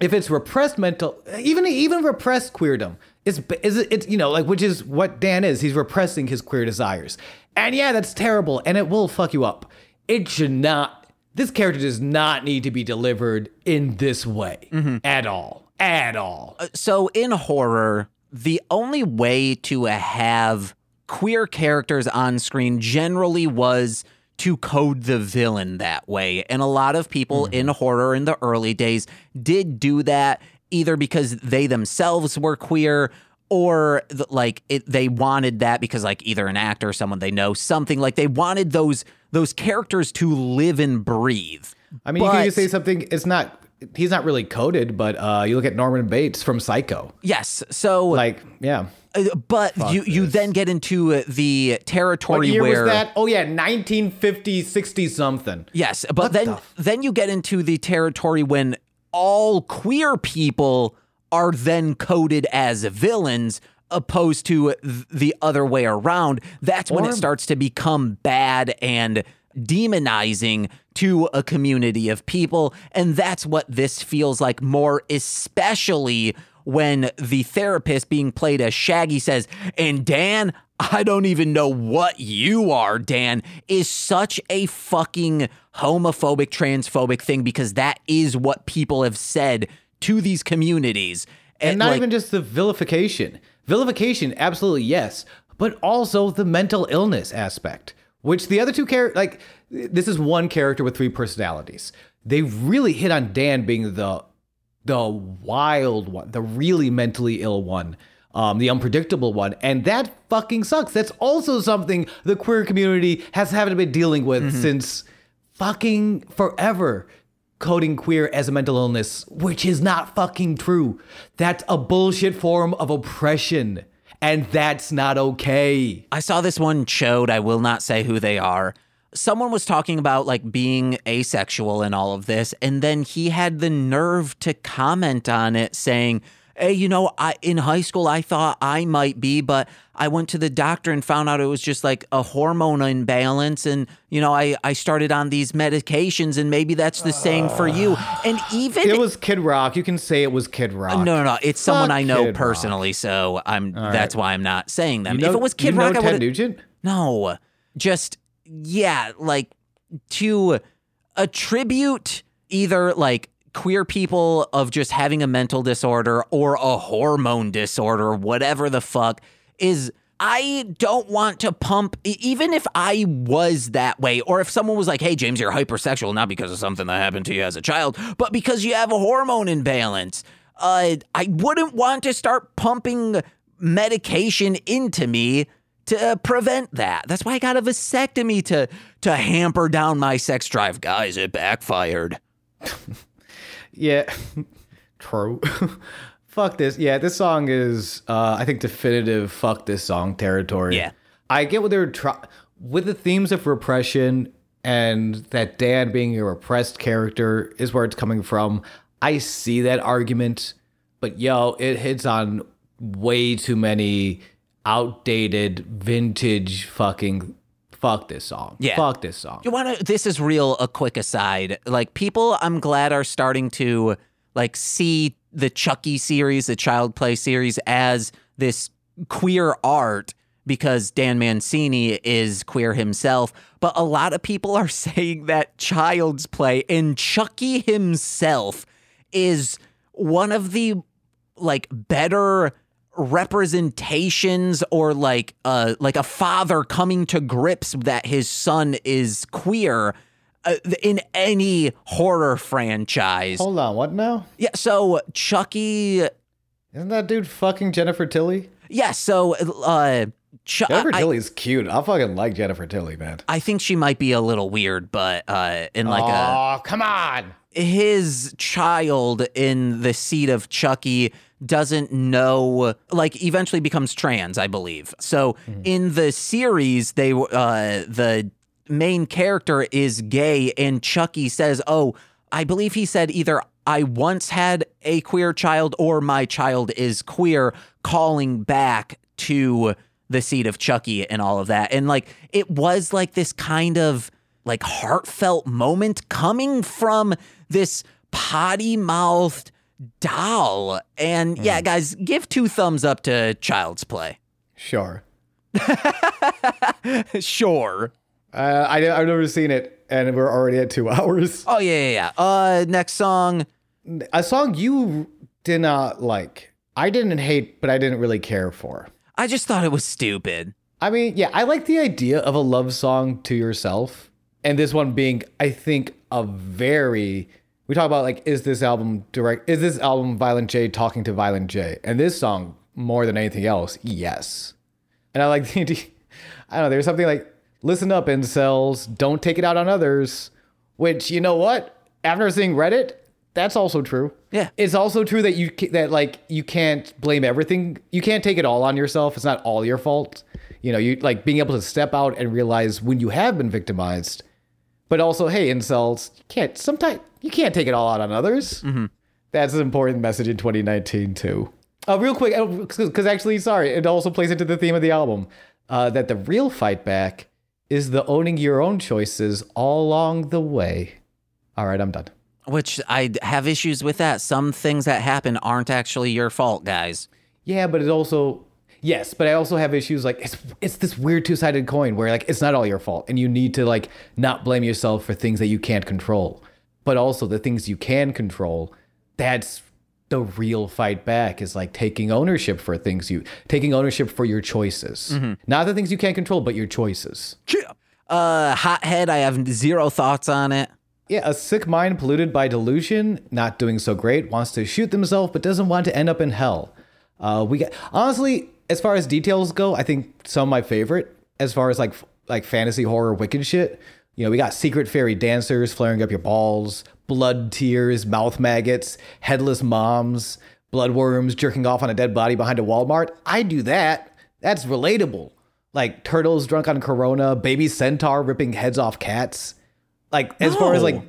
if it's repressed mental, even even repressed queerdom, it's is it's you know like which is what Dan is. He's repressing his queer desires, and yeah, that's terrible, and it will fuck you up. It should not. This character does not need to be delivered in this way mm-hmm. at all, at all. Uh, so in horror, the only way to have queer characters on screen generally was to code the villain that way. And a lot of people in horror in the early days did do that either because they themselves were queer or th- like it, they wanted that because like either an actor, someone they know, something like they wanted those those characters to live and breathe. I mean, you can just say something. It's not he's not really coded, but uh, you look at Norman Bates from Psycho. Yes. So, Like, yeah. Uh, but you you this. then get into uh, the territory What year where was that? Oh yeah, 1950, 60 something. Yes, but then then you get into the territory when all queer people are then coded as villains opposed to th- the other way around. That's when Or- it starts to become bad and demonizing to a community of people and that's what this feels like more especially when the therapist being played as Shaggy says, and Dan, I don't even know what you are, Dan, is such a fucking homophobic, transphobic thing because that is what people have said to these communities. And not like, even just the vilification. Vilification, absolutely yes, but also the mental illness aspect, which the other two characters, like, this is one character with three personalities. They really hit on Dan being the the wild one, the really mentally ill one, um, the unpredictable one, and that fucking sucks. That's also something the queer community has haven't been dealing with since fucking forever. Coding queer as a mental illness, which is not fucking true. That's a bullshit form of oppression, and that's not okay. I saw this one chode. I will not say who they are. Someone was talking about like being asexual and all of this, and then he had the nerve to comment on it saying, Hey, you know, I in high school I thought I might be, but I went to the doctor and found out it was just like a hormone imbalance and you know, I, I started on these medications and maybe that's the same for you. And even It was Kid Rock. You can say it was Kid Rock. no, no, no. It's someone I know Kid Rock. personally, so I'm. That's why I'm not saying them. You know- if it was Kid you know Rock, I Ted would. Nugent. No, just yeah, like to attribute either like queer people of just having a mental disorder or a hormone disorder, whatever the fuck is. I don't want to pump, even if I was that way, or if someone was like, hey, James, you're hypersexual, not because of something that happened to you as a child, but because you have a hormone imbalance. Uh, I wouldn't want to start pumping medication into me to prevent that. That's why I got a vasectomy to to hamper down my sex drive. Guys, it backfired. Yeah, true. fuck this. Yeah, this song is, uh, I think, definitive fuck this song territory. Yeah. I get what they're trying with the themes of repression and that Dan being a repressed character is where it's coming from. I see that argument, but yo, it hits on way too many outdated, vintage fucking. Fuck this song. Yeah. Fuck this song. You want to? This is real. A quick aside. Like people, I'm glad are starting to like see the Chucky series, the Child Play series, as this queer art because Don Mancini is queer himself. But a lot of people are saying that Child's Play and Chucky himself is one of the like better representations or like uh like a father coming to grips that his son is queer uh, in any horror franchise. Hold on, what now? Yeah, so Chucky Isn't that dude fucking Jennifer Tilly? yeah, so uh Ch- Jennifer I, Tilly's cute. I fucking like Jennifer Tilly, man. I think she might be a little weird, but uh in like a oh, come on. his child in the Seed of Chucky doesn't know like eventually becomes trans I believe. So in the series they uh the main character is gay and Chucky says, "Oh, I believe he said either I once had a queer child or my child is queer," calling back to the Seed of Chucky and all of that. And like it was like this kind of like heartfelt moment coming from this potty mouthed doll. And yeah, guys, give two thumbs up to Child's Play. Sure. Sure. Uh, I, I've never seen it, and we're already at two hours. Oh yeah, yeah, yeah. Uh next song. A song you did not like. I didn't hate, but I didn't really care for. I just thought it was stupid. I mean, yeah, I like the idea of a love song to yourself. And this one being, I think, a very we talk about like, is this album direct is this album Violent J talking to Violent J? And this song, more than anything else, yes. And I like the I don't know, there's something like listen up, incels, don't take it out on others. Which, you know what? After seeing Reddit, That's also true. Yeah. It's also true that you that like you can't blame everything. You can't take it all on yourself. It's not all your fault. You know, you like being able to step out and realize when you have been victimized. But also, hey, incels, you can't sometimes you can't take it all out on others. That's an important message in 2019 too. Uh, real quick, because actually, sorry, it also plays into the theme of the album. Uh, that the real fight back is the owning your own choices all along the way. All right, I'm done. Which I have issues with that. Some things that happen aren't actually your fault, guys. Yeah, but it also yes, but I also have issues like it's it's this weird two sided coin where like it's not all your fault, and you need to like not blame yourself for things that you can't control, but also the things you can control. That's the real fight back is like taking ownership for things you taking ownership for your choices, not the things you can't control, but your choices. Uh, hothead, I have zero thoughts on it. Yeah, a sick mind polluted by delusion, not doing so great, wants to shoot themselves but doesn't want to end up in hell. Uh, we got honestly, as far as details go, I think some of my favorite as far as like like fantasy horror wicked shit. You know, we got secret fairy dancers flaring up your balls, blood tears, mouth maggots, headless moms, bloodworms jerking off on a dead body behind a Walmart. I do that. That's relatable. Like turtles drunk on Corona, baby centaur ripping heads off cats. Like as far as like, oh.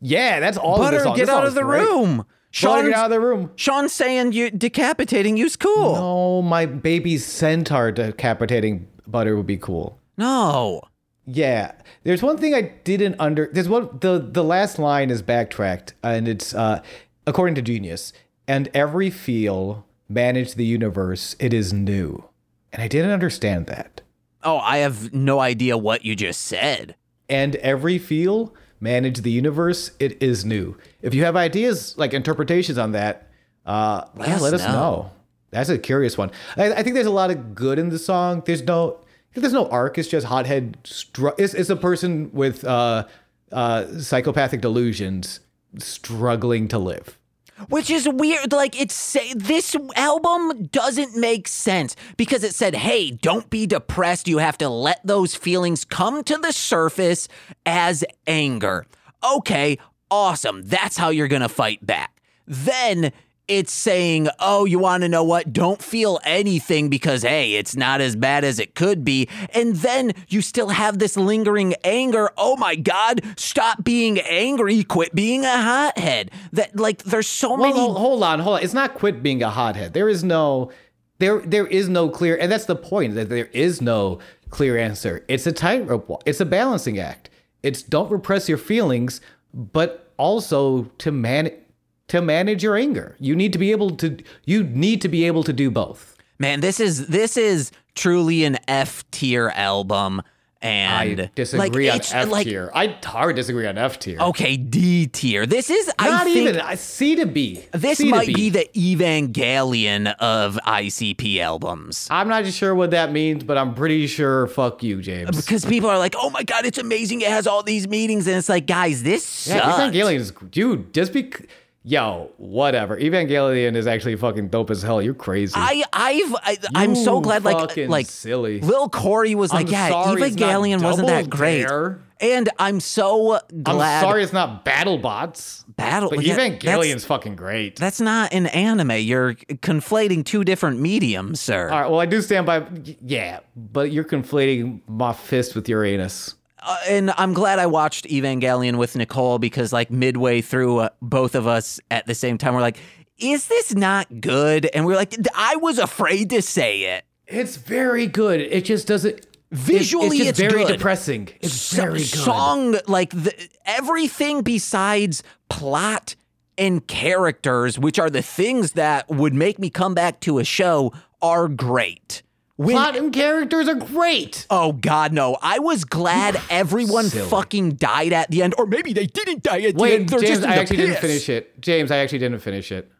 yeah, that's all. of Butter, get out of the great. room. Sean, get out of the room. Sean saying you decapitating you's cool. Oh, my baby centaur decapitating butter would be cool. No. Yeah, there's one thing I didn't under. There's one. the The last line is backtracked, and it's uh, according to Genius. And every feel manage the universe. It is new, and I didn't understand that. Oh, I have no idea what you just said. And every feel manage the universe. It is new. If you have ideas like interpretations on that, uh, Let yeah, us let us know. know. That's a curious one. I, I think there's a lot of good in the song. There's no, there's no arc. It's just hothead. Str- it's, it's a person with uh, uh, psychopathic delusions struggling to live. Which is weird. Like it's this album doesn't make sense because it said, "Hey, don't be depressed. You have to let those feelings come to the surface as anger." Okay, awesome. That's how you're going to fight back. Then it's saying, "Oh, you want to know what? Don't feel anything because hey, it's not as bad as it could be." And then you still have this lingering anger. Oh my god, stop being angry, quit being a hothead. That like there's so Well, many hold on, hold on. It's not quit being a hothead. There is no, there, there is no clear, and that's the point that there is no clear answer. It's a tightrope walk. It's a balancing act. It's don't repress your feelings, but also to man, to manage your anger. You need to be able to. You need to be able to do both. Man, this is this is truly an F tier album, and I disagree on F like, tier. I hard disagree on F tier. Okay, D tier. This is I not think even I C to B. this C might B. be the Evangelion of ICP albums. I'm not sure what that means, but I'm pretty sure. Fuck you, James. Because people are like, "Oh my god, it's amazing! It has all these meetings," and it's like, guys, this Yeah, sucks. Evangelion is dude. Just be, yo, whatever. Evangelion is actually fucking dope as hell. You're crazy. I, I've, I, I'm so glad, like, like silly. Lil Corey was like, I'm yeah, sorry it's not Evangelion wasn't that great, Dare. and I'm so glad. I'm sorry it's not BattleBots. Battle, But yeah, Evangelion's fucking great. That's not an anime. You're conflating two different mediums, sir. All right, well, I do stand by. Yeah, but you're conflating my fist with Uranus. Uh, and I'm glad I watched Evangelion with Nicole because, like, midway through, uh, both of us at the same time were like, "Is this not good?" And we were like, "I was afraid to say it." It's very good. It just doesn't. Visually, it's, it's just very good. depressing. It's So- very good. Song like the, everything besides plot and characters, which are the things that would make me come back to a show, are great. When Plot and characters are great. Oh God, no! I was glad everyone Silly. fucking died at the end, or maybe they didn't die at the end. They're James, I actually didn't finish it. James, I actually didn't finish it.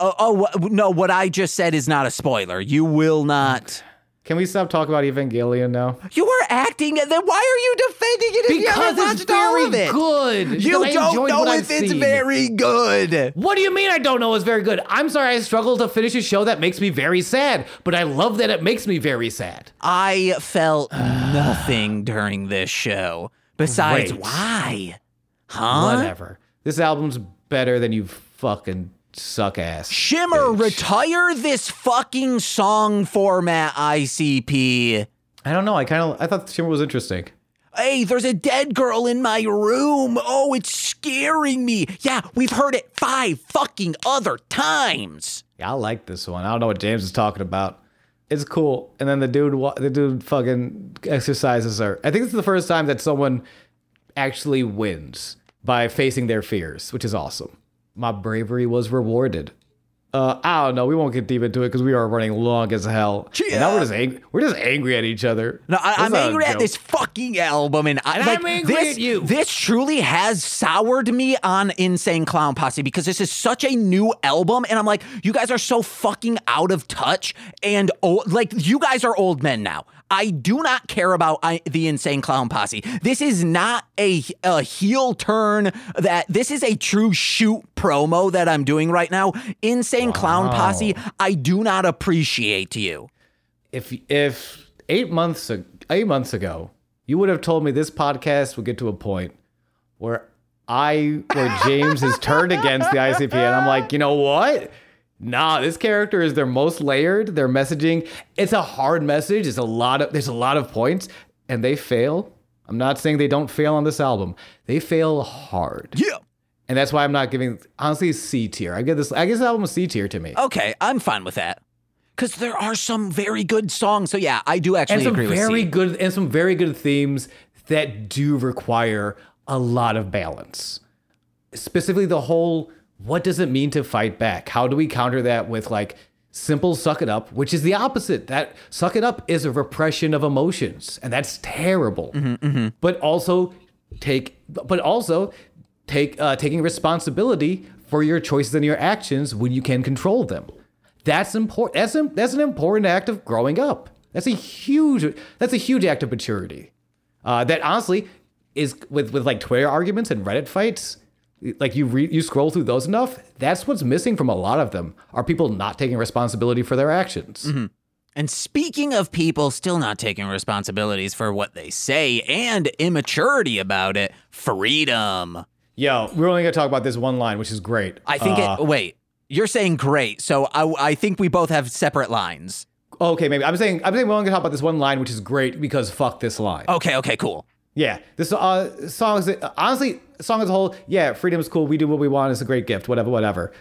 Oh, oh no! What I just said is not a spoiler. You will not. Can we stop talking about Evangelion now? You are acting, then why are you defending it if you it's very of it? good. You don't know if I've it's seen. very good. What do you mean I don't know it's very good? I'm sorry I struggle to finish a show that makes me very sad, but I love that it makes me very sad. I felt nothing during this show. Besides, Great. why? Huh? Whatever. This album's better than you fucking suck ass. Shimmer, bitch. retire this fucking song format, ICP. I don't know. I kind of I thought Shimmer was interesting. Hey, there's a dead girl in my room. Oh, it's scaring me. Yeah, we've heard it five fucking other times. Yeah, I like this one. I don't know what James is talking about. It's cool. And then the dude, the dude, fucking exercises her. I think this is the first time that someone actually wins by facing their fears, which is awesome. My bravery was rewarded. Uh, I don't know. We won't get deep into it because we are running long as hell. And now we're just angry. We're just angry at each other. No, I, I'm angry at this fucking album, and, I, And like, I'm angry this, at you. This truly has soured me on Insane Clown Posse because this is such a new album, and I'm like, you guys are so fucking out of touch, and oh, like you guys are old men now. I do not care about I, the Insane Clown Posse. This is not a, a heel turn. That this is a true shoot promo that I'm doing right now. Insane Clown Posse. I do not appreciate you. if if eight months ag- eight months ago you would have told me this podcast would get to a point where I where James is turned against the ICP and I'm like, you know what? Nah, this character is their most layered. Their messaging, it's a hard message. It's a lot of there's a lot of points, and they fail. I'm not saying they don't fail on this album. They fail hard. Yeah. And that's why I'm not giving honestly C tier. I give this I this album a C tier to me. Okay, I'm fine with that. Because there are some very good songs. So yeah, I do and actually some agree with very C. good and some very good themes that do require a lot of balance. Specifically, the whole what does it mean to fight back? How do we counter that with like simple suck it up, which is the opposite. That suck it up is a repression of emotions, and that's terrible. But also take, but also take uh, taking responsibility for your choices and your actions when you can control them. That's important. That's a, that's an important act of growing up. That's a huge that's a huge act of maturity. Uh, that honestly is with with like Twitter arguments and Reddit fights. Like you re- you scroll through those enough, that's what's missing from a lot of them. Are people not taking responsibility for their actions? And speaking of people still not taking responsibilities for what they say and immaturity about it, freedom. Yo, we're only gonna talk about this one line, which is great. I think Uh, it. Wait, you're saying great. So I, I think we both have separate lines. okay, maybe I'm saying I'm saying we're only gonna talk about this one line, which is great because fuck this line. Okay, okay, cool. Yeah, this uh, song is honestly song as a whole. Yeah, freedom is cool. We do what we want. It's a great gift. Whatever, whatever.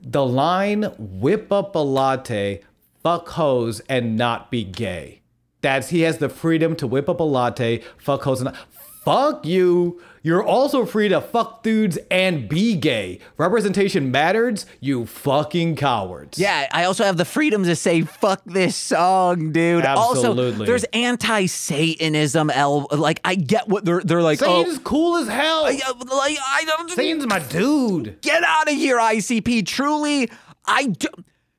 The line "whip up a latte, fuck hoes, and not be gay." That's he has the freedom to whip up a latte, fuck hoes, and not, fuck you. You're also free to fuck dudes and be gay. Representation matters. You fucking cowards. Yeah, I also have the freedom to say fuck this song, dude. Also, Absolutely. there's anti-Satanism. El- like I get what they're they're like. Satan's oh, cool as hell. yeah, uh, like I don't. Satan's my dude. get out of here, ICP. Truly, I do.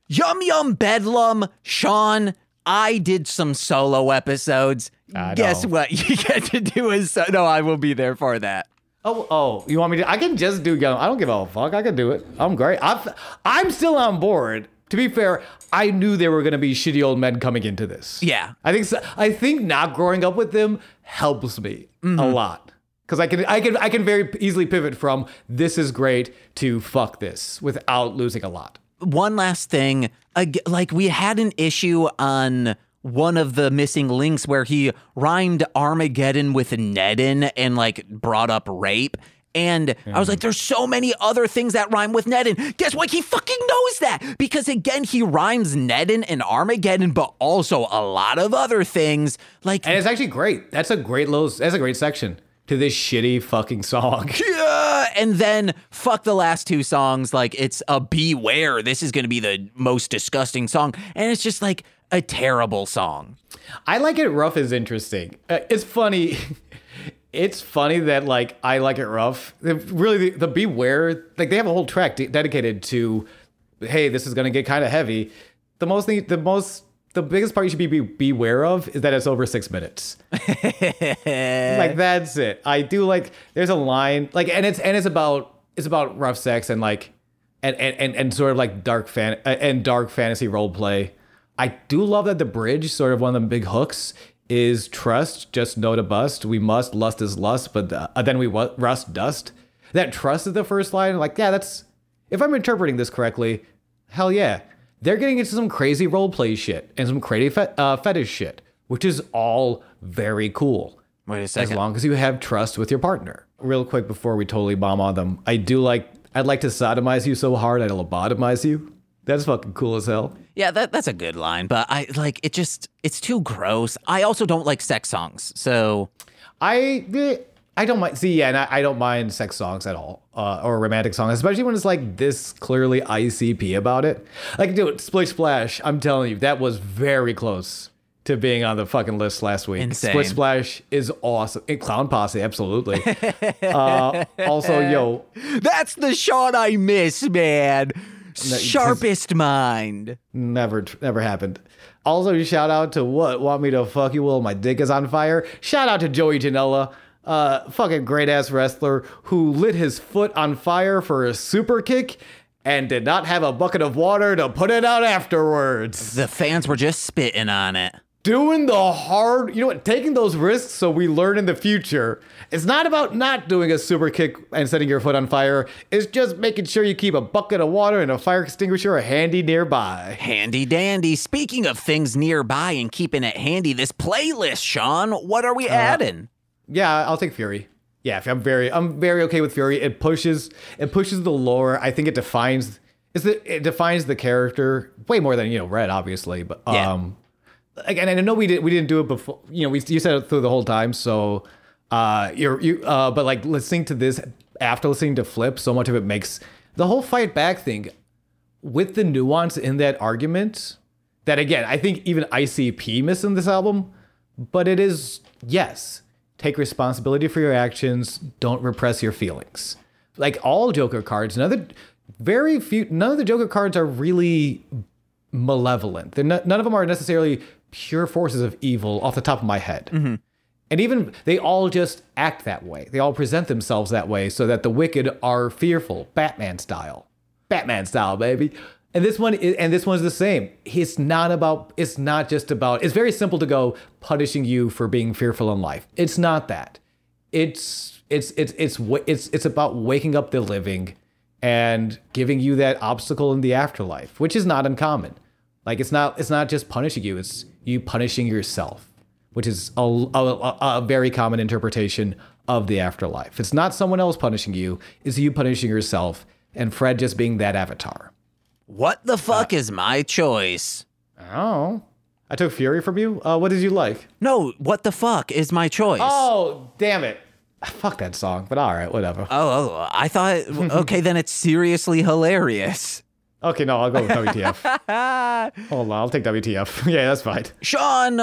Yum Yum Bedlam, Sean. I did some solo episodes. I Guess know. what? You get to do is so. No, I will be there for that. Oh, oh, you want me to? I can just do young. I don't give a fuck. I can do it. I'm great. I'm, I'm still on board. To be fair, I knew there were going to be shitty old men coming into this. Yeah. I think. So, I think not growing up with them helps me a mm-hmm. lot because I can. I can. I can very easily pivot from this is great to fuck this without losing a lot. one last thing like we had an issue on one of the missing links where he rhymed armageddon with nedden and like brought up rape and I was like, there's so many other things that rhyme with Nedden. Guess what? He fucking knows that. Because again, he rhymes Nedden and Armageddon, but also a lot of other things. Like, And it's actually great. That's a great little. That's a great section to this shitty fucking song. yeah, and then fuck the last two songs. Like it's a beware. This is going to be the most disgusting song, and it's just like a terrible song. I like it rough is interesting. Uh, it's funny. it's funny that like I like it rough. Really, the, the beware like they have a whole track de- dedicated to, hey, this is gonna get kind of heavy. The most thing, the most, the biggest part you should be, be beware of is that it's over six minutes. like that's it. I do like. There's a line like, and it's and it's about it's about rough sex and like, and and and, and sort of like dark fan uh, and dark fantasy role play. I do love that the bridge, sort of one of the big hooks, is trust, just know to bust. We must lust is lust, but uh, then we wa- rust dust. That trust is the first line. Like, yeah, that's if I'm interpreting this correctly, hell yeah. They're getting into some crazy roleplay shit and some crazy fe- uh, fetish shit, which is all very cool. Wait a As long as you have trust with your partner. Real quick before we totally bomb on them, I do like, I'd like to sodomize you so hard I'd lobotomize you. That's fucking cool as hell. Yeah, that that's a good line, but I like it. Just it's too gross. I also don't like sex songs, so I I don't mind. See, yeah, and I, I don't mind sex songs at all, uh, or romantic songs, especially when it's like this clearly ICP about it. Like, dude, Splish Splash. I'm telling you, that was very close to being on the fucking list last week. Insane. Splish Splash is awesome. And Clown Posse, absolutely. uh, also, yo, that's the shot I miss, man. Sharpest mind. Never, never happened. Also, shout out to what? Want me to fuck you while my dick is on fire? Shout out to Joey Janela, uh, fucking great ass wrestler who lit his foot on fire for a super kick and did not have a bucket of water to put it out afterwards. The fans were just spitting on it. Doing the hard, you know what? Taking those risks so we learn in the future. It's not about not doing a super kick and setting your foot on fire. It's just making sure you keep a bucket of water and a fire extinguisher handy nearby. Handy dandy. Speaking of things nearby and keeping it handy, this playlist, Sean, what are we adding? Yeah, I'll take Fury. Yeah, I'm very I'm very okay with Fury. It pushes it pushes the lore. I think it defines it's the, it defines the character way more than you know Red, obviously. But Yeah. um, again, I know we did we didn't do it before. You know, we you said it through the whole time. So uh, you're you uh, but like listening to this after listening to Flip, so much of it makes the whole fight back thing with the nuance in that argument. That again, I think even ICP missed in this album, but it is yes, take responsibility for your actions. Don't repress your feelings. Like all Joker cards, none of the very few, none of the Joker cards are really malevolent. Not, none of them are necessarily pure forces of evil off the top of my head. Mm-hmm. And even they all just act that way. They all present themselves that way so that the wicked are fearful, Batman style. Batman style, baby. And this one is, and this one's the same. It's not about it's not just about it's very simple to go punishing you for being fearful in life. It's not that. It's it's it's it's it's it's about waking up the living and giving you that obstacle in the afterlife, which is not uncommon. Like it's not it's not just punishing you, it's you punishing yourself, which is a, a, a very common interpretation of the afterlife. It's not someone else punishing you, it's you punishing yourself, and Fred just being that avatar. What the fuck is my choice? Oh. I took Fury from you? Uh, what did you like? No, what the fuck is my choice? Oh, damn it. Fuck that song, but all right, whatever. Oh, oh, I thought, okay, then it's seriously hilarious. Okay, no, I'll go with WTF. Hold on, I'll take WTF. yeah, that's fine. Sean,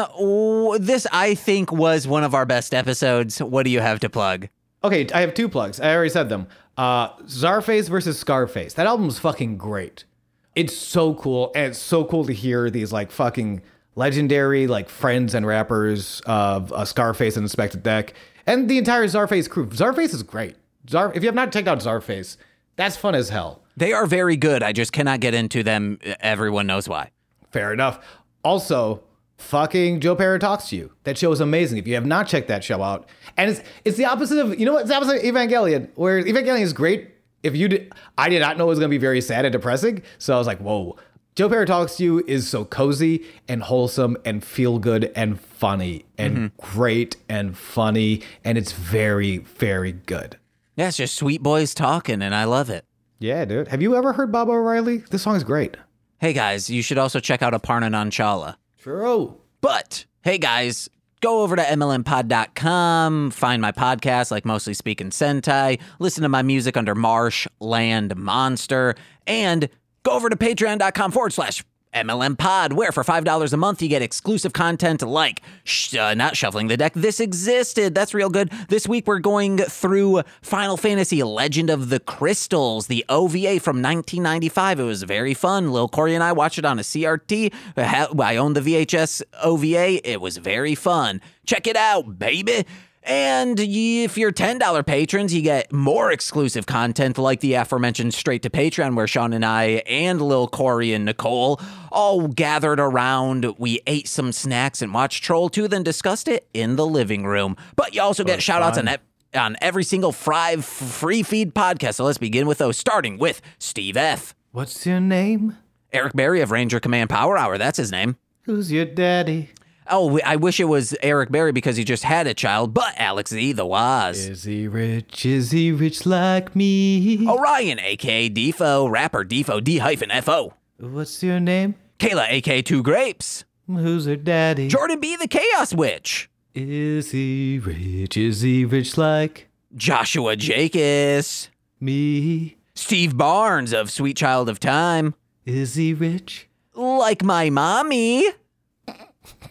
this I think was one of our best episodes. What do you have to plug? Okay, I have two plugs. I already said them. Uh, Czarface versus Scarface. That album's fucking great. It's so cool, and it's so cool to hear these like fucking legendary like friends and rappers of uh, Scarface and Inspectah Deck, and the entire Czarface crew. Czarface is great. Czar, if you have not checked out Czarface, that's fun as hell. They are very good. I just cannot get into them. Everyone knows why. Fair enough. Also, fucking Joe Pera talks to you. That show is amazing. If you have not checked that show out, and it's it's the opposite of you know what it's the opposite of Evangelion, where Evangelion is great. If you did, I did not know it was going to be very sad and depressing, so I was like, whoa. Joe Pera talks to you is so cozy and wholesome and feel good and funny and mm-hmm. great and funny and it's very very good. Yeah, it's just sweet boys talking, and I love it. Yeah, dude. Have you ever heard Baba O'Riley? This song is great. Hey guys, you should also check out Aparna Nancherla. True. But hey guys, go over to mlmpod.com, find my podcast like Mostly Speaking Sentai, listen to my music under Marsh Land Monster, and go over to patreon.com forward slash MLM Pod, where for $5 a month you get exclusive content like sh- uh, not shuffling the deck. This existed. That's real good. This week we're going through Final Fantasy Legend of the Crystals, the OVA from 1995. It was very fun. Lil Corey and I watched it on a CRT. I ha- I own the VHS OVA. It was very fun. Check it out, baby. And if you're $10 patrons, you get more exclusive content like the aforementioned Straight to Patreon, where Sean and I and Lil Corey and Nicole all gathered around. We ate some snacks and watched Troll 2, then discussed it in the living room. But you also get shout outs on on every single free feed podcast. So let's begin with those, starting with Steve F. What's your name? Eric Berry of Ranger Command Power Hour. That's his name. Who's your daddy? Oh, I wish it was Eric Berry because he just had a child, but Alex Z, the Waz. Is he rich? Is he rich like me? Orion, aka Defo, rapper Defo, D hyphen FO. What's your name? Kayla, aka Two Grapes. Who's her daddy? Jordan B, the Chaos Witch. Is he rich? Is he rich like Joshua Jakis. me? Steve Barnes of Sweet Child of Time. Is he rich? Like my mommy.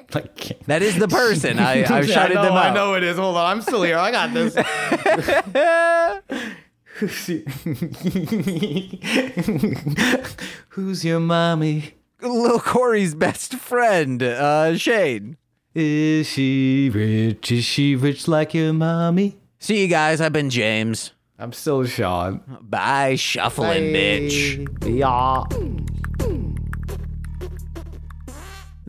Like That is the person. I, I've shouted I know, them out. I know it is. Hold on, I'm still here. I got this. Who's your mommy? Lil Corey's best friend, uh, Shane. Is she rich? Is she rich like your mommy? See you guys. I've been James. I'm still Sean. Bye, shuffling bitch. Yeah.